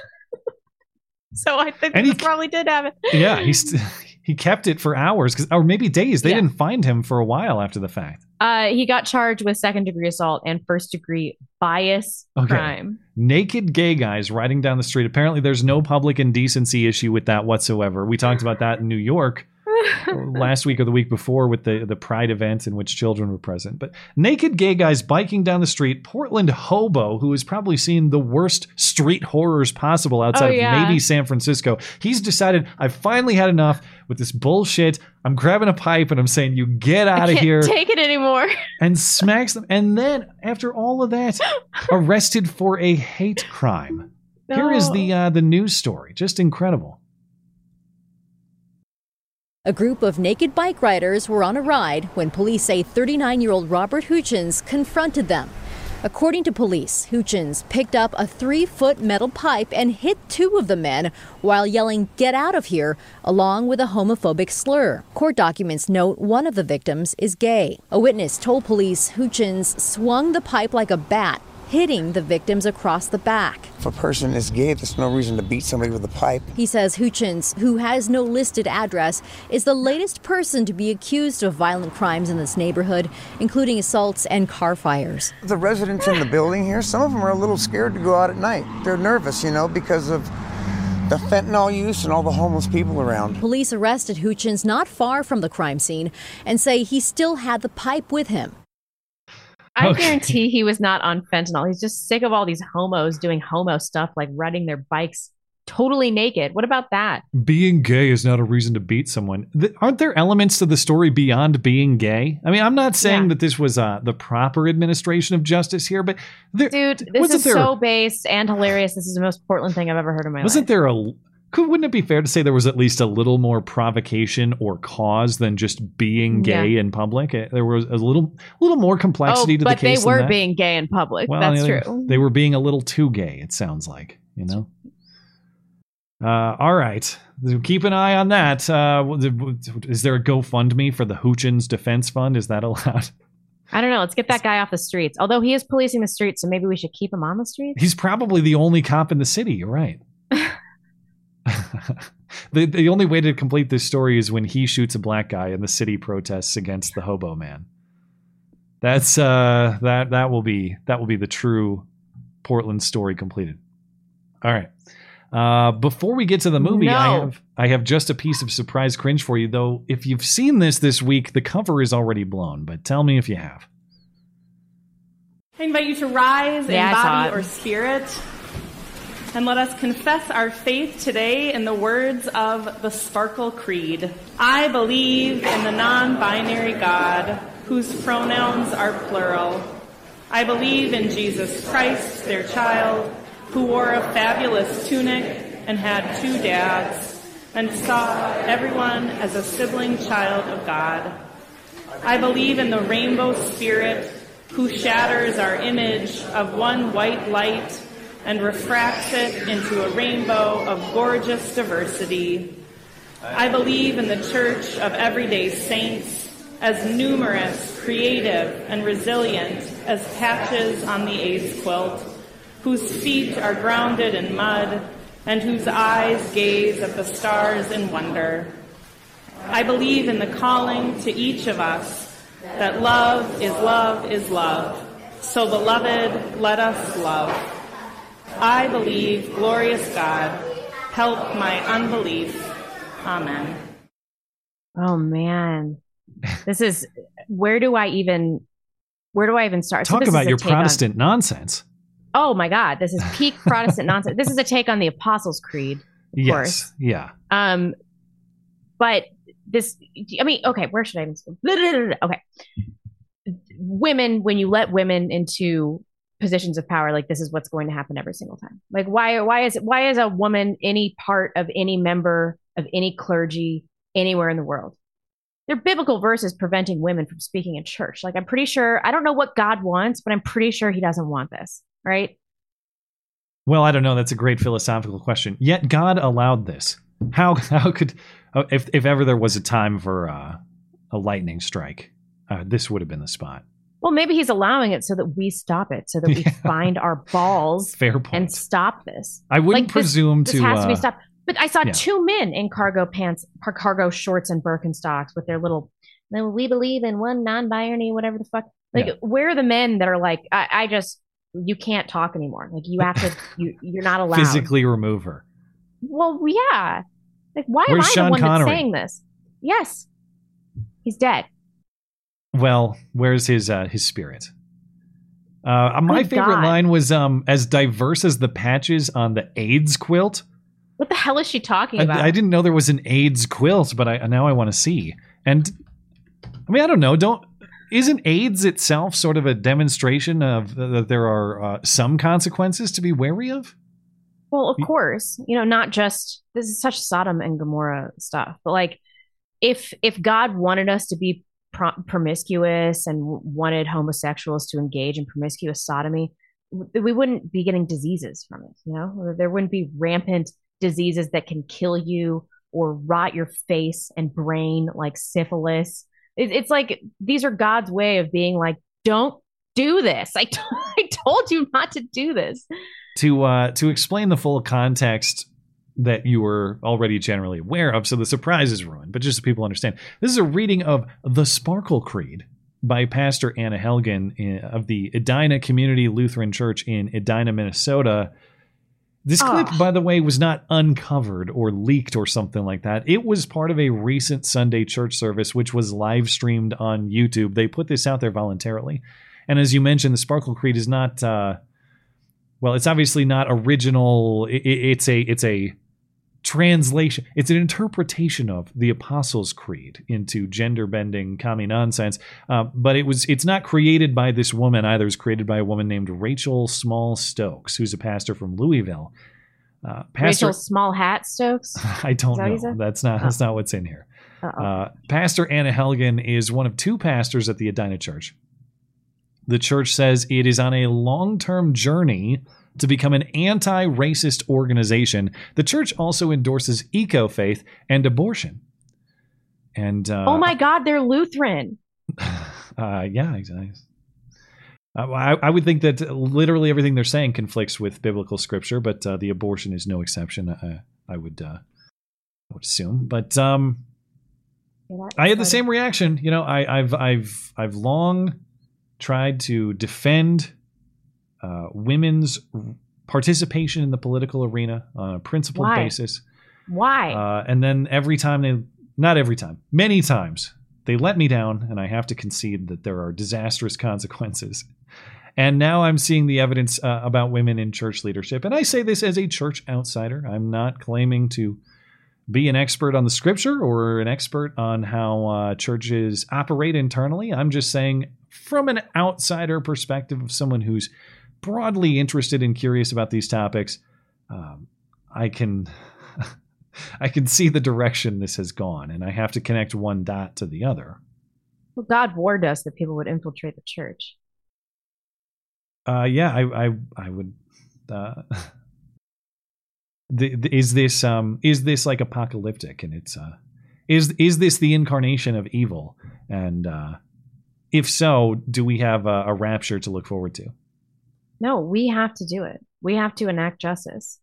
so I think And he- probably did have it. Yeah, he st- he kept it for hours, 'cause- or maybe days. They Yeah. didn't find him for a while after the fact. Uh, he got charged with second degree assault and first degree bias Okay. crime. Naked gay guys riding down the street. Apparently, there's no public indecency issue with that whatsoever. We talked about that in New York last week or the week before with the, the Pride event in which children were present. But naked gay guys biking down the street. Portland hobo, who has probably seen the worst street horrors possible outside Oh, yeah. of maybe San Francisco, he's decided, I've finally had enough with this bullshit. I'm grabbing a pipe and I'm saying, you get out of here take it anymore. and smacks them. And then, after all of that, arrested for a hate crime. Here is the uh, the news story. Just incredible. A group of naked bike riders were on a ride when police say 39 year old Robert Hutchins confronted them. According to police, Hutchins picked up a three foot metal pipe and hit two of the men while yelling, Get out of here, along with a homophobic slur. Court documents note one of the victims is gay. A witness told police Hutchins swung the pipe like a bat, hitting the victims across the back. If a person is gay, there's no reason to beat somebody with a pipe. He says Hutchins, who has no listed address, is the latest person to be accused of violent crimes in this neighborhood, including assaults and car fires. The residents in the building here, some of them are a little scared to go out at night. They're nervous, you know, because of the fentanyl use and all the homeless people around. Police arrested Hutchins not far from the crime scene and say he still had the pipe with him. I Okay. guarantee he was not on fentanyl. He's just sick of all these homos doing homo stuff like riding their bikes totally naked. What about that? Being gay is not a reason to beat someone. Th- aren't there elements to the story beyond being gay? I mean, I'm not saying that this was uh, the proper administration of justice here, but there, Dude, this is there, so based and hilarious. This is the most Portland thing I've ever heard in my life. wasn't there a could, wouldn't it be fair to say there was at least a little more provocation or cause than just being gay Yeah. in public? Uh, There was a little little more complexity oh, to the case. But they were being gay in public. Well, That's they, true. They were being a little too gay. It sounds like you know. Uh, all right, keep an eye on that. Uh, is there a GoFundMe for the Hoochins Defense Fund? Is that allowed? I don't know. Let's get that guy off the streets. Although he is policing the streets, so maybe we should keep him on the streets. He's probably the only cop in the city. You're right. the the only way to complete this story is when he shoots a black guy and the city protests against the hobo man. That's uh that that will be that will be the true Portland story completed. All right. Uh, before we get to the movie, I have I have just a piece of surprise cringe for you. Though, if you've seen this this week, the cover is already blown. But tell me if you have. I invite you to rise Yeah, in body or spirit and let us confess our faith today in the words of the Sparkle Creed. I believe in the non binary God whose pronouns are plural. I believe in Jesus Christ, their child, who wore a fabulous tunic and had two dads and saw everyone as a sibling child of God. I believe in the rainbow spirit who shatters our image of one white light and refracts it into a rainbow of gorgeous diversity. I believe in the church of everyday saints as numerous, creative, and resilient as patches on the AIDS quilt, whose feet are grounded in mud and whose eyes gaze at the stars in wonder. I believe in the calling to each of us that love is love is love. So, beloved, let us love. I believe, glorious God, help my unbelief. Amen. Oh man, this is where do I even where do I even start? Talk this is about your take on- Protestant nonsense. oh my God, this is peak Protestant nonsense. This is a take on the Apostles' Creed, of yes. course. Yeah. Um, but this, I mean, okay, where should I even? Okay, women, when you let women into positions of power, like this is what's going to happen every single time. Like, why? Why is why is a woman any part of any member of any clergy anywhere in the world? There are biblical verses preventing women from speaking in church. Like, I'm pretty sure. I don't know what God wants, but I'm pretty sure He doesn't want this. Right? Well, I don't know. That's a great philosophical question. Yet God allowed this. How how could uh, if if ever there was a time for uh, a lightning strike, uh, this would have been the spot. Well, maybe he's allowing it so that we stop it, so that we find our balls Fair point. and stop this. I wouldn't Like, this- presume this to. has to be uh, stopped. But I saw yeah. two men in cargo pants, cargo shorts, and Birkenstocks with their little. "No, We believe in one non-binary, whatever the fuck. Like, Yeah. where are the men that are like, I, I just, you can't talk anymore. Like, you have to, you, you're not allowed. physically remove her. Well, yeah. Like, why Where's am I Sean the one Connery? that's saying this? Yes, he's dead. Well, where's his uh, his spirit? Uh, my Good favorite God. line was um, as diverse as the patches on the AIDS quilt. What the hell is she talking about? I didn't know there was an AIDS quilt, but I now I want to see. And I mean, I don't know. Don't isn't AIDS itself sort of a demonstration of uh, that there are uh, some consequences to be wary of? Well, of course, you know, not just this is such Sodom and Gomorrah stuff, but like if if God wanted us to be promiscuous and wanted homosexuals to engage in promiscuous sodomy, we wouldn't be getting diseases from it. You know, there wouldn't be rampant diseases that can kill you or rot your face and brain like syphilis. It's like these are God's way of being like, don't do this. I, t- I told you not to do this. to uh, to explain the full context that you were already generally aware of, so the surprise is ruined. But just so people understand, this is a reading of the Sparkle Creed by Pastor Anna Helgen of the Edina Community Lutheran Church in Edina, Minnesota. This clip, by the way, was not uncovered or leaked or something like that. It was part of a recent Sunday church service, which was live streamed on YouTube. They put this out there voluntarily. And as you mentioned, the Sparkle Creed is not. Uh, well, it's obviously not original. It, it- it's a it's a translation. It's an interpretation of the Apostles' Creed into gender bending commie nonsense. Uh, but it was it's not created by this woman either. It's created by a woman named Rachel Small Stokes, who's a pastor from Louisville. Uh, pastor, Rachel Small Hat Stokes. I don't that know. That's not that's not what's in here. Uh, pastor Anna Helgen is one of two pastors at the Edina Church. The church says it is on a long term journey to become an anti racist organization. The church also endorses eco faith and abortion. And uh, oh my God, they're Lutheran. uh, yeah, exactly. Uh, I, I would think that literally everything they're saying conflicts with biblical scripture, but uh, the abortion is no exception. Uh, I would, uh, I would assume. But um, I had the same reaction. You know, I, I've, I've, I've long tried to defend uh, women's participation in the political arena on a principled Why? basis. Why? Uh, and then every time they, not every time, many times, they let me down, and I have to concede that there are disastrous consequences. And now I'm seeing the evidence uh, about women in church leadership. And I say this as a church outsider. I'm not claiming to be an expert on the scripture or an expert on how uh, churches operate internally. I'm just saying, from an outsider perspective of someone who's broadly interested and curious about these topics, um, I can I can see the direction this has gone, and I have to connect one dot to the other. Well, God warned us that people would infiltrate the church. Uh, yeah, I I I would. Uh, the, the- is this um is this like apocalyptic and it's uh is is this the incarnation of evil and uh if so do we have a, a rapture to look forward to No, we have to do it. We have to enact justice.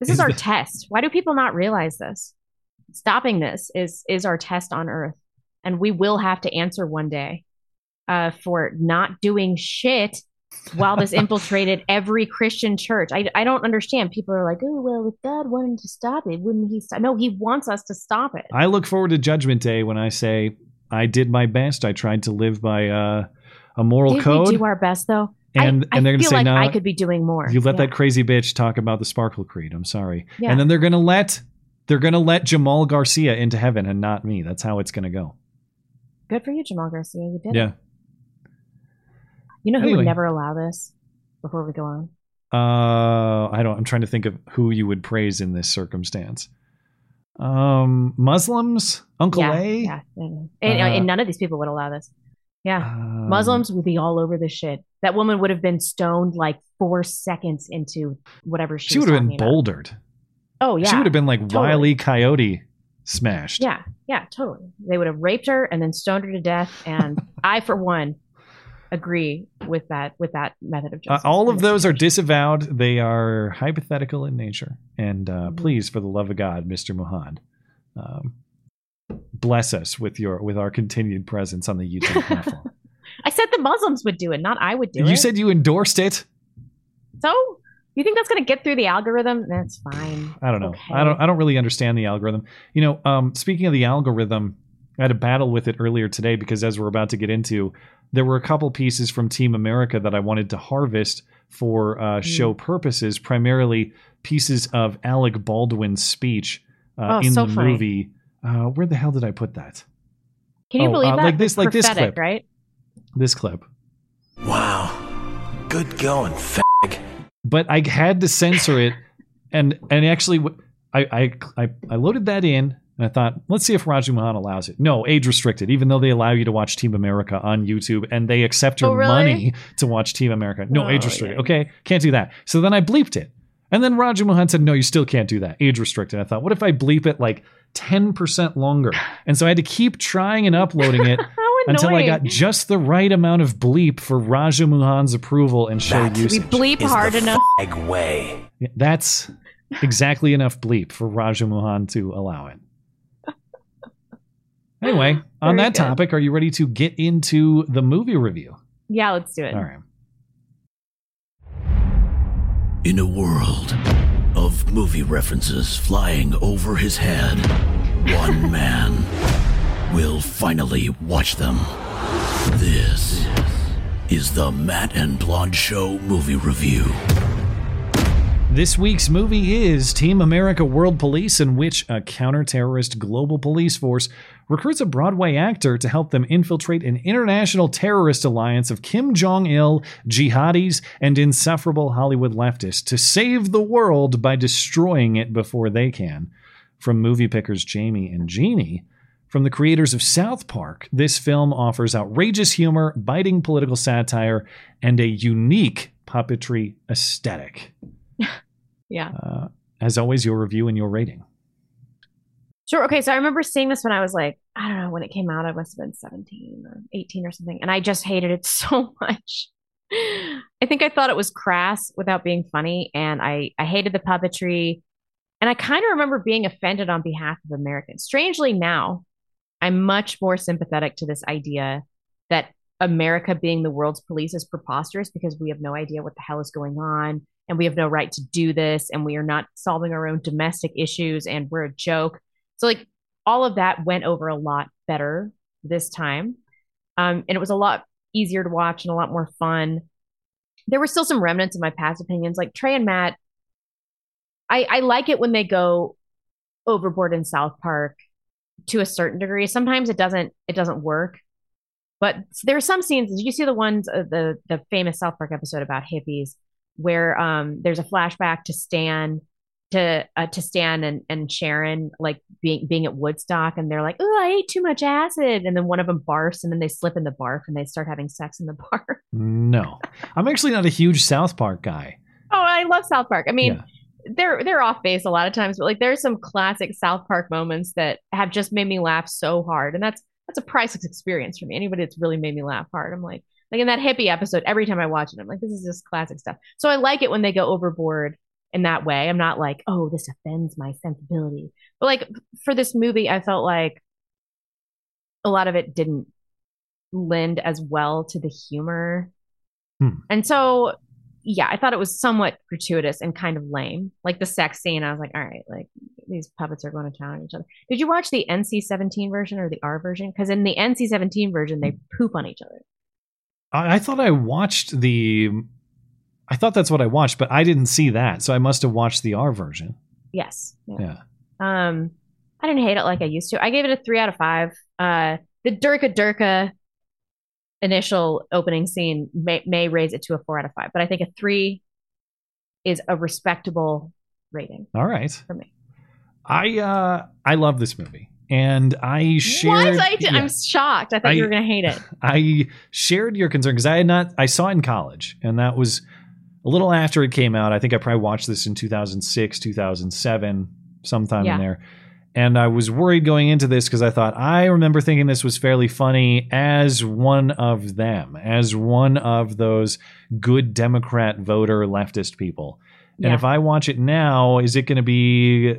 This is, Is our the- test. Why do people not realize this? Stopping this is is our test on earth. And we will have to answer one day uh, for not doing shit while this infiltrated every Christian church. I, I don't understand. People are like, oh, well, if God wanted to stop it, wouldn't he stop? No, he wants us to stop it. i look forward to judgment day when i say i did my best i tried to live by uh a moral Did code we do our best, though? And- I, and they're gonna feel say, like "No, I could be doing more. You let Yeah. that crazy bitch talk about the Sparkle Creed. I'm sorry. Yeah. And then they're gonna let they're gonna let Jamal Garcia into heaven and not me. That's how it's gonna go. Good for you, Jamal Garcia. You did it. Yeah. You know who Anyway. would never allow this? Before we go on, Uh, I don't. I'm trying to think of who you would praise in this circumstance. Um, Muslims, Uncle yeah, A. yeah, yeah. And, Uh, and none of these people would allow this. Yeah, Um, Muslims would be all over this shit. That woman would have been stoned like four seconds into whatever she, She would have been about. bouldered. Oh yeah, She would have been like totally. Wiley Coyote smashed. Yeah, yeah, totally. They would have raped her and then stoned her to death. And I, for one, agree with that with that method of Uh, justice. all of those are disavowed. They are hypothetical in nature. And Mm-hmm. uh, please, for the love of God, Mr. Muhammad, um, bless us with your with our continued presence on the YouTube platform. I said the Muslims would do it, not I would do it. you said you endorsed it. so. You think that's going to get through the algorithm? That's fine. I don't know. Okay. I don't. I don't really understand the algorithm. You know, um, speaking of the algorithm, I had a battle with it earlier today because as we're about to get into, there were a couple pieces from Team America that I wanted to harvest for uh, show purposes, primarily pieces of Alec Baldwin's speech uh, Oh, in so the funny. movie. Uh, where the hell did I put that? Can you Oh, believe uh, that? like this- like this clip. right? This clip. Wow. Good going, fag. but I had to censor it, and and actually, I I I, loaded that in, and I thought, let's see if Raju Mahan allows it. No, age restricted, even though they allow you to watch Team America on YouTube, and they accept your Oh, really? money to watch Team America. No, age Oh, restricted. yeah. Okay, can't do that. So then I bleeped it, and then Raju Mahan said, no, you still can't do that. Age restricted. I thought, what if I bleep it like ten percent longer? And so I had to keep trying and uploading it. Until I got just the right amount of bleep for Raja Muhan's approval and show That usage. We bleep hard enough. Egg way. Yeah, That's exactly enough bleep for Raja Muhan to allow it. Anyway, on Very that good. topic, are you ready to get into the movie review? Yeah, let's do it. All right. In a world of movie references flying over his head, one man will finally watch them. This is the Matt and Blonde Show movie review. This week's movie is Team America World Police, in which a counter-terrorist global police force recruits a Broadway actor to help them infiltrate an international terrorist alliance of Kim Jong il, jihadis, and insufferable Hollywood leftists to save the world by destroying it before they can. From movie pickers Jamie and Jeannie, from the creators of South Park, this film offers outrageous humor, biting political satire, and a unique puppetry aesthetic. Yeah. Uh, as always, your review and your rating. Sure. Okay. So I remember seeing this when I was like, I don't know, when it came out, I must have been 17 or 18 or something. And I just hated it so much. I think I thought it was crass without being funny. And I, I hated the puppetry. And I kind of remember being offended on behalf of Americans. Strangely, now I'm much more sympathetic to this idea that America being the world's police is preposterous because we have no idea what the hell is going on and we have no right to do this and we are not solving our own domestic issues and we're a joke. So like all of that went over a lot better this time. Um, and it was a lot easier to watch and a lot more fun. There were still some remnants of my past opinions. Like Trey and Matt, I, I like it when they go overboard in South Park to a certain degree. Sometimes it doesn't it doesn't work. But there are some scenes. Did you see the ones uh, the the famous South Park episode about hippies where um there's a flashback to Stan to uh, to Stan and, and Sharon like being being at Woodstock and they're like, oh, I ate too much acid, and then one of them barfs and then they slip in the barf and they start having sex in the bar. No, I'm actually not a huge South Park guy. Oh, I love South Park. I mean, Yeah. they're they're off base a lot of times, but like there's some classic South Park moments that have just made me laugh so hard, and that's that's a priceless experience for me. Anybody that's really made me laugh hard, I'm like like in that hippie episode. Every time I watch it, I'm like, this is just classic stuff. So I like it when they go overboard in that way. I'm not like, oh, this offends my sensibility, but like for this movie, I felt like a lot of it didn't lend as well to the humor. Hmm. And so, yeah, I thought it was somewhat gratuitous and kind of lame. Like the sex scene, I was like, all right, like these puppets are going to town on each other. Did you watch the NC 17 version or the R version? Because in the NC 17 version, they poop on each other. I, I thought I watched the. I thought that's what I watched, but I didn't see that, so I must have watched the R version. Yes. Yeah. Yeah. Um, I didn't hate it like I used to. I gave it a three out of five. Uh, the Durka Durka initial opening scene may, may raise it to a four out of five, but I think a three is a respectable rating All right. for me. I uh I love this movie, and I shared. what? I did, yeah. I'm shocked. I thought you were going to hate it. I shared your concern because I had not. I saw it in college, and that was a little after it came out. I think I probably watched this in 2006, 2007, sometime Yeah. in there. And I was worried going into this because I thought I remember thinking this was fairly funny as one of them, as one of those good Democrat voter leftist people. And Yeah. if I watch it now, is it going to be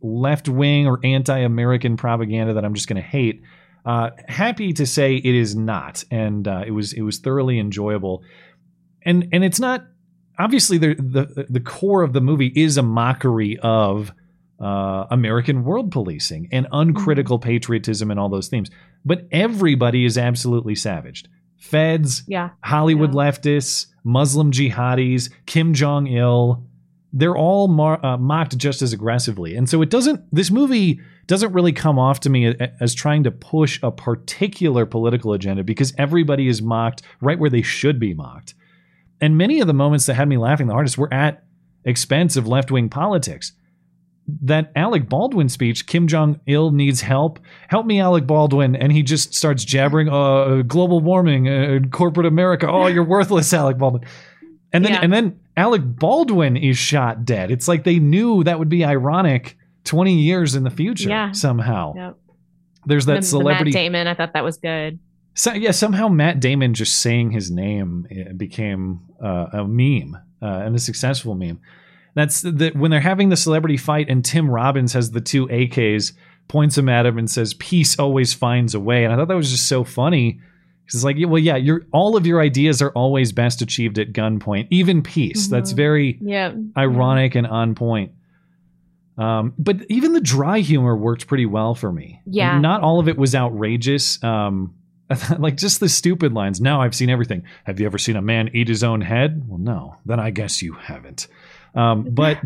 left wing or anti American propaganda that I'm just going to hate? Uh, happy to say it is not, and uh, it was it was thoroughly enjoyable, and and it's not obviously the the the core of the movie is a mockery of uh, American world policing and uncritical patriotism and all those themes, but everybody is absolutely savaged. Feds, Yeah. Hollywood leftists, Muslim jihadis, Kim Jong Il, they're all mar- uh, mocked just as aggressively. And so it doesn't, this movie doesn't really come off to me as trying to push a particular political agenda because everybody is mocked right where they should be mocked. And many of the moments that had me laughing the hardest were at expense of left wing politics. That Alec Baldwin speech, Kim Jong Il needs help. Help me, Alec Baldwin. And he just starts jabbering, uh, global warming, uh, corporate America. Oh, you're worthless, Alec Baldwin. And then, Yeah. and then Alec Baldwin is shot dead. It's like they knew that would be ironic 20 years in the future Yeah. somehow. Yep. There's that The- the celebrity. Matt Damon. I thought that was good. So, yeah, somehow Matt Damon just saying his name eh, became uh, a meme uh, and a successful meme. That's the, when they're having the celebrity fight, and Tim Robbins has the two AKs, points them at him, and says, "Peace always finds a way." And I thought that was just so funny because it's like, well, yeah, your all of your ideas are always best achieved at gunpoint, even peace. That's very Yeah. ironic and on point. Um, but even the dry humor worked pretty well for me. Yeah. Not all of it was outrageous. Um, like just the stupid lines. Now I've seen everything. Have you ever seen a man eat his own head? Well, no. Then I guess you haven't. Um, but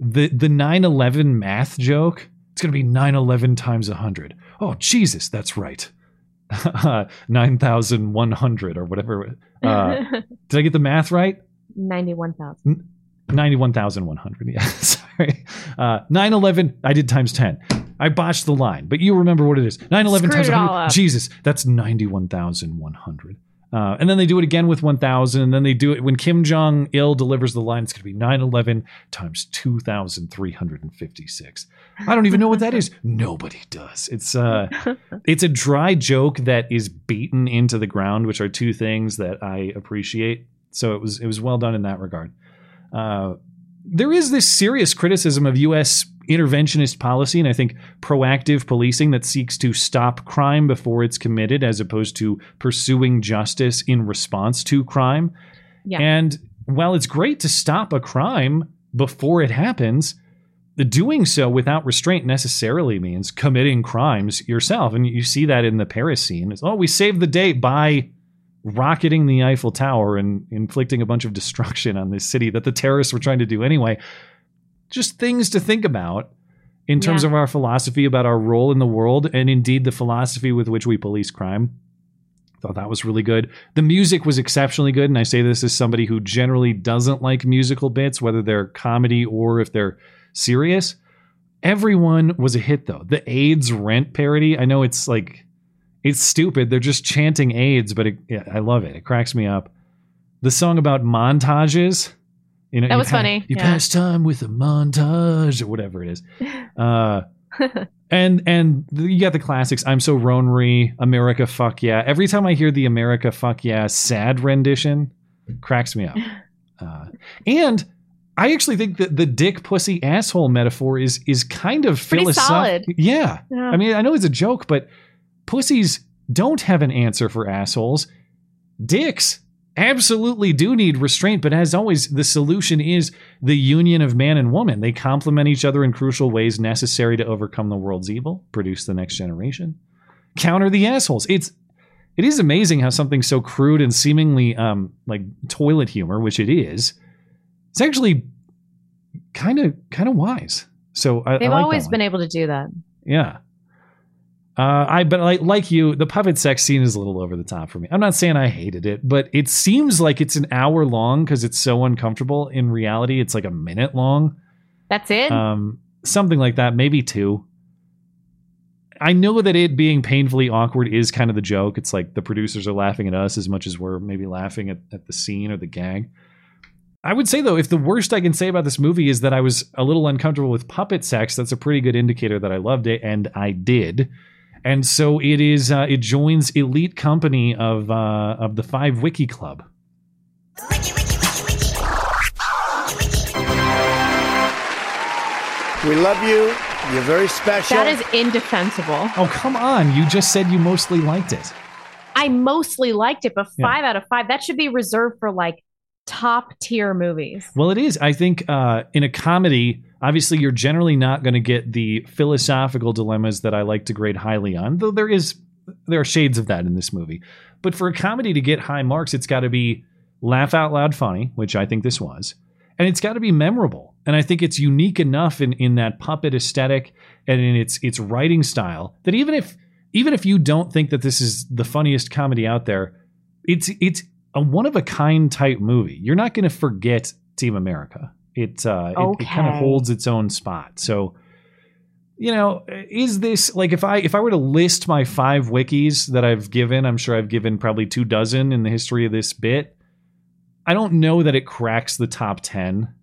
the the 9/11 math joke. It's gonna be 9/11 times 100. Oh Jesus, that's right. 9,100 or whatever. Uh, did I get the math right? 91,000. 91,100. Yeah, sorry. Uh, 9 11, I did times 10. I botched the line, but you remember what it is. 9 11 Screwed times it 100. Jesus, that's 91,100. Uh, and then they do it again with 1,000. And then they do it when Kim Jong il delivers the line, it's going to be 9 11 times 2,356. I don't even know what that is. Nobody does. It's uh, it's a dry joke that is beaten into the ground, which are two things that I appreciate. So it was it was well done in that regard. Uh, there is this serious criticism of U.S. interventionist policy, and I think proactive policing that seeks to stop crime before it's committed, as opposed to pursuing justice in response to crime. Yeah. And while it's great to stop a crime before it happens, the doing so without restraint necessarily means committing crimes yourself. And you see that in the Paris scene. It's, oh, we saved the day by rocketing the Eiffel Tower and inflicting a bunch of destruction on this city that the terrorists were trying to do anyway. Just things to think about in terms Yeah. of our philosophy about our role in the world and indeed the philosophy with which we police crime. Thought that was really good. The music was exceptionally good, and I say this as somebody who generally doesn't like musical bits, whether they're comedy or if they're serious. Everyone was a hit though. The AIDS rent parody, I know it's like it's stupid. They're just chanting AIDS, but it, yeah, I love it. It cracks me up. The song about montages, you know, That was pa- funny, You yeah. pass time with a montage or whatever it is. Uh, and and you got the classics. I'm so Ronery, America, fuck yeah. Every time I hear the America, fuck yeah, sad rendition, cracks me up. Uh, and I actually think that the dick, pussy, asshole metaphor is is kind of solid. Yeah. Yeah. I mean, I know it's a joke, but pussies don't have an answer for assholes. Dicks absolutely do need restraint, but as always, the solution is the union of man and woman. They complement each other in crucial ways necessary to overcome the world's evil, produce the next generation, counter the assholes. It's it is amazing how something so crude and seemingly um, like toilet humor, which it is, it's actually kind of kind of wise. So I, I They've like that always been able to do that. Yeah. Uh, I but like like you, the puppet sex scene is a little over the top for me. I'm not saying I hated it, but it seems like it's an hour long because it's so uncomfortable. In reality, it's like a minute long, That's it. um, something like that, maybe two. I know that it being painfully awkward is kind of the joke. It's like the producers are laughing at us as much as we're maybe laughing at, at the scene or the gag. I would say though, if the worst I can say about this movie is that I was a little uncomfortable with puppet sex, that's a pretty good indicator that I loved it, and I did. And so it is. Uh, it joins elite company of uh, of the Five Wiki Club. We love you. You're very special. that is indefensible. Oh come on! You just said you mostly liked it. I mostly liked it, but Yeah. five out of five. That should be reserved for like top tier movies. Well, it is. I think uh, in a comedy, obviously, you're generally not going to get the philosophical dilemmas that I like to grade highly on. Though there is, there are shades of that in this movie. But for a comedy to get high marks, it's got to be laugh out loud funny, which I think this was, and it's got to be memorable. And I think it's unique enough in in that puppet aesthetic and in its its writing style that even if even if you don't think that this is the funniest comedy out there, it's it's a one of a kind type movie. You're not going to forget Team America. It uh, it, it kind of holds its own spot. So, you know, is this like if I if I were to list my five wikis that I've given, I'm sure I've given probably two dozen in the history of this bit. I don't know that it cracks the top ten,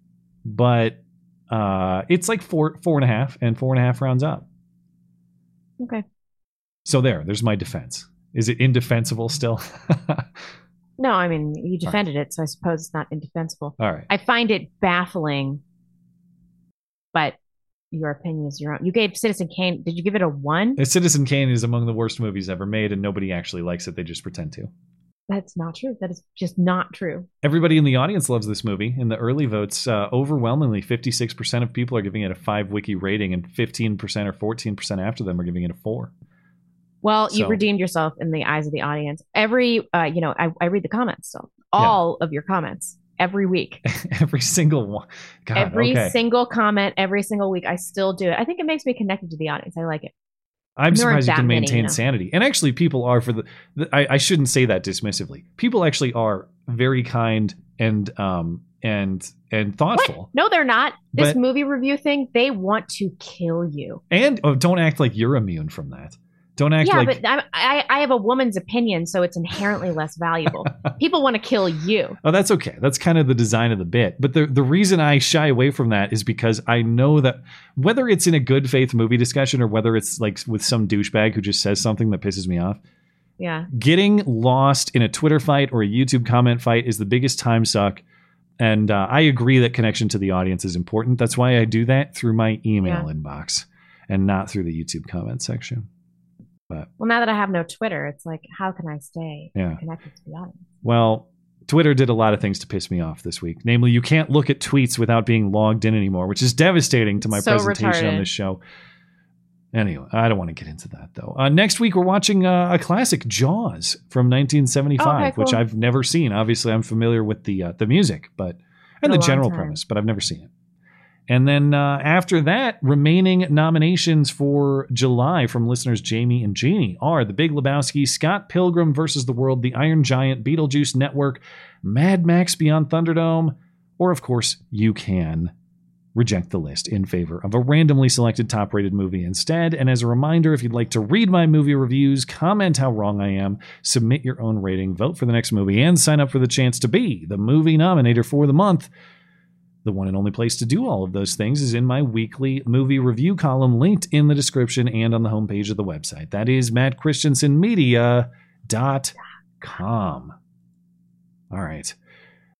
but uh, it's like four four and a half and four and a half rounds up. Okay. So there, there's my defense. Is it indefensible still? No, I mean you defended it, so I suppose it's not indefensible. All right. I find it baffling, but your opinion is your own. You gave Citizen Kane. Did you give it a one? Uh, Citizen Kane is among the worst movies ever made, and nobody actually likes it. They just pretend to. That's not true. That is just not true. Everybody in the audience loves this movie. In the early votes, uh, overwhelmingly, 56% of people are giving it a 5 wiki rating, and 15% or 14% after them are giving it a 4. Well, So- you've redeemed yourself in the eyes of the audience. Every, uh, you know, I, I read the comments, so all of your comments every week, Every single one. God, every okay. single comment, every single week. I still do it. I think it makes me connected to the audience. I like it. I'm There surprised you can many, maintain you know. sanity. And actually, people are for the. the I, I shouldn't say that dismissively. People actually are very kind and um and and thoughtful. No, they're not. This But- movie review thing, they want to kill you. And oh, don't act like you're immune from that. Don't act yeah, like but I'm, I, I have a woman's opinion, so it's inherently less valuable. People want to kill you. Oh, that's okay. That's kind of the design of the bit. But the the reason I shy away from that is because I know that whether it's in a good faith movie discussion or whether it's like with some douchebag who just says something that pisses me off, Yeah. getting lost in a Twitter fight or a YouTube comment fight is the biggest time suck. And uh, I agree that connection to the audience is important. That's why I do that through my email Yeah. inbox and not through the YouTube comment section. But Well, now that I have no Twitter, it's like, how can I stay Yeah. connected to the audience? Well, Twitter did a lot of things to piss me off this week. Namely, you can't look at tweets without being logged in anymore, which is devastating to my So presentation on this show. Anyway, I don't want to get into that though. Uh, next week, we're watching uh, a classic, Jaws from 1975, Oh, okay, which. I've never seen. Obviously, I'm familiar with the uh, the music, but and the general time. premise, but I've never seen it. And then uh, after that, remaining nominations for July from listeners Jamie and Jeannie are The Big Lebowski, Scott Pilgrim versus the World, The Iron Giant, Beetlejuice Network, Mad Max Beyond Thunderdome, or of course, you can reject the list in favor of a randomly selected top rated movie instead. And as a reminder, if you'd like to read my movie reviews, comment how wrong I am, submit your own rating, vote for the next movie, and sign up for the chance to be the movie nominator for the month. The one and only place to do all of those things is in my weekly movie review column linked in the description and on the homepage of the website. That is mattchristiansenmedia.com. All right.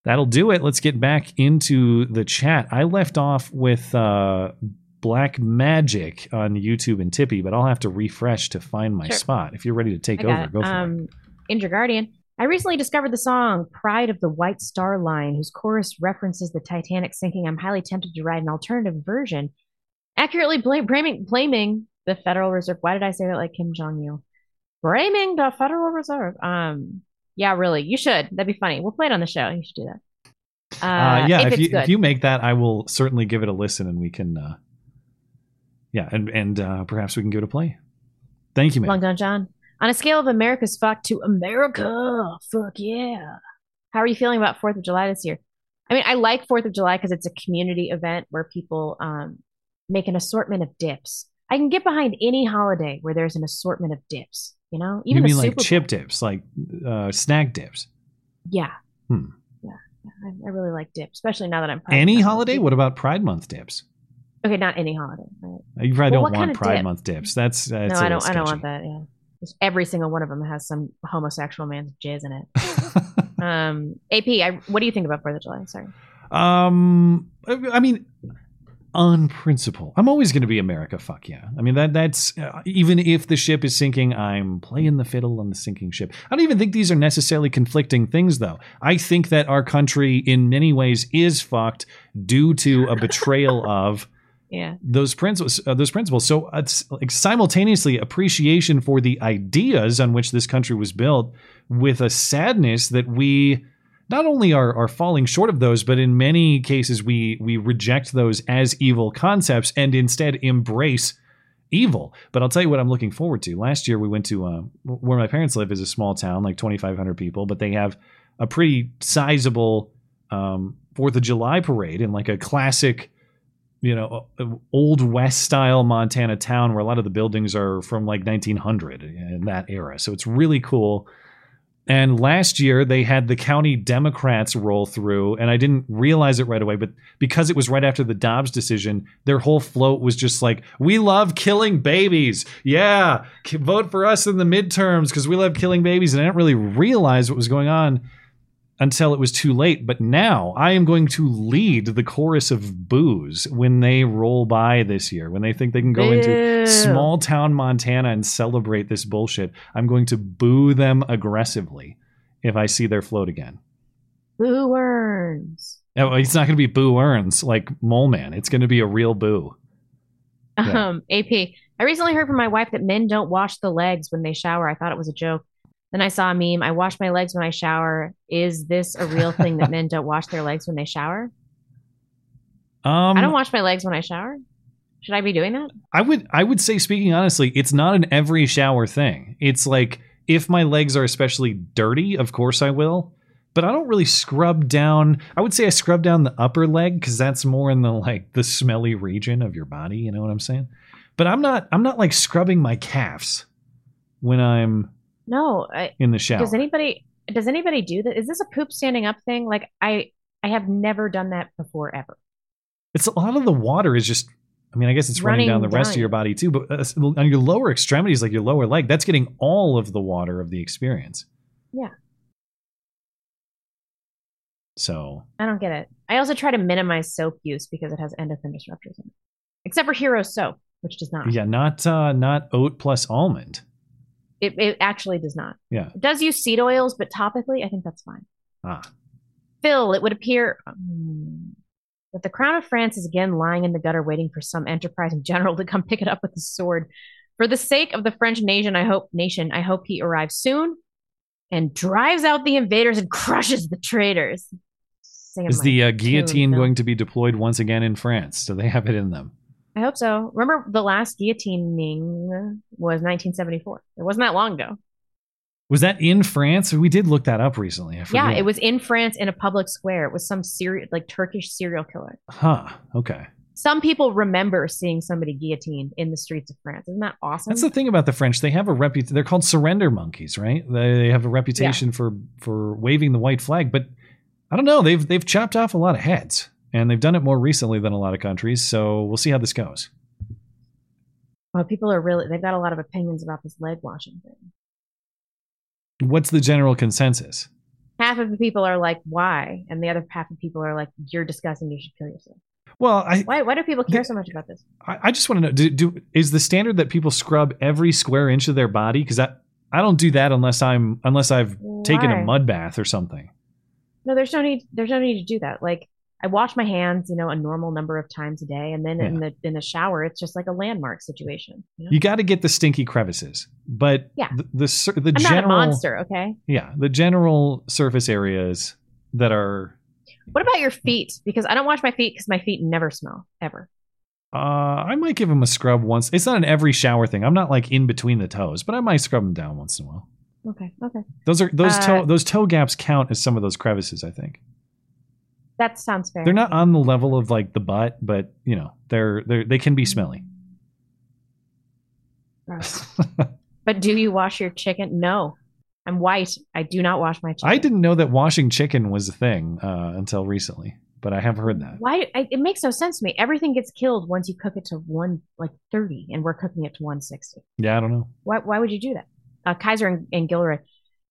That'll do it. Let's get back into the chat. I left off with uh, Black Magic on YouTube and Tippy, but I'll have to refresh to find my Sure. spot. If you're ready to take over, it. go for it. um, Injure Guardian. I recently discovered the song Pride of the White Star Line, whose chorus references the Titanic sinking. I'm highly tempted to write an alternative version, accurately blame, blaming, blaming the Federal Reserve. Why did I say that like Kim Jong Il? Blaming the Federal Reserve. Um, yeah, really, you should. That'd be funny. We'll play it on the show. You should do that. Uh, Uh, yeah, if, if, you good. if you make that, I will certainly give it a listen, and we can, uh, yeah, and and uh, perhaps we can give it a play. Thank you, man. Long John. On a scale of America's fuck to America, fuck yeah. How are you feeling about Fourth of July this year? I mean, I like Fourth of July because it's a community event where people um, make an assortment of dips. I can get behind any holiday where there's an assortment of dips. You know, you even mean like Super chip dips, like uh, snack dips? Yeah, Hmm. yeah. I, I really like dips, especially now that I'm Any pregnant. holiday? What about Pride Month dips? Okay, not any holiday. right? You probably Well, don't want Pride dip? Month dips. That's, that's no, I don't. I don't want that. Yeah, every single one of them has some homosexual man's jizz in it. um, AP, I, what do you think about Fourth of July? Sorry. Um, I mean, on principle, I'm always going to be America. Fuck yeah. I mean that that's uh, even if the ship is sinking, I'm playing the fiddle on the sinking ship. I don't even think these are necessarily conflicting things, though. I think that our country, in many ways, is fucked due to a betrayal of Yeah. those principles uh, those principles. So it's like simultaneously appreciation for the ideas on which this country was built with a sadness that we not only are, are falling short of those but in many cases we we reject those as evil concepts and instead embrace evil. But i'll tell you what i'm looking forward to. Last year we went to uh, where my parents live is a small town like 2500 people but they have a pretty sizable um, fourth of july parade in like a classic you know, uh, old west style Montana town where a lot of the buildings are from like 1900 in that era. So it's really cool. And last year they had the county Democrats roll through, and I didn't realize it right away, but because it was right after the Dobbs decision, their whole float was just like, "We love killing babies, yeah, vote for us in the midterms because we love killing babies." And I didn't really realize what was going on until it was too late. But now I am going to lead the chorus of boos when they roll by this year, when they think they can go into small town Montana and celebrate this bullshit. I'm going to boo them aggressively if I see their float again. Boo worms. Oh, it's not going to be boo earns like Mole Man. It's going to be a real boo. Yeah. Um, AP. I recently heard from my wife that men don't wash the legs when they shower. I thought it was a joke. Then I saw a meme. I wash my legs when I shower. Is this a real thing that men don't wash their legs when they shower? Um, I don't wash my legs when I shower. Should I be doing that? I would I would say speaking honestly, it's not an every shower thing. It's like if my legs are especially dirty, of course I will. But I don't really scrub down. I would say I scrub down the upper leg cuz that's more in the like the smelly region of your body, you know what I'm saying? But I'm not I'm not like scrubbing my calves when I'm No. I, in the shower. Does anybody does anybody do that? Is this a poop standing up thing? Like I I have never done that before ever. It's a lot of the water is just. I mean, I guess it's running, Running down the rest of your body too, but uh, on your lower extremities, like your lower leg, that's getting all of the water of the experience. Yeah. So I don't get it. I also try to minimize soap use because it has endocrine disruptors in it. Except for Hero soap, which does not. yeah, not uh, not oat plus almond. It, it actually does not. Yeah. It does use seed oils, but topically, I think that's fine. Ah. Phil, it would appear um, that the crown of France is again lying in the gutter, waiting for some enterprising general to come pick it up with his sword. For the sake of the French nation, I hope nation, I hope he arrives soon and drives out the invaders and crushes the traitors. Singing Is the uh, guillotine going to be deployed once again in France? Do they have it in them? I hope so. Remember, the last guillotining was 1974. It wasn't that long ago. Was that in France? We did look that up recently. I Yeah, it was in France in a public square. It was some serial, like Turkish serial killer. Huh. Okay. Some people remember seeing somebody guillotined in the streets of France. Isn't that awesome? That's the thing about the French. They have a reputation. They're called surrender monkeys, right? They, they have a reputation for for waving the white flag. But I don't know. They've they've chopped off a lot of heads, and they've done it more recently than a lot of countries. So we'll see how this goes. Well, people are really, they've got a lot of opinions about this leg washing thing. What's the general consensus? Half of the people are like, why? And the other half of people are like, you're disgusting. You should kill yourself. Well, I Why, why do people care so much about this? I, I just want to know: do, do is the standard that people scrub every square inch of their body? Because I I don't do that unless I'm unless I've taken a mud bath or something. No, there's no need. There's no need to do that. Like I wash my hands, you know, a normal number of times a day, and then in the in the shower, it's just like a landmark situation. You know? You got to get the stinky crevices, but Yeah. the the, the I'm general not a monster, okay? yeah the general surface areas that are What about your feet? Because I don't wash my feet because my feet never smell ever. uh I might give them a scrub once. It's not an every shower thing. I'm not like in between the toes, but I might scrub them down once in a while. Okay, okay. Those are those Uh, toe those toe gaps count as some of those crevices. I think That sounds fair. they're not on the level of like the butt, but you know they're they they can be smelly. Gross. but do you wash your chicken? No. I'm white. I do not wash my chicken. I didn't know that washing chicken was a thing uh, until recently, but I have heard that. Why? I, it makes no sense to me. Everything gets killed once you cook it to one like thirty, and we're cooking it to one sixty. Yeah, I don't know. Why? Why would you do that? Uh, Kaiser and, and Gilroy.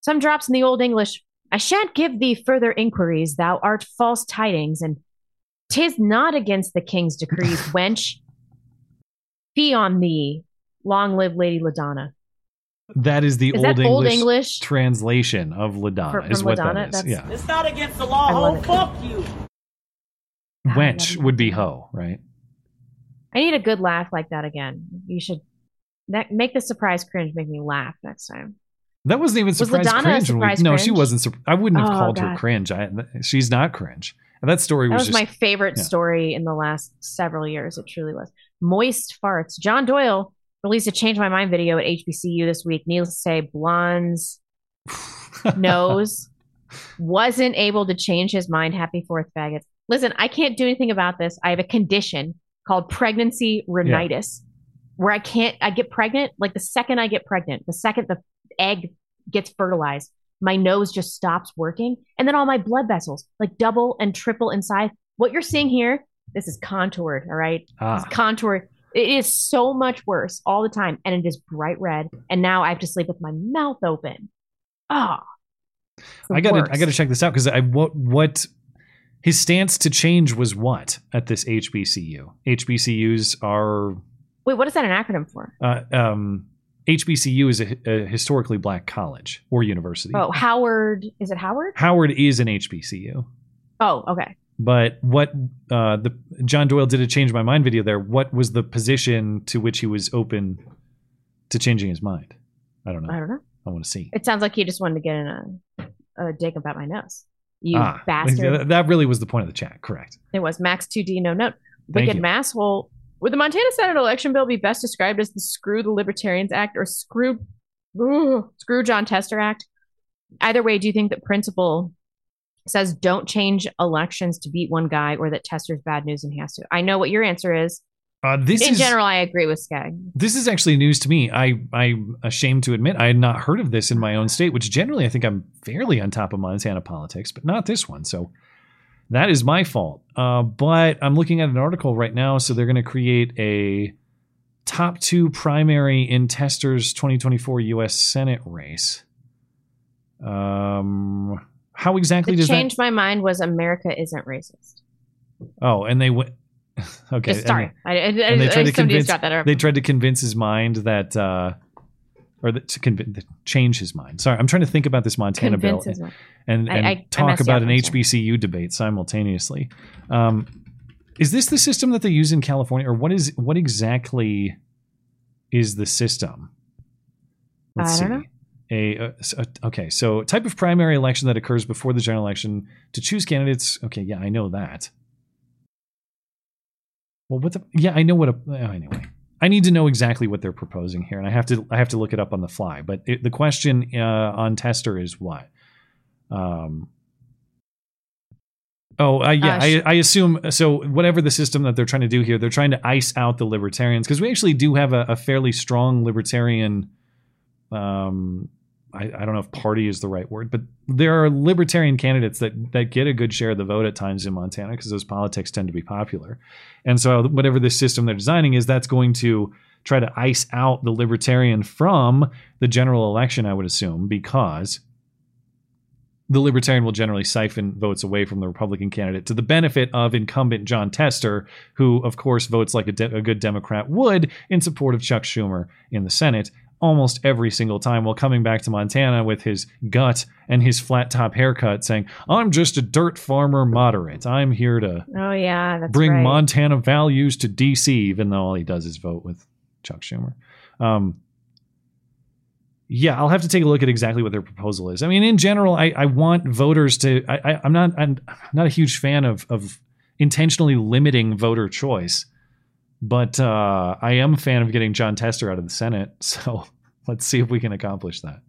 Some drops in the old English. I shan't give thee further inquiries. Thou art false tidings, and tis not against the king's decrees, wench. Fee on thee. Long live Lady Ladonna. That is the Is old that English, Old English? translation of LaDonna. For- is what LaDonna? that is. That's- Yeah, It's not against the law, I ho. Oh, fuck you. wench would be ho, right? I need a good laugh like that again. You should ne- make the surprise cringe make me laugh next time. That wasn't even Was surprise a cringe. surprise no, she wasn't. Sur- I wouldn't have Oh, called her cringe. I, she's not cringe. And that story That was, was just my favorite yeah. story in the last several years. It truly was. Moist farts. John Doyle released a Change My Mind video at HBCU this week. Needless to say, Blonde's nose wasn't able to change his mind. Happy fourth faggots. Listen, I can't do anything about this. I have a condition called pregnancy rhinitis where I can't, I get pregnant. Like the second I get pregnant, the second the egg gets fertilized, my nose just stops working, and then all my blood vessels like double and triple in size. What you're seeing here, this is contoured, all right? Ah. It's contoured. It is so much worse all the time, and it is bright red. And now I have to sleep with my mouth open. Ah, I gotta I gotta check this out because I what what his stance to change was what at this HBCU. HBCUs are wait. What is that an acronym for? uh, um, HBCU is a, a historically black college or university. Oh, Howard. Is it Howard? Howard is an HBCU. Oh, okay. But what uh, the John Doyle did a change my mind video there. What was the position to which he was open to changing his mind? I don't know. I don't know. I want to see. It sounds like he just wanted to get in a, a dig about my nose. You Ah, bastard. That really was the point of the chat. Correct. It was Max 2D, no note. Wicked masshole. Would the Montana Senate election bill be best described as the Screw the Libertarians Act or Screw Screw Jon Tester Act? Either way, do you think that principle says don't change elections to beat one guy or that Tester's bad news and he has to? I know what your answer is. Uh, this In is general, I agree with Skag. this is actually news to me. I I'm ashamed to admit I had not heard of this in my own state, which generally I think I'm fairly on top of Montana politics, but not this one. So that is my fault. Uh, but I'm looking at an article right now, so they're going to create a top two primary in Tester's 2024 U.S. Senate race. Um, how exactly The does change that? my mind was America isn't racist. Oh, and they went. Okay, Just- sorry. and I, I, and they tried to convince just dropped that out. they tried to convince his mind that uh or that to convince change his mind. Sorry, I'm trying to think about this Montana Convince bill and I- and I- I talk you about an. HBCU debate simultaneously. Um, is this the system that they use in California, or what is what exactly is the system? I don't know. A, s- uh, okay, so type of primary election that occurs before the general election to choose candidates. Okay, yeah, I know that. Well, what the? Yeah, I know what a. oh, anyway, I need to know exactly what they're proposing here, and I have to. I have to look it up on the fly. But it, the question uh, on Tester is what? Um. Oh, uh, yeah. Uh, I, I assume so. Whatever the system that they're trying to do here, they're trying to ice out the libertarians because we actually do have a, a fairly strong libertarian. Um, I, I don't know if party is the right word, but there are libertarian candidates that that get a good share of the vote at times in Montana because those politics tend to be popular. And so whatever this system they're designing is, that's going to try to ice out the libertarian from the general election, I would assume, because the libertarian will generally siphon votes away from the Republican candidate to the benefit of incumbent Jon Tester, who, of course, votes like a, de- a good Democrat would in support of Chuck Schumer in the Senate almost every single time while coming back to Montana with his gut and his flat top haircut saying, I'm just a dirt farmer moderate. I'm here to Oh yeah, that's bring right. Montana values to DC, even though all he does is vote with Chuck Schumer. Um, yeah, I'll have to take a look at exactly what their proposal is. I mean, in general, I, I want voters to. I, I, I'm not. I'm not a huge fan of of intentionally limiting voter choice, but uh, I am a fan of getting Jon Tester out of the Senate. So let's see if we can accomplish that.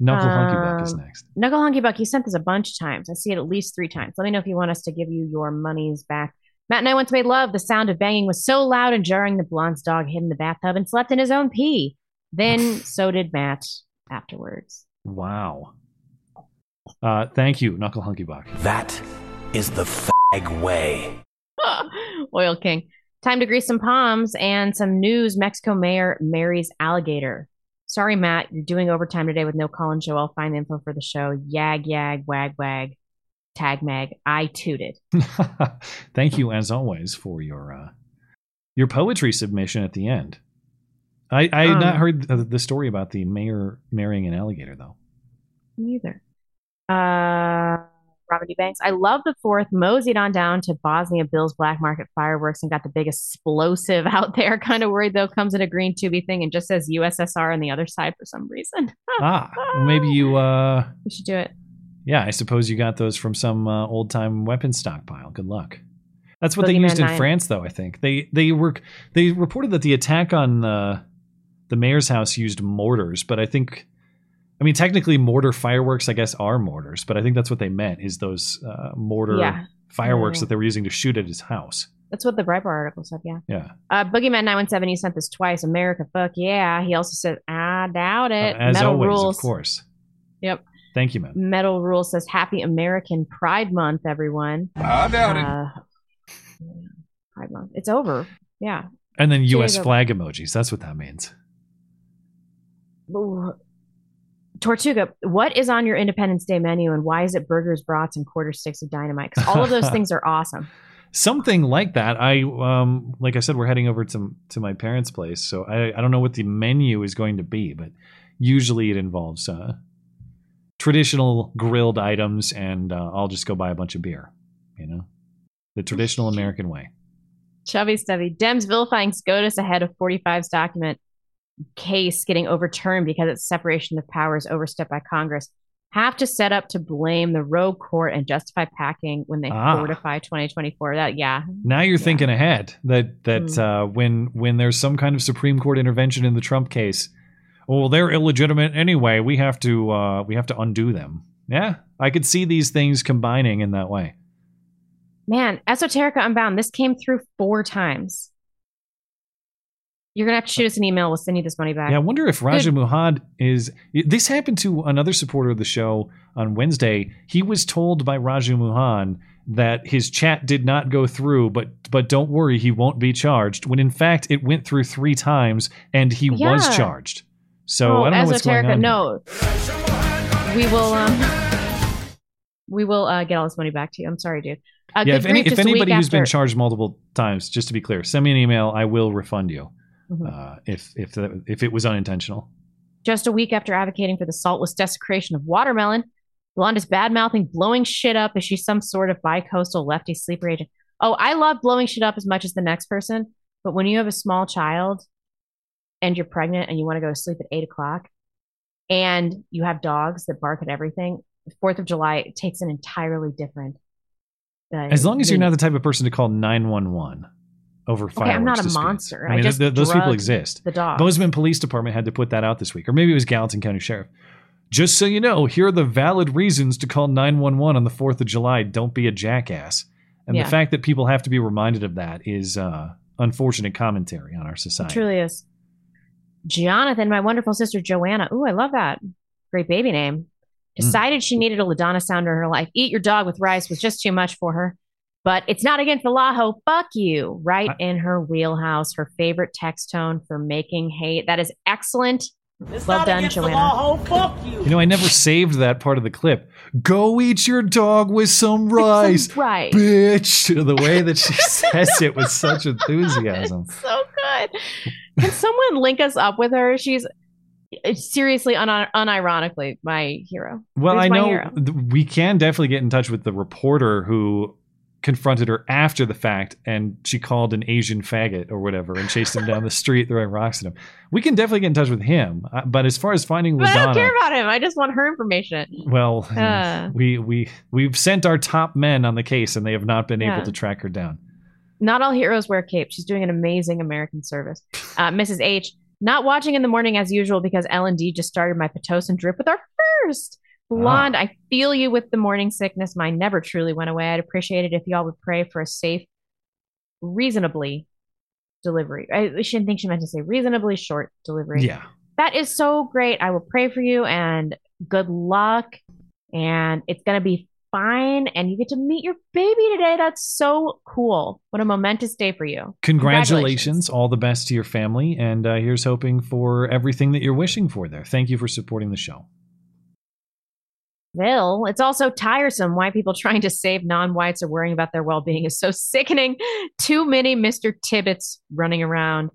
Knuckle Hunky Buck is Um, next. Knuckle Hunky Buck, you sent this a bunch of times. I see it at least three times. Let me know if you want us to give you your monies back. Matt and I once made love. The sound of banging was so loud and jarring, the blonde's dog hid in the bathtub and slept in his own pee. Then so did Matt afterwards. Wow. Uh, thank you, Knuckle Hunky Buck. That is the fag way. Oil King. Time to grease some palms and some news. Mexico mayor marries alligator. Sorry, Matt, you're doing overtime today with no call and show. I'll find the info for the show. Yag, yag, wag, wag, tag, mag. I tooted. Thank you, as always, for your uh, your poetry submission at the end. I, I had not Um, heard the, the story about the mayor marrying an alligator, though. Neither. Uh, Robin D. Banks. I love the fourth. Moseyed on down to Bosnia Bill's black market fireworks and got the big explosive out there. Kind of worried though. Comes in a green tubey thing and just says USSR on the other side for some reason. ah, well, maybe you. Uh, we should do it. yeah, I suppose you got those from some uh, old time weapon stockpile. Good luck. That's what they used in nine. France, though. I think they they were they reported that the attack on the the mayor's house used mortars, but I think. I mean, technically, mortar fireworks, I guess, are mortars, but I think that's what they meant is those uh, mortar Yeah. fireworks Yeah. that they were using to shoot at his house. That's what the Breitbart article said. Yeah. Yeah. Uh, Boogeyman nine one seven. He sent this twice. America, fuck yeah. He also said, I doubt it. Uh, as Metal always, rules. of course. Yep. Thank you, man. Metal Rule says Happy American Pride Month, everyone. I doubt it. Uh, Pride Month. It's over. Yeah. And then U.S. Jacob. flag emojis. That's what that means. Ooh. Tortuga, what is on your Independence Day menu and why is it burgers, brats, and quarter sticks of dynamite? Because all of those things are awesome. Something like that. I um, like I said, we're heading over to to my parents' place, so I I don't know what the menu is going to be, but usually it involves uh, traditional grilled items, and uh, I'll just go buy a bunch of beer. You know, the traditional American way. Chubby Stubby, Dems vilifying SCOTUS ahead of 45's document case getting overturned because its separation of powers overstepped by Congress. Have to set up to blame the rogue court and justify packing when they Ah. fortify 2024. That yeah, Now you're thinking ahead that that Mm. uh, when when there's some kind of Supreme Court intervention in the Trump case, well, they're illegitimate anyway. We have to uh, we have to undo them. Yeah, I could see these things combining in that way. man, Esoterica Unbound. This came through four times. You're gonna have to shoot us an email. We'll send you this money back. Yeah, I wonder if Raja Good. Muhad is. This happened to another supporter of the show on Wednesday. He was told by Raja Muhan that his chat did not go through, but but don't worry, he won't be charged. When in fact it went through three times and he was charged. So oh, I don't know what's going Esoterica, on. here. no. We will um we will uh, get all this money back to you. I'm sorry, dude. Uh, yeah, if, any, if anybody who's been charged multiple times, just to be clear, send me an email. I will refund you Mhm. uh, if if the, if it was unintentional. just a week after advocating for the saltless desecration of watermelon, Blonde is bad mouthing, blowing shit up. Is she some sort of bi-coastal lefty sleeper agent? Oh, I love blowing shit up as much as the next person. But when you have a small child and you're pregnant and you want to go to sleep at eight o'clock and you have dogs that bark at everything, Fourth of July takes an entirely different. Uh, As long as you're not the type of person to call nine one one over fireworks. Okay, I'm not a monster. I I mean, just th- those people exist. the dogs. Bozeman Police Department had to put that out this week, or maybe it was Gallatin County Sheriff. Just so you know, here are the valid reasons to call 911 on the 4th of July. Don't be a jackass. And Yeah. the fact that people have to be reminded of that is uh, unfortunate commentary on our It society. truly is. Jonathan, my wonderful sister Joanna. Ooh, I love that. Great baby name. Decided she needed a LaDonna sounder in her life. Eat your dog with rice was just too much for her. But it's not against the law, ho. Fuck you. Right in her wheelhouse. Her favorite text tone for making hate. That is excellent. well done, Joanna. fuck you. You know, I never saved that part of the clip. Go eat your dog with some rice, rice. bitch. The way that she says it with such enthusiasm. so good. Can someone link us up with her? She's eh, seriously, un- unironically, my hero. Well, Who's I know hero? we can definitely get in touch with the reporter who confronted her after the fact and she called an Asian faggot or whatever and chased him down the street throwing rocks at him. We can definitely get in touch with him. Uh, But as far as finding But I don't care about him. I just want her information. well, Uh. we we we've sent our top men on the case and they have not been Yeah. able to track her down. Not all heroes wear capes. She's doing an amazing American service. Uh, Mrs. H, not watching in the morning as usual because L and D just started my Pitocin drip with our first. Blonde, I feel you with the morning sickness. Mine never truly went away. I'd appreciate it if y'all would pray for a safe, reasonably delivery. I, shouldn't think she meant to say reasonably short delivery. Yeah. That is so great. I will pray for you and good luck. And it's going to be fine. And you get to meet your baby today. That's so cool. What a momentous day for you. Congratulations, all the best to your family, and uh, here's hoping for everything that you're wishing for there. Thank you for supporting the show. Bill, it's also tiresome why people trying to save non whites are worrying about their well being is so sickening. Too many Mr. Tibbetts running around,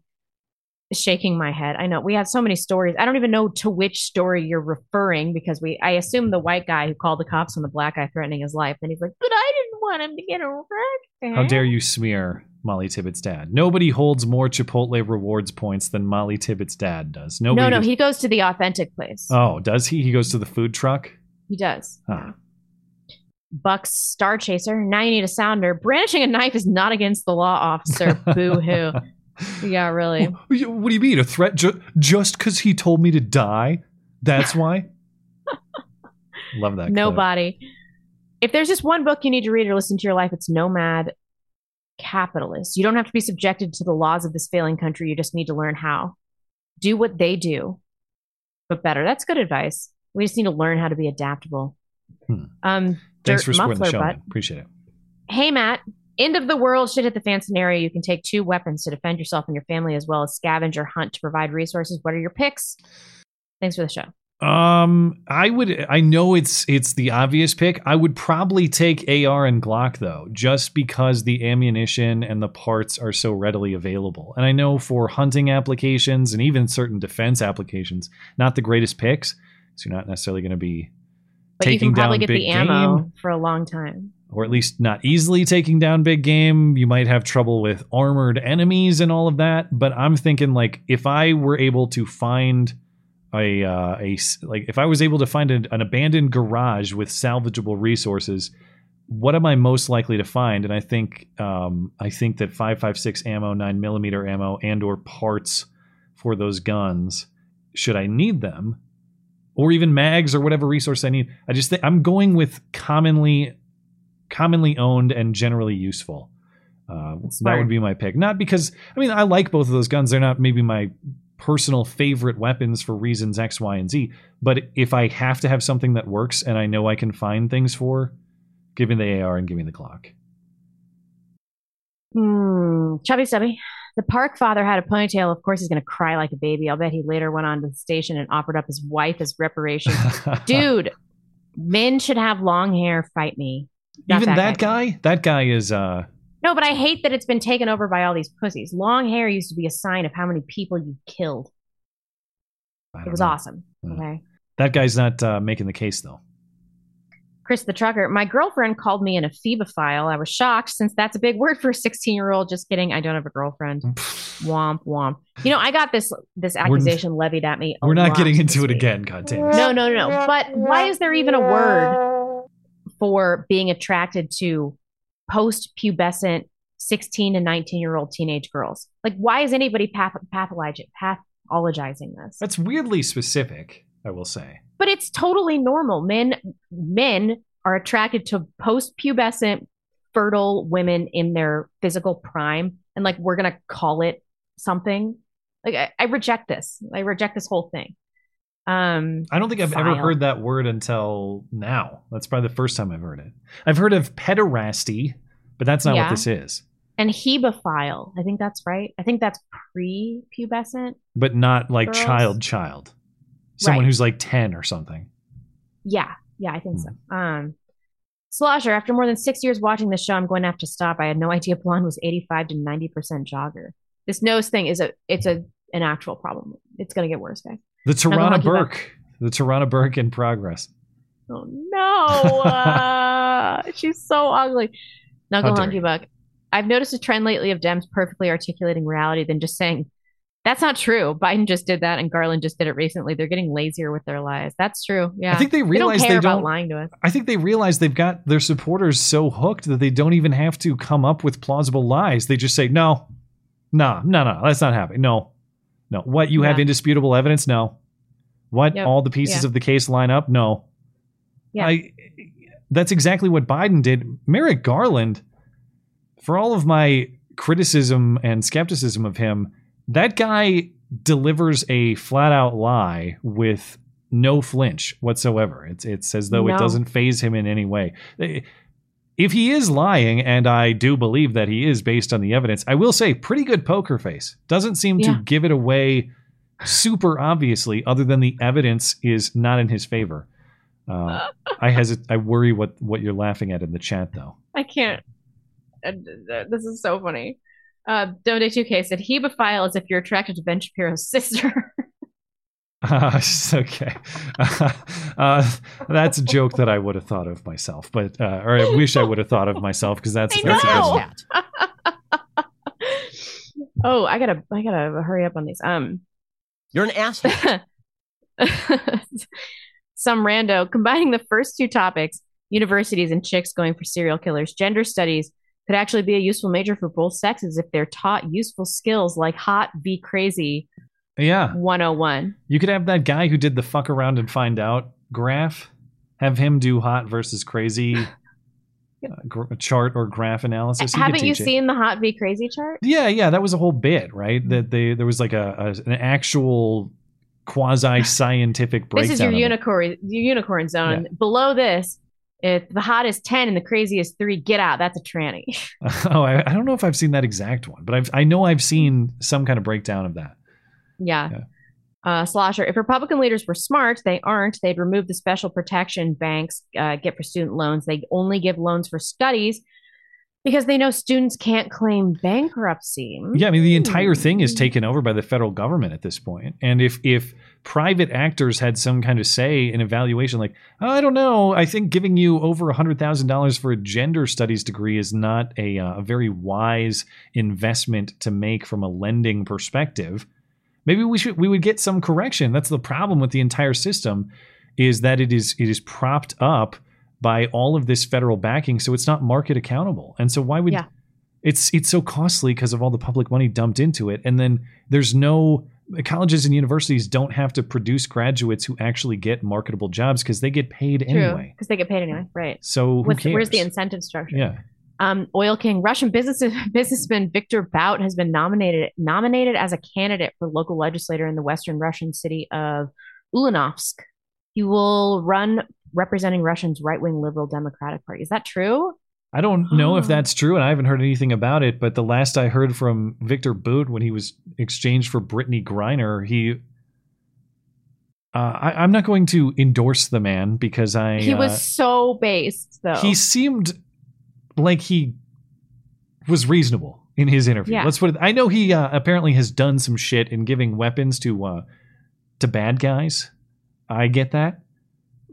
shaking my head. I know we have so many stories. I don't even know to which story you're referring because we, I assume the white guy who called the cops on the black guy threatening his life. And he's like, but I didn't want him to get arrested. How dare you smear Mollie Tibbetts' dad? Nobody holds more Chipotle rewards points than Mollie Tibbetts' dad does. Nobody no, no, does- he goes to the authentic place. Oh, does he? He goes to the food truck? He does. Huh. Buck's Star Chaser. Now you need a sounder. Brandishing a knife is not against the law, officer. Boo hoo. Yeah, really. What do you mean? A threat ju- just because he told me to die? That's why? Love that. clip. Nobody. If there's just one book you need to read or listen to your life, it's Nomad Capitalist. You don't have to be subjected to the laws of this failing country. You just need to learn how. Do what they do, but better. That's good advice. We just need to learn how to be adaptable. Hmm. Um, Thanks for supporting the show, man. Appreciate it. Hey, Matt. End of the world shit hit the fan scenario. You can take two weapons to defend yourself and your family, as well as scavenge or hunt to provide resources. What are your picks? Thanks for the show. Um, I would. I know it's it's the obvious pick. I would probably take AR and Glock though, just because the ammunition and the parts are so readily available. And I know for hunting applications and even certain defense applications, not the greatest picks. So you're not necessarily going to be But you can probably down get big the ammo game, for a long time. or at least not easily taking down big game. You might have trouble with armored enemies and all of that. But I'm thinking like if I were able to find a uh, a like if I was able to find an, an abandoned garage with salvageable resources, what am I most likely to find? And I think um, I think that five five six ammo, nine millimeter ammo, and or parts for those guns, should I need them, or even mags or whatever resource I need. I just think I'm going with commonly commonly owned and generally useful. Uh, that would be my pick. Not because I mean I like both of those guns. They're not maybe my personal favorite weapons for reasons X, Y, and Z. But if I have to have something that works and I know I can find things for, give me the AR and give me the Glock. Hmm. Chubby Stubby. The park father had a ponytail. Of course, he's going to cry like a baby. I'll bet he later went on to the station and offered up his wife as reparation. Dude, men should have long hair. Fight me. Not Even that, guy, that guy is uh No, but I hate that it's been taken over by all these pussies. Long hair used to be a sign of how many people you killed. It was awesome. Okay. that guy's not uh, making the case though. Chris the trucker. My girlfriend called me an ephebophile. I was shocked since that's a big word for a 16 year old. Just kidding. I don't have a girlfriend. womp womp. You know, I got this this We're- accusation levied at me. We're not getting into it week. again, God damn it. No, no, no, no. But why is there even a word for being attracted to post pubescent 16 to 19 year old teenage girls? Like, why is anybody path- pathologizing this? That's weirdly specific, I will say. But it's totally normal. Men men are attracted to post pubescent fertile women in their physical prime and like we're gonna call it something. Like I, I reject this. I reject this whole thing. Um I don't think I've ever heard that word until now. That's probably the first time I've heard it. I've heard of pederasty, but that's not Yeah. what this is. and hebephile. I think that's right. I think that's pre-pubescent. But not like Girls. child child. Someone Right. who's like 10 or something. Yeah, yeah, I think so. Um, Slosher, after more than six years watching this show, I'm going to have to stop. I had no idea blonde was 85 to 90 percent jogger. This nose thing is a it's a an actual problem. It's going to get worse, guys. The Tirana hockey back. Burke. The Tarana Burke in progress. Oh no, uh, she's so ugly. Dare Hunky. Buck. I've noticed a trend lately of Dems perfectly articulating reality than just saying, that's not true. Biden just did that and Garland just did it recently. They're getting lazier with their lies. That's true. Yeah. I think they realize don't they care about don't- lying to us. I think they realize they've got their supporters so hooked that they don't even have to come up with plausible lies. They just say, no, no, no, no, that's not happening. No, no. What, you have indisputable evidence? No. What, Yep. all the pieces Yeah. of the case line up? No. Yeah. I, that's exactly what Biden did. Merrick Garland, for all of my criticism and skepticism of him, that guy delivers a flat out lie with no flinch whatsoever. It's it's as though it doesn't phase him in any way. If he is lying, and I do believe that he is based on the evidence, I will say pretty good poker face. Doesn't seem Yeah. to give it away super obviously, other than the evidence is not in his favor. Uh, I hesit- I worry what what you're laughing at in the chat though. I can't. uh, This is so funny. Uh, Donate 2K said, Hebephile is if you're attracted to Ben Shapiro's sister. Uh, okay, uh, that's a joke that I would have thought of myself, but uh, or I wish I would have thought of myself because that's I that's a good know. one. oh, I gotta, I gotta hurry up on these. Um, You're an asshole. some rando combining the first two topics, universities and chicks going for serial killers, gender studies could actually be a useful major for both sexes if they're taught useful skills like hot v crazy Yeah, 101. you could have that guy who did the fuck around and find out graph. Have him do hot versus crazy uh, gr- chart or graph analysis. He Haven't you it. seen the hot v crazy chart? Yeah, yeah, that was a whole bit, right? That they there was like a, a an actual quasi scientific breakdown. This is your unicorn your unicorn zone. Below this, if the hottest ten and the craziest three get out, that's a tranny. oh, I, I don't know if I've seen that exact one, but I've, I know I've seen some kind of breakdown of that. Yeah. Uh, Slosher, if Republican leaders were smart, they aren't. They'd remove the special protection banks uh, get for student loans. They only give loans for studies because they know students can't claim bankruptcy. Yeah, I mean the entire thing is taken over by the federal government at this point. And if if private actors had some kind of say in evaluation, like oh, I don't know, I think giving you over a hundred thousand dollars for a gender studies degree is not a, uh, a very wise investment to make from a lending perspective. Maybe we should we would get some correction. That's the problem with the entire system, is that it is it is propped up by all of this federal backing, so it's not market accountable. And so why would Yeah. it's it's so costly because of all the public money dumped into it, and then there's no colleges and universities don't have to produce graduates who actually get marketable jobs because they get paid True, anyway. because they get paid anyway. Right. So where's the incentive structure? Yeah. Um, Oil King, Russian business businessman Victor Bout has been nominated nominated as a candidate for local legislator in the western Russian city of Ulyanovsk. He will run representing Russia's right wing liberal democratic party. Is that true? I don't know if that's true, and I haven't heard anything about it. But the last I heard from Victor Bout when he was exchanged for Brittney Griner, he. Uh, I, I'm not going to endorse the man because I. he uh, was so based though. He seemed like he was reasonable in his interview. Yeah. Let's put it. I know he uh, apparently has done some shit in giving weapons to uh, to bad guys. I get that,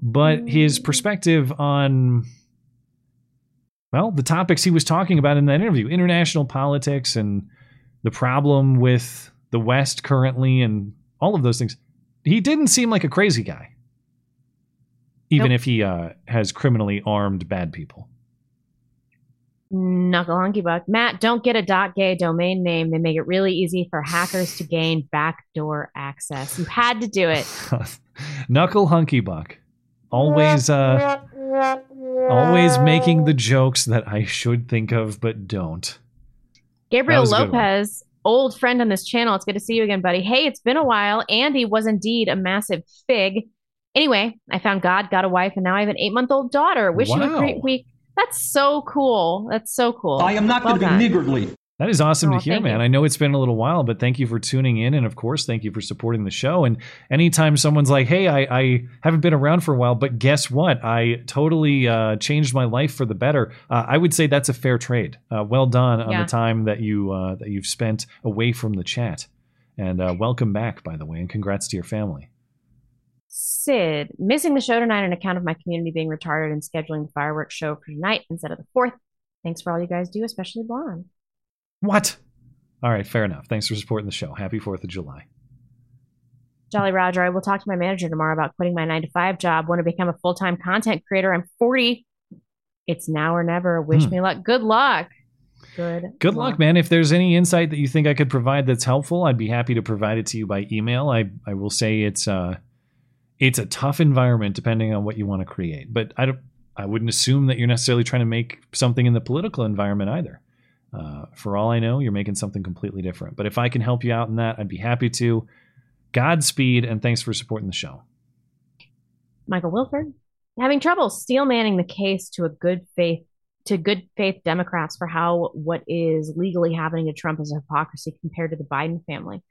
but his perspective on well, the topics he was talking about in that interview, international politics and the problem with the West currently and all of those things. He didn't seem like a crazy guy. Even Nope. if he uh, has criminally armed bad people. Knuckle Hunky Buck. Matt, don't get a dot .gay domain name. They make it really easy for hackers to gain backdoor access. You had to do it. Knuckle Hunky Buck. Always uh always making the jokes that I should think of but don't. Gabriel was a good one. Lopez, old friend on this channel. It's good to see you again, buddy. Hey, it's been a while. Andy was indeed a massive fig. Anyway, I found God, got a wife, and now I have an eight month old daughter. Wish you a great week. That's so cool. That's so cool. I am not Well going to be niggardly. That is awesome Oh, to hear, man. you. I know it's been a little while, but thank you for tuning in. And of course, thank you for supporting the show. And anytime someone's like, hey, I, I haven't been around for a while, but guess what? I totally uh, changed my life for the better. Uh, I would say that's a fair trade. Uh, well done on Yeah. the time that, you, uh, that you've spent away from the chat. And uh, welcome back, by the way, and congrats to your family. Sid, missing the show tonight on account of my community being retarded and scheduling the fireworks show for tonight instead of the fourth. Thanks for all you guys do, especially Blonde. What? All right, fair enough. Thanks for supporting the show. Happy 4th of July. Jolly Roger, I will talk to my manager tomorrow about quitting my nine to five job. Want to become a full time content creator. I'm 40. It's now or never. Wish Hmm. me luck. Good luck. Good. Good luck, man. If there's any insight that you think I could provide that's helpful, I'd be happy to provide it to you by email. I, I will say it's uh it's a tough environment depending on what you want to create. But I don't I wouldn't assume that you're necessarily trying to make something in the political environment either. Uh, for all I know, you're making something completely different. But if I can help you out in that, I'd be happy to. Godspeed and thanks for supporting the show. Michael Wilford having trouble steel manning the case to a good faith to good faith Democrats for how what is legally happening to Trump is a hypocrisy compared to the Biden family.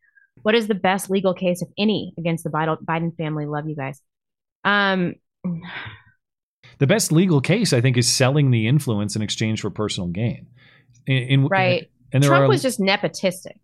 What is the best legal case, if any, against the Biden Biden family? Love you guys. Um, The best legal case, I think, is selling the influence in exchange for personal gain. In, in- right. And Trump are, was just nepotistic.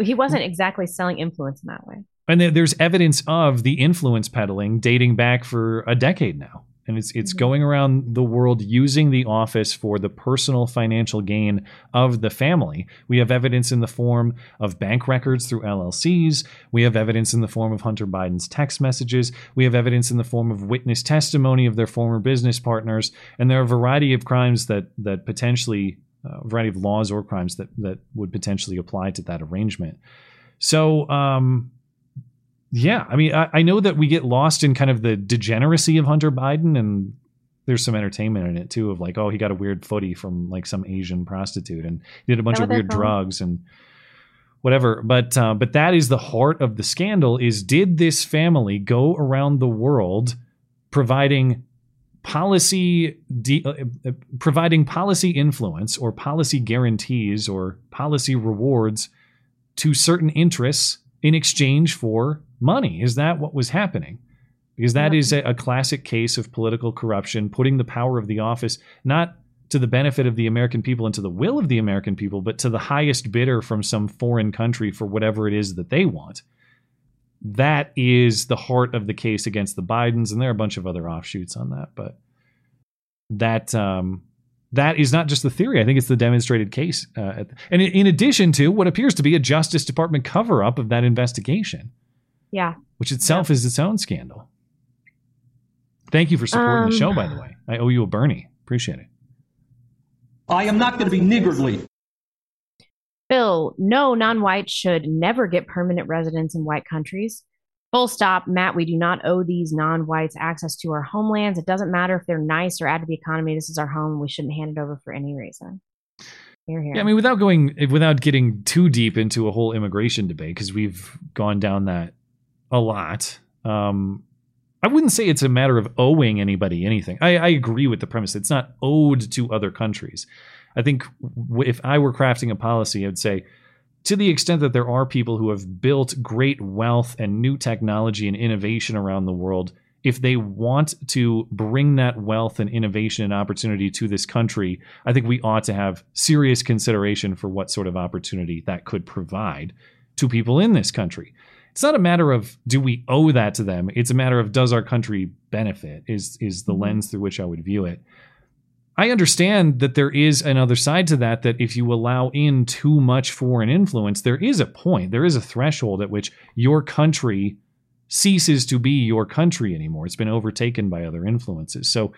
He wasn't exactly selling influence in that way. And there's evidence of the influence peddling dating back for a decade now. And it's it's mm-hmm. going around the world using the office for the personal financial gain of the family. We have evidence in the form of bank records through LLCs. We have evidence in the form of Hunter Biden's text messages. We have evidence in the form of witness testimony of their former business partners. And there are a variety of crimes that that potentially a variety of laws or crimes that that would potentially apply to that arrangement. So um yeah, I mean, I, I know that we get lost in kind of the degeneracy of Hunter Biden, and there's some entertainment in it too, of like, oh, he got a weird footy from like some Asian prostitute, and he did a bunch that of weird drugs, and whatever. But uh, but that is the heart of the scandal: is did this family go around the world providing policy de- uh, uh, providing policy influence or policy guarantees or policy rewards to certain interests in exchange for money. Is that what was happening? Because that is a, a classic case of political corruption putting the power of the office not to the benefit of the American people and to the will of the American people, but to the highest bidder from some foreign country for whatever it is that they want. That is the heart of the case against the Bidens, and there are a bunch of other offshoots on that. But that um, that is not just the theory. I think it's the demonstrated case, uh, and in addition to what appears to be a Justice Department cover up of that investigation. Yeah, which itself yeah. is its own scandal. Thank you for supporting um, the show, by the way. I owe you a Bernie. Appreciate it. I am not going to be niggardly. Bill, no non whites should never get permanent residence in white countries. Full stop. Matt, we do not owe these non whites access to our homelands. It doesn't matter if they're nice or add to the economy. This is our home. We shouldn't hand it over for any reason. Here, here. Yeah, I mean, without going, without getting too deep into a whole immigration debate, because we've gone down that a lot. Um, I wouldn't say it's a matter of owing anybody anything. I, I agree with the premise. It's not owed to other countries. I think if I were crafting a policy, I would say, to the extent that there are people who have built great wealth and new technology and innovation around the world, if they want to bring that wealth and innovation and opportunity to this country, I think we ought to have serious consideration for what sort of opportunity that could provide to people in this country it's not a matter of do we owe that to them? It's a matter of does our country benefit is is the mm-hmm. lens through which i would view it. I understand that there is another side to that that if you allow in too much foreign influence there is a point there is a threshold at which your country ceases to be your country anymore. It's been overtaken by other influences. So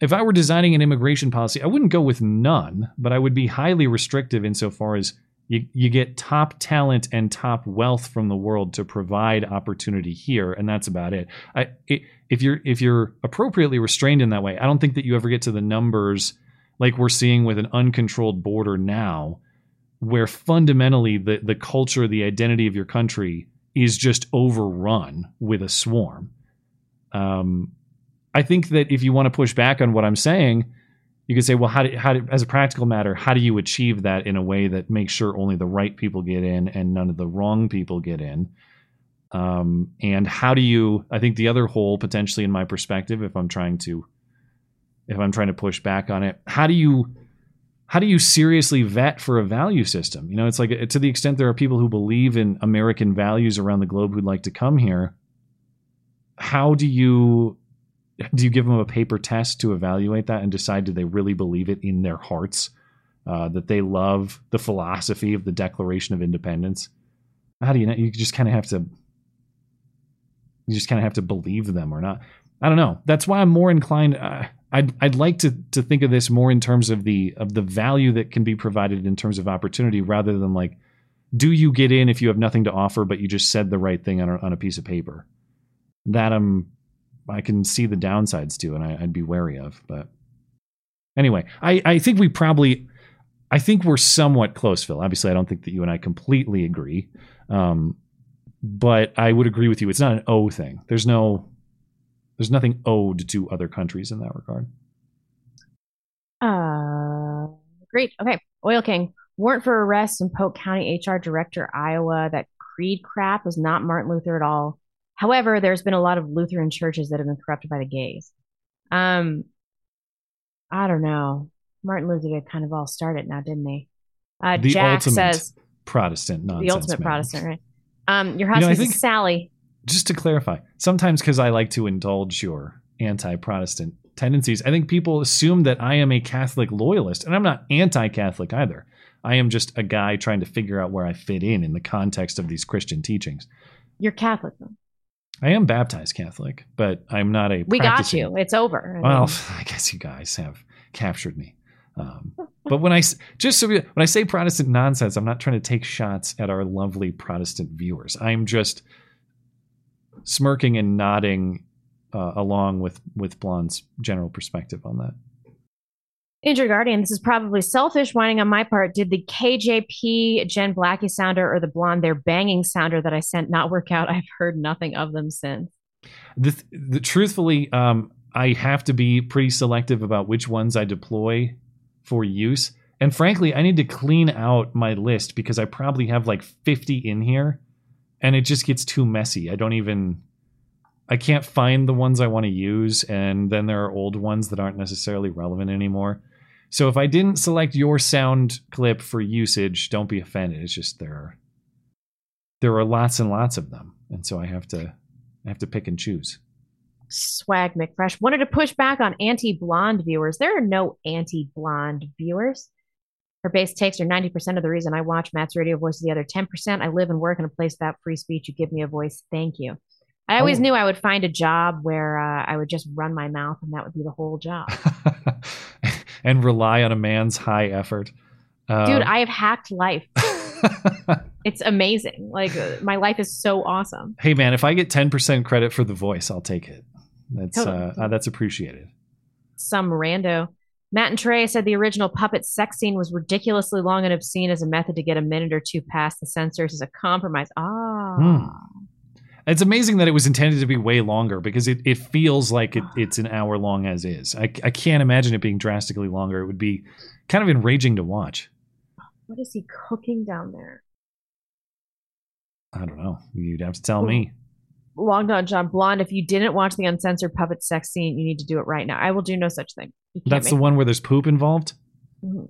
if I were designing an immigration policy, I wouldn't go with none, but I would be highly restrictive insofar as you, you get top talent and top wealth from the world to provide opportunity here and that's about it. I, it if you're if you're appropriately restrained in that way i don't think that you ever get to the numbers like we're seeing with an uncontrolled border now where fundamentally the the culture the identity of your country is just overrun with a swarm um, i think that if you want to push back on what i'm saying you could say, well, how do, how do, as a practical matter, how do you achieve that in a way that makes sure only the right people get in and none of the wrong people get in? Um, and how do you? I think the other hole potentially, in my perspective, if I'm trying to, if I'm trying to push back on it, how do you? How do you seriously vet for a value system? You know, it's like to the extent there are people who believe in American values around the globe who'd like to come here. How do you do you give them a paper test to evaluate that and decide do they really believe it in their hearts uh, that they love the philosophy of the Declaration of Independence? How do you know? You just kind of have to. You just kind of have to believe them or not. I don't know. That's why I'm more inclined. Uh, I'd I'd like to to think of this more in terms of the of the value that can be provided in terms of opportunity, rather than like, do you get in if you have nothing to offer, but you just said the right thing on a, on a piece of paper? That I'm I can see the downsides to, and I, would be wary of. But anyway, I, I think we probably, I think we're somewhat close, Phil. Obviously, I don't think that you and I completely agree, um, but I would agree with you. It's not an O thing. There's no, there's nothing owed to other countries in that regard. Uh, great. Okay, Oil King warrant for arrest in Polk County HR Director, Iowa. That creed crap is not Martin Luther at all. However, there's been a lot of Lutheran churches that have been corrupted by the gays. Um, I don't know. Martin Luther kind of all started it now, didn't he? Uh, the Jack ultimate says Protestant nonsense. The ultimate man. Protestant, right? Um, your husband you know, Sally. Just to clarify, sometimes because I like to indulge your anti-Protestant tendencies, I think people assume that I am a Catholic loyalist, and I'm not anti-Catholic either. I am just a guy trying to figure out where I fit in in the context of these Christian teachings. You're Catholic, though. I am baptized Catholic, but I'm not a. We got you. It's over. I well, mean. I guess you guys have captured me. Um, but when I just so we, when I say Protestant nonsense, I'm not trying to take shots at our lovely Protestant viewers. I'm just smirking and nodding uh, along with with Blonde's general perspective on that. Injured Guardian, this is probably selfish whining on my part. Did the KJP Jen Blackie sounder or the blonde they're banging sounder that I sent not work out? I've heard nothing of them since. The truthfully, um, I have to be pretty selective about which ones I deploy for use. And frankly, I need to clean out my list because I probably have like 50 in here and it just gets too messy. I don't even I can't find the ones I want to use and then there are old ones that aren't necessarily relevant anymore. So if I didn't select your sound clip for usage, don't be offended. It's just there are there are lots and lots of them. And so I have to I have to pick and choose. Swag McFresh wanted to push back on anti-blonde viewers. There are no anti-blonde viewers. Her base takes are 90% of the reason I watch Matt's radio voice the other 10%. I live and work in a place without free speech. You give me a voice. Thank you. I always Oh. knew I would find a job where uh, I would just run my mouth and that would be the whole job. and rely on a man's high effort. Uh, Dude, I have hacked life. it's amazing. Like uh, my life is so awesome. hey man, if I get 10% credit for the voice, I'll take it. That's uh, Totally. uh, that's appreciated. Some rando. Matt and Trey said the original puppet sex scene was ridiculously long and obscene as a method to get a minute or two past the censors as a compromise. Ah. Hmm. It's amazing that it was intended to be way longer because it, it feels like it, it's an hour long as is. I, I can't imagine it being drastically longer. It would be kind of enraging to watch. What is he cooking down there? I don't know. You'd have to tell me. Long Don John Blonde, if you didn't watch the uncensored puppet sex scene, you need to do it right now. I will do no such thing. That's the one where there's poop involved? Mhm.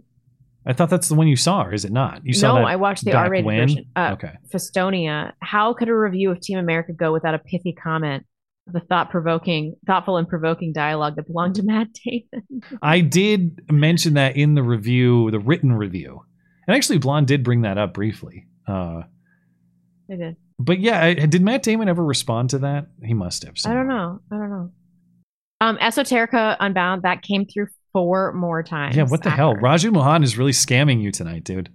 I thought that's the one you saw, or is it not? You saw no, I watched the R-rated version. Uh, okay. Festonia. How could a review of Team America go without a pithy comment? The thought-provoking, thoughtful and provoking dialogue that belonged to Matt Damon. I did mention that in the review, the written review. And actually, Blonde did bring that up briefly. Uh, I did. but yeah, I- did Matt Damon ever respond to that? He must have. I don't know. I don't know. Um, Esoterica Unbound that came through four more times. Yeah, what the hell? Raju Mohan is really scamming you tonight, dude.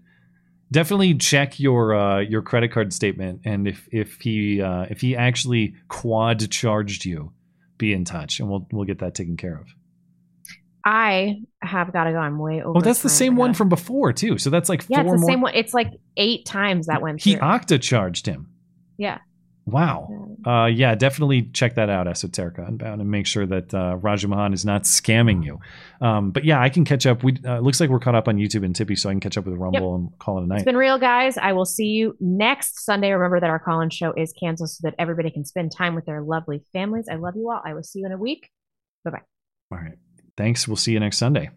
Definitely check your uh, your credit card statement, and if if he uh, if he actually quad charged you, be in touch, and we'll we'll get that taken care of. I have got to go. I'm way over. Oh, that's the same one from before too. So that's like Yeah, four it's the more. same one. It's like eight times that went He through. octa charged him. yeah. Wow. Uh, yeah, definitely check that out, Esoterica Unbound, and make sure that uh, is not scamming you. Um, but yeah, I can catch up. We uh, looks like we're caught up on YouTube and Tippy, so I can catch up with Rumble and call it a night. It's been real, guys. I will see you next Sunday. Remember that our call-in show is canceled so that everybody can spend time with their lovely families. I love you all. I will see you in a week. Bye bye. All right. Thanks. We'll see you next Sunday.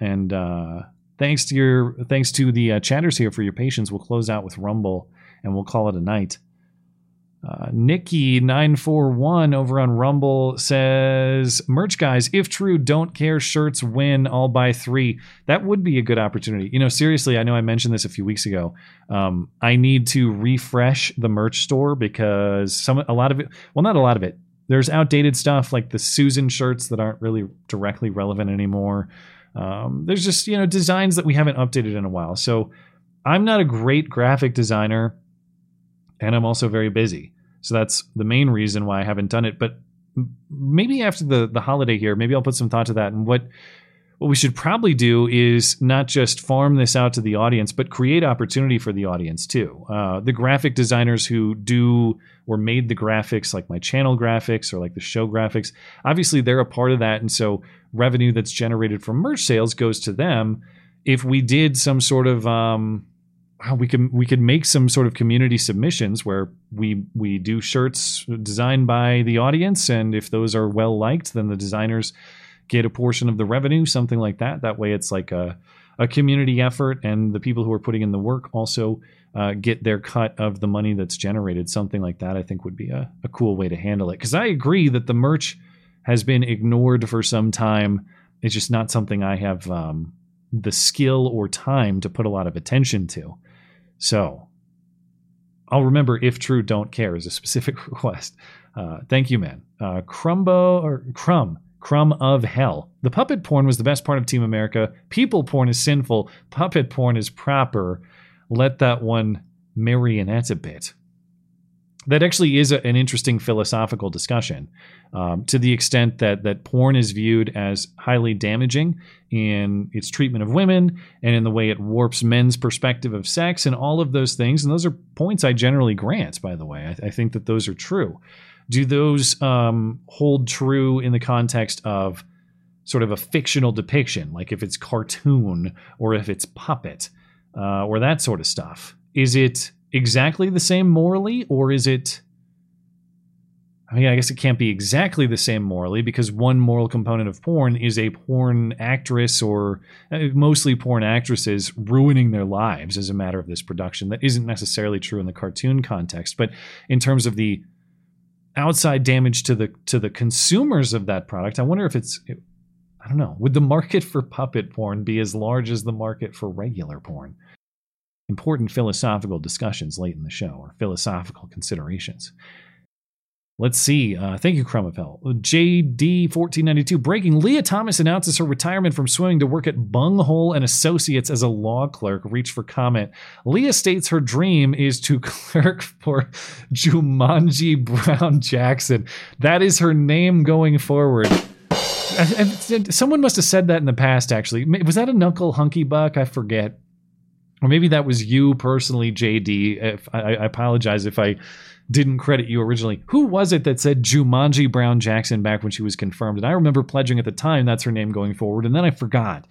And uh, thanks to your thanks to the uh, chatters here for your patience. We'll close out with Rumble and we'll call it a night. Uh, Nikki nine four one over on Rumble says, "Merch guys, if true, don't care shirts win. all by three. That would be a good opportunity. You know, seriously, I know I mentioned this a few weeks ago. Um, I need to refresh the merch store because some a lot of it. Well, not a lot of it. There's outdated stuff like the Susan shirts that aren't really directly relevant anymore. Um, there's just you know designs that we haven't updated in a while. So I'm not a great graphic designer and I'm also very busy. So that's the main reason why I haven't done it. But maybe after the the holiday here, maybe I'll put some thought to that. And what what we should probably do is not just farm this out to the audience, but create opportunity for the audience too. Uh, the graphic designers who do or made the graphics, like my channel graphics or like the show graphics, obviously they're a part of that, and so revenue that's generated from merch sales goes to them. If we did some sort of um, we could we could make some sort of community submissions where we we do shirts designed by the audience, and if those are well liked, then the designers get a portion of the revenue, something like that. That way, it's like a a community effort, and the people who are putting in the work also uh, get their cut of the money that's generated. Something like that, I think, would be a, a cool way to handle it. Because I agree that the merch has been ignored for some time. It's just not something I have um, the skill or time to put a lot of attention to. So I'll remember if true, don't care is a specific request. Uh, thank you, man. Uh, Crumbo or Crumb, Crumb of Hell. The puppet porn was the best part of Team America. People porn is sinful. Puppet porn is proper. Let that one marionette a bit. That actually is a, an interesting philosophical discussion um, to the extent that that porn is viewed as highly damaging in its treatment of women and in the way it warps men's perspective of sex and all of those things. And those are points I generally grant, by the way. I, I think that those are true. Do those um, hold true in the context of sort of a fictional depiction, like if it's cartoon or if it's puppet uh, or that sort of stuff? Is it exactly the same morally, or is it? I mean, I guess it can't be exactly the same morally because one moral component of porn is a porn actress or uh, mostly porn actresses ruining their lives as a matter of this production. That isn't necessarily true in the cartoon context, but in terms of the outside damage to the to the consumers of that product, I wonder if it's I don't know. Would the market for puppet porn be as large as the market for regular porn? Important philosophical discussions late in the show or philosophical considerations. Let's see. Uh, thank you, Crumapel. JD1492 breaking. Lia Thomas announces her retirement from swimming to work at Bunghole and Associates as a law clerk. Reach for comment. Lia states her dream is to clerk for Jumanji Brown Jackson. That is her name going forward. Someone must have said that in the past, actually. Was that a Knuckle Hunky Buck? I forget or maybe that was you personally, JD. If I, I, apologize if I didn't credit you originally. Who was it that said Jumanji Brown Jackson back when she was confirmed? And I remember pledging at the time that's her name going forward, and then I forgot.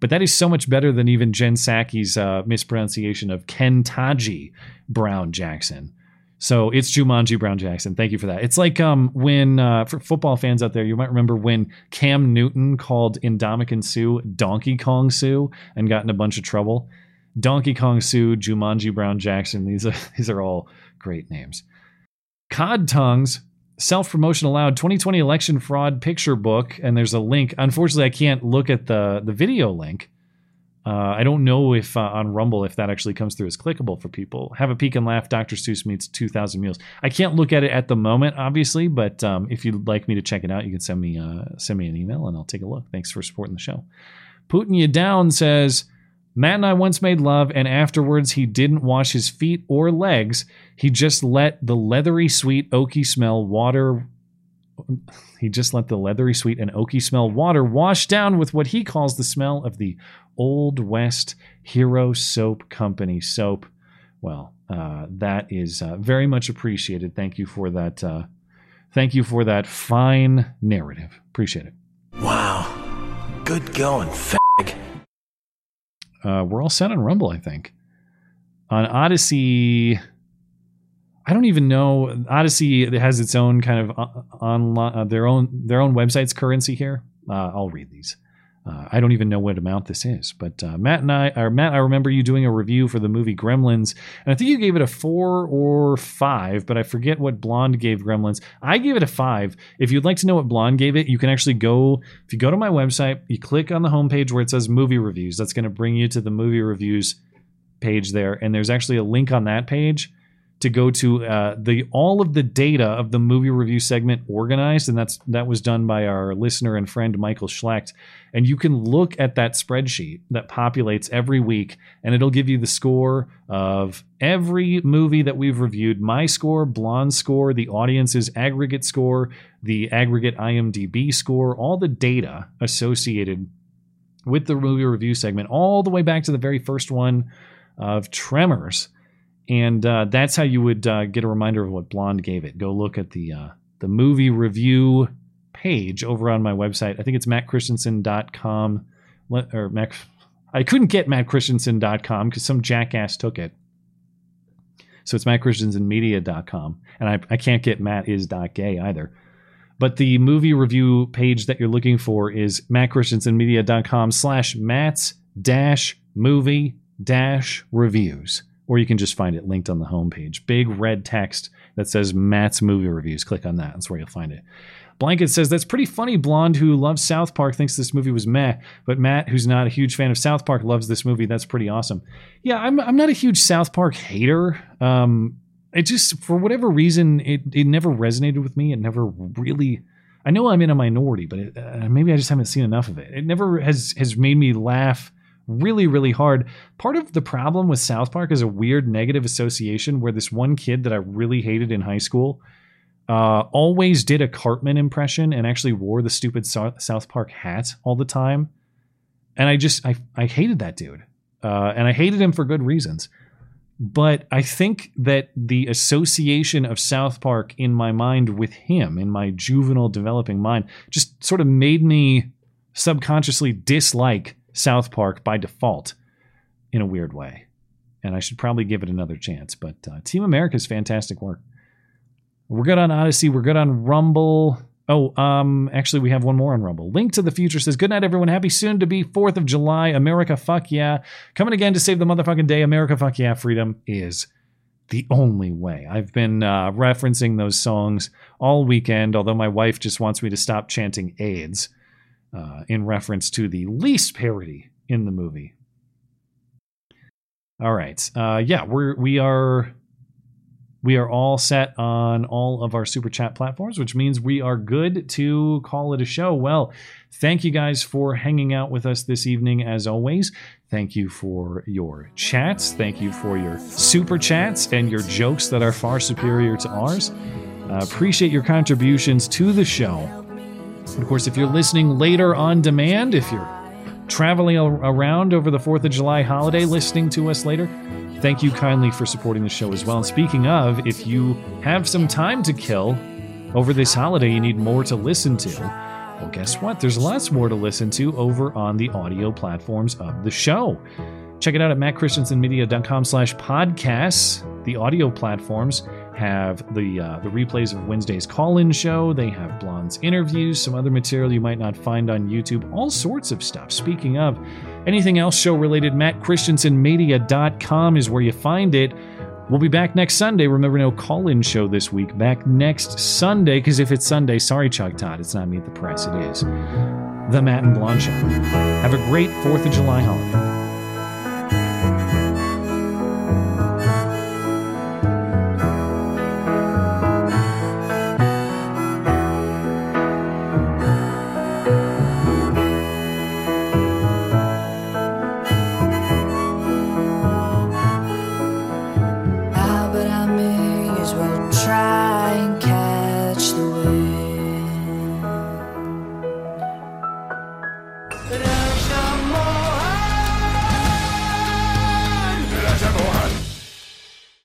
But that is so much better than even Jen Psaki's uh, mispronunciation of Kentaji Brown Jackson. So it's Jumanji Brown Jackson. Thank you for that. It's like um, when, uh, for football fans out there, you might remember when Cam Newton called Ndamukong Suh Donkey Kong Sue and got in a bunch of trouble. Donkey Kong Sue, Jumanji Brown Jackson. These are these are all great names. Cod Tongues, self promotion allowed 2020 election fraud picture book, and there's a link. Unfortunately, I can't look at the the video link. Uh, I don't know if uh, on Rumble if that actually comes through as clickable for people. Have a peek and laugh. Dr. Seuss meets 2,000 Mules. I can't look at it at the moment, obviously, but um, if you'd like me to check it out, you can send me uh, send me an email and I'll take a look. Thanks for supporting the show. Putting you down says Matt and I once made love, and afterwards he didn't wash his feet or legs. He just let the leathery, sweet, oaky smell water. He just let the leathery, sweet, and oaky smell water wash down with what he calls the smell of the Old West Hero Soap Company soap. Well, uh, that is uh, very much appreciated. Thank you for that. Uh, thank you for that fine narrative. Appreciate it. Wow. Good going, uh, we're all set on Rumble, I think. On Odysee, I don't even know. Odysee has its own kind of online, uh, uh, their own their own website's currency here. Uh, I'll read these. Uh, I don't even know what amount this is, but uh, Matt and I, or Matt, I remember you doing a review for the movie Gremlins, and I think you gave it a four or five, but I forget what Blonde gave Gremlins. I gave it a five. If you'd like to know what Blonde gave it, you can actually go. If you go to my website, you click on the homepage where it says movie reviews. That's going to bring you to the movie reviews page there, and there's actually a link on that page to go to uh, the all of the data of the movie review segment organized, and that's that was done by our listener and friend Michael Schlecht. And you can look at that spreadsheet that populates every week, and it'll give you the score of every movie that we've reviewed. My score, Blonde score, the audience's aggregate score, the aggregate IMDb score, all the data associated with the movie review segment, all the way back to the very first one of Tremors and uh, that's how you would uh, get a reminder of what Blonde gave it. Go look at the uh, the movie review page over on my website. I think it's mattchristiansen.com. Or Matt, I couldn't get mattchristiansen.com because some jackass took it. So it's mattchristiansenmedia.com. And I, I can't get Matt is gay either. But the movie review page that you're looking for is mattchristiansenmedia.com slash Matt's dash movie dash reviews or you can just find it linked on the homepage. Big red text that says Matt's movie reviews. Click on that. That's where you'll find it. Blanket says that's pretty funny. Blonde, who loves South Park, thinks this movie was meh, but Matt, who's not a huge fan of South Park, loves this movie. That's pretty awesome. Yeah, I'm I'm not a huge South Park hater. Um, it just for whatever reason it it never resonated with me. It never really. I know I'm in a minority, but it, uh, maybe I just haven't seen enough of it. It never has has made me laugh really, really hard. Part of the problem with South Park is a weird negative association where this one kid that I really hated in high school uh, always did a Cartman impression and actually wore the stupid South Park hat all the time. And I just, I, I hated that dude. Uh, and I hated him for good reasons. But I think that the association of South Park in my mind with him, in my juvenile developing mind, just sort of made me subconsciously dislike South Park by default in a weird way. And I should probably give it another chance. But uh, Team America's fantastic work. We're good on Odysee. We're good on Rumble. Oh, um, actually, we have one more on Rumble. Link to the Future says, Good night, everyone. Happy soon to be 4th of July. America, fuck yeah. Coming again to save the motherfucking day. America, fuck yeah. Freedom is the only way. I've been uh, referencing those songs all weekend, although my wife just wants me to stop chanting AIDS uh, in reference to the least parody in the movie. All right. Uh, yeah, we're we are we are all set on all of our super chat platforms, which means we are good to call it a show. Well, thank you guys for hanging out with us this evening, as always. Thank you for your chats. Thank you for your super chats and your jokes that are far superior to ours. Uh, appreciate your contributions to the show. Of course, if you're listening later on demand, if you're traveling around over the 4th of July holiday, listening to us later, thank you kindly for supporting the show as well. And speaking of, if you have some time to kill over this holiday, you need more to listen to. Well, guess what? There's lots more to listen to over on the audio platforms of the show. Check it out at mattchristiansenmedia.com slash podcasts. The audio platforms have the uh, the replays of Wednesday's call-in show. They have Blonde's interviews, some other material you might not find on YouTube, all sorts of stuff. Speaking of anything else show related, mattchristiansenmedia.com is where you find it. We'll be back next Sunday. Remember, no call-in show this week. Back next Sunday, because if it's Sunday, sorry, Chuck Todd, it's not me at the Press. It is the Matt and Blonde Show. Have a great Fourth of July holiday.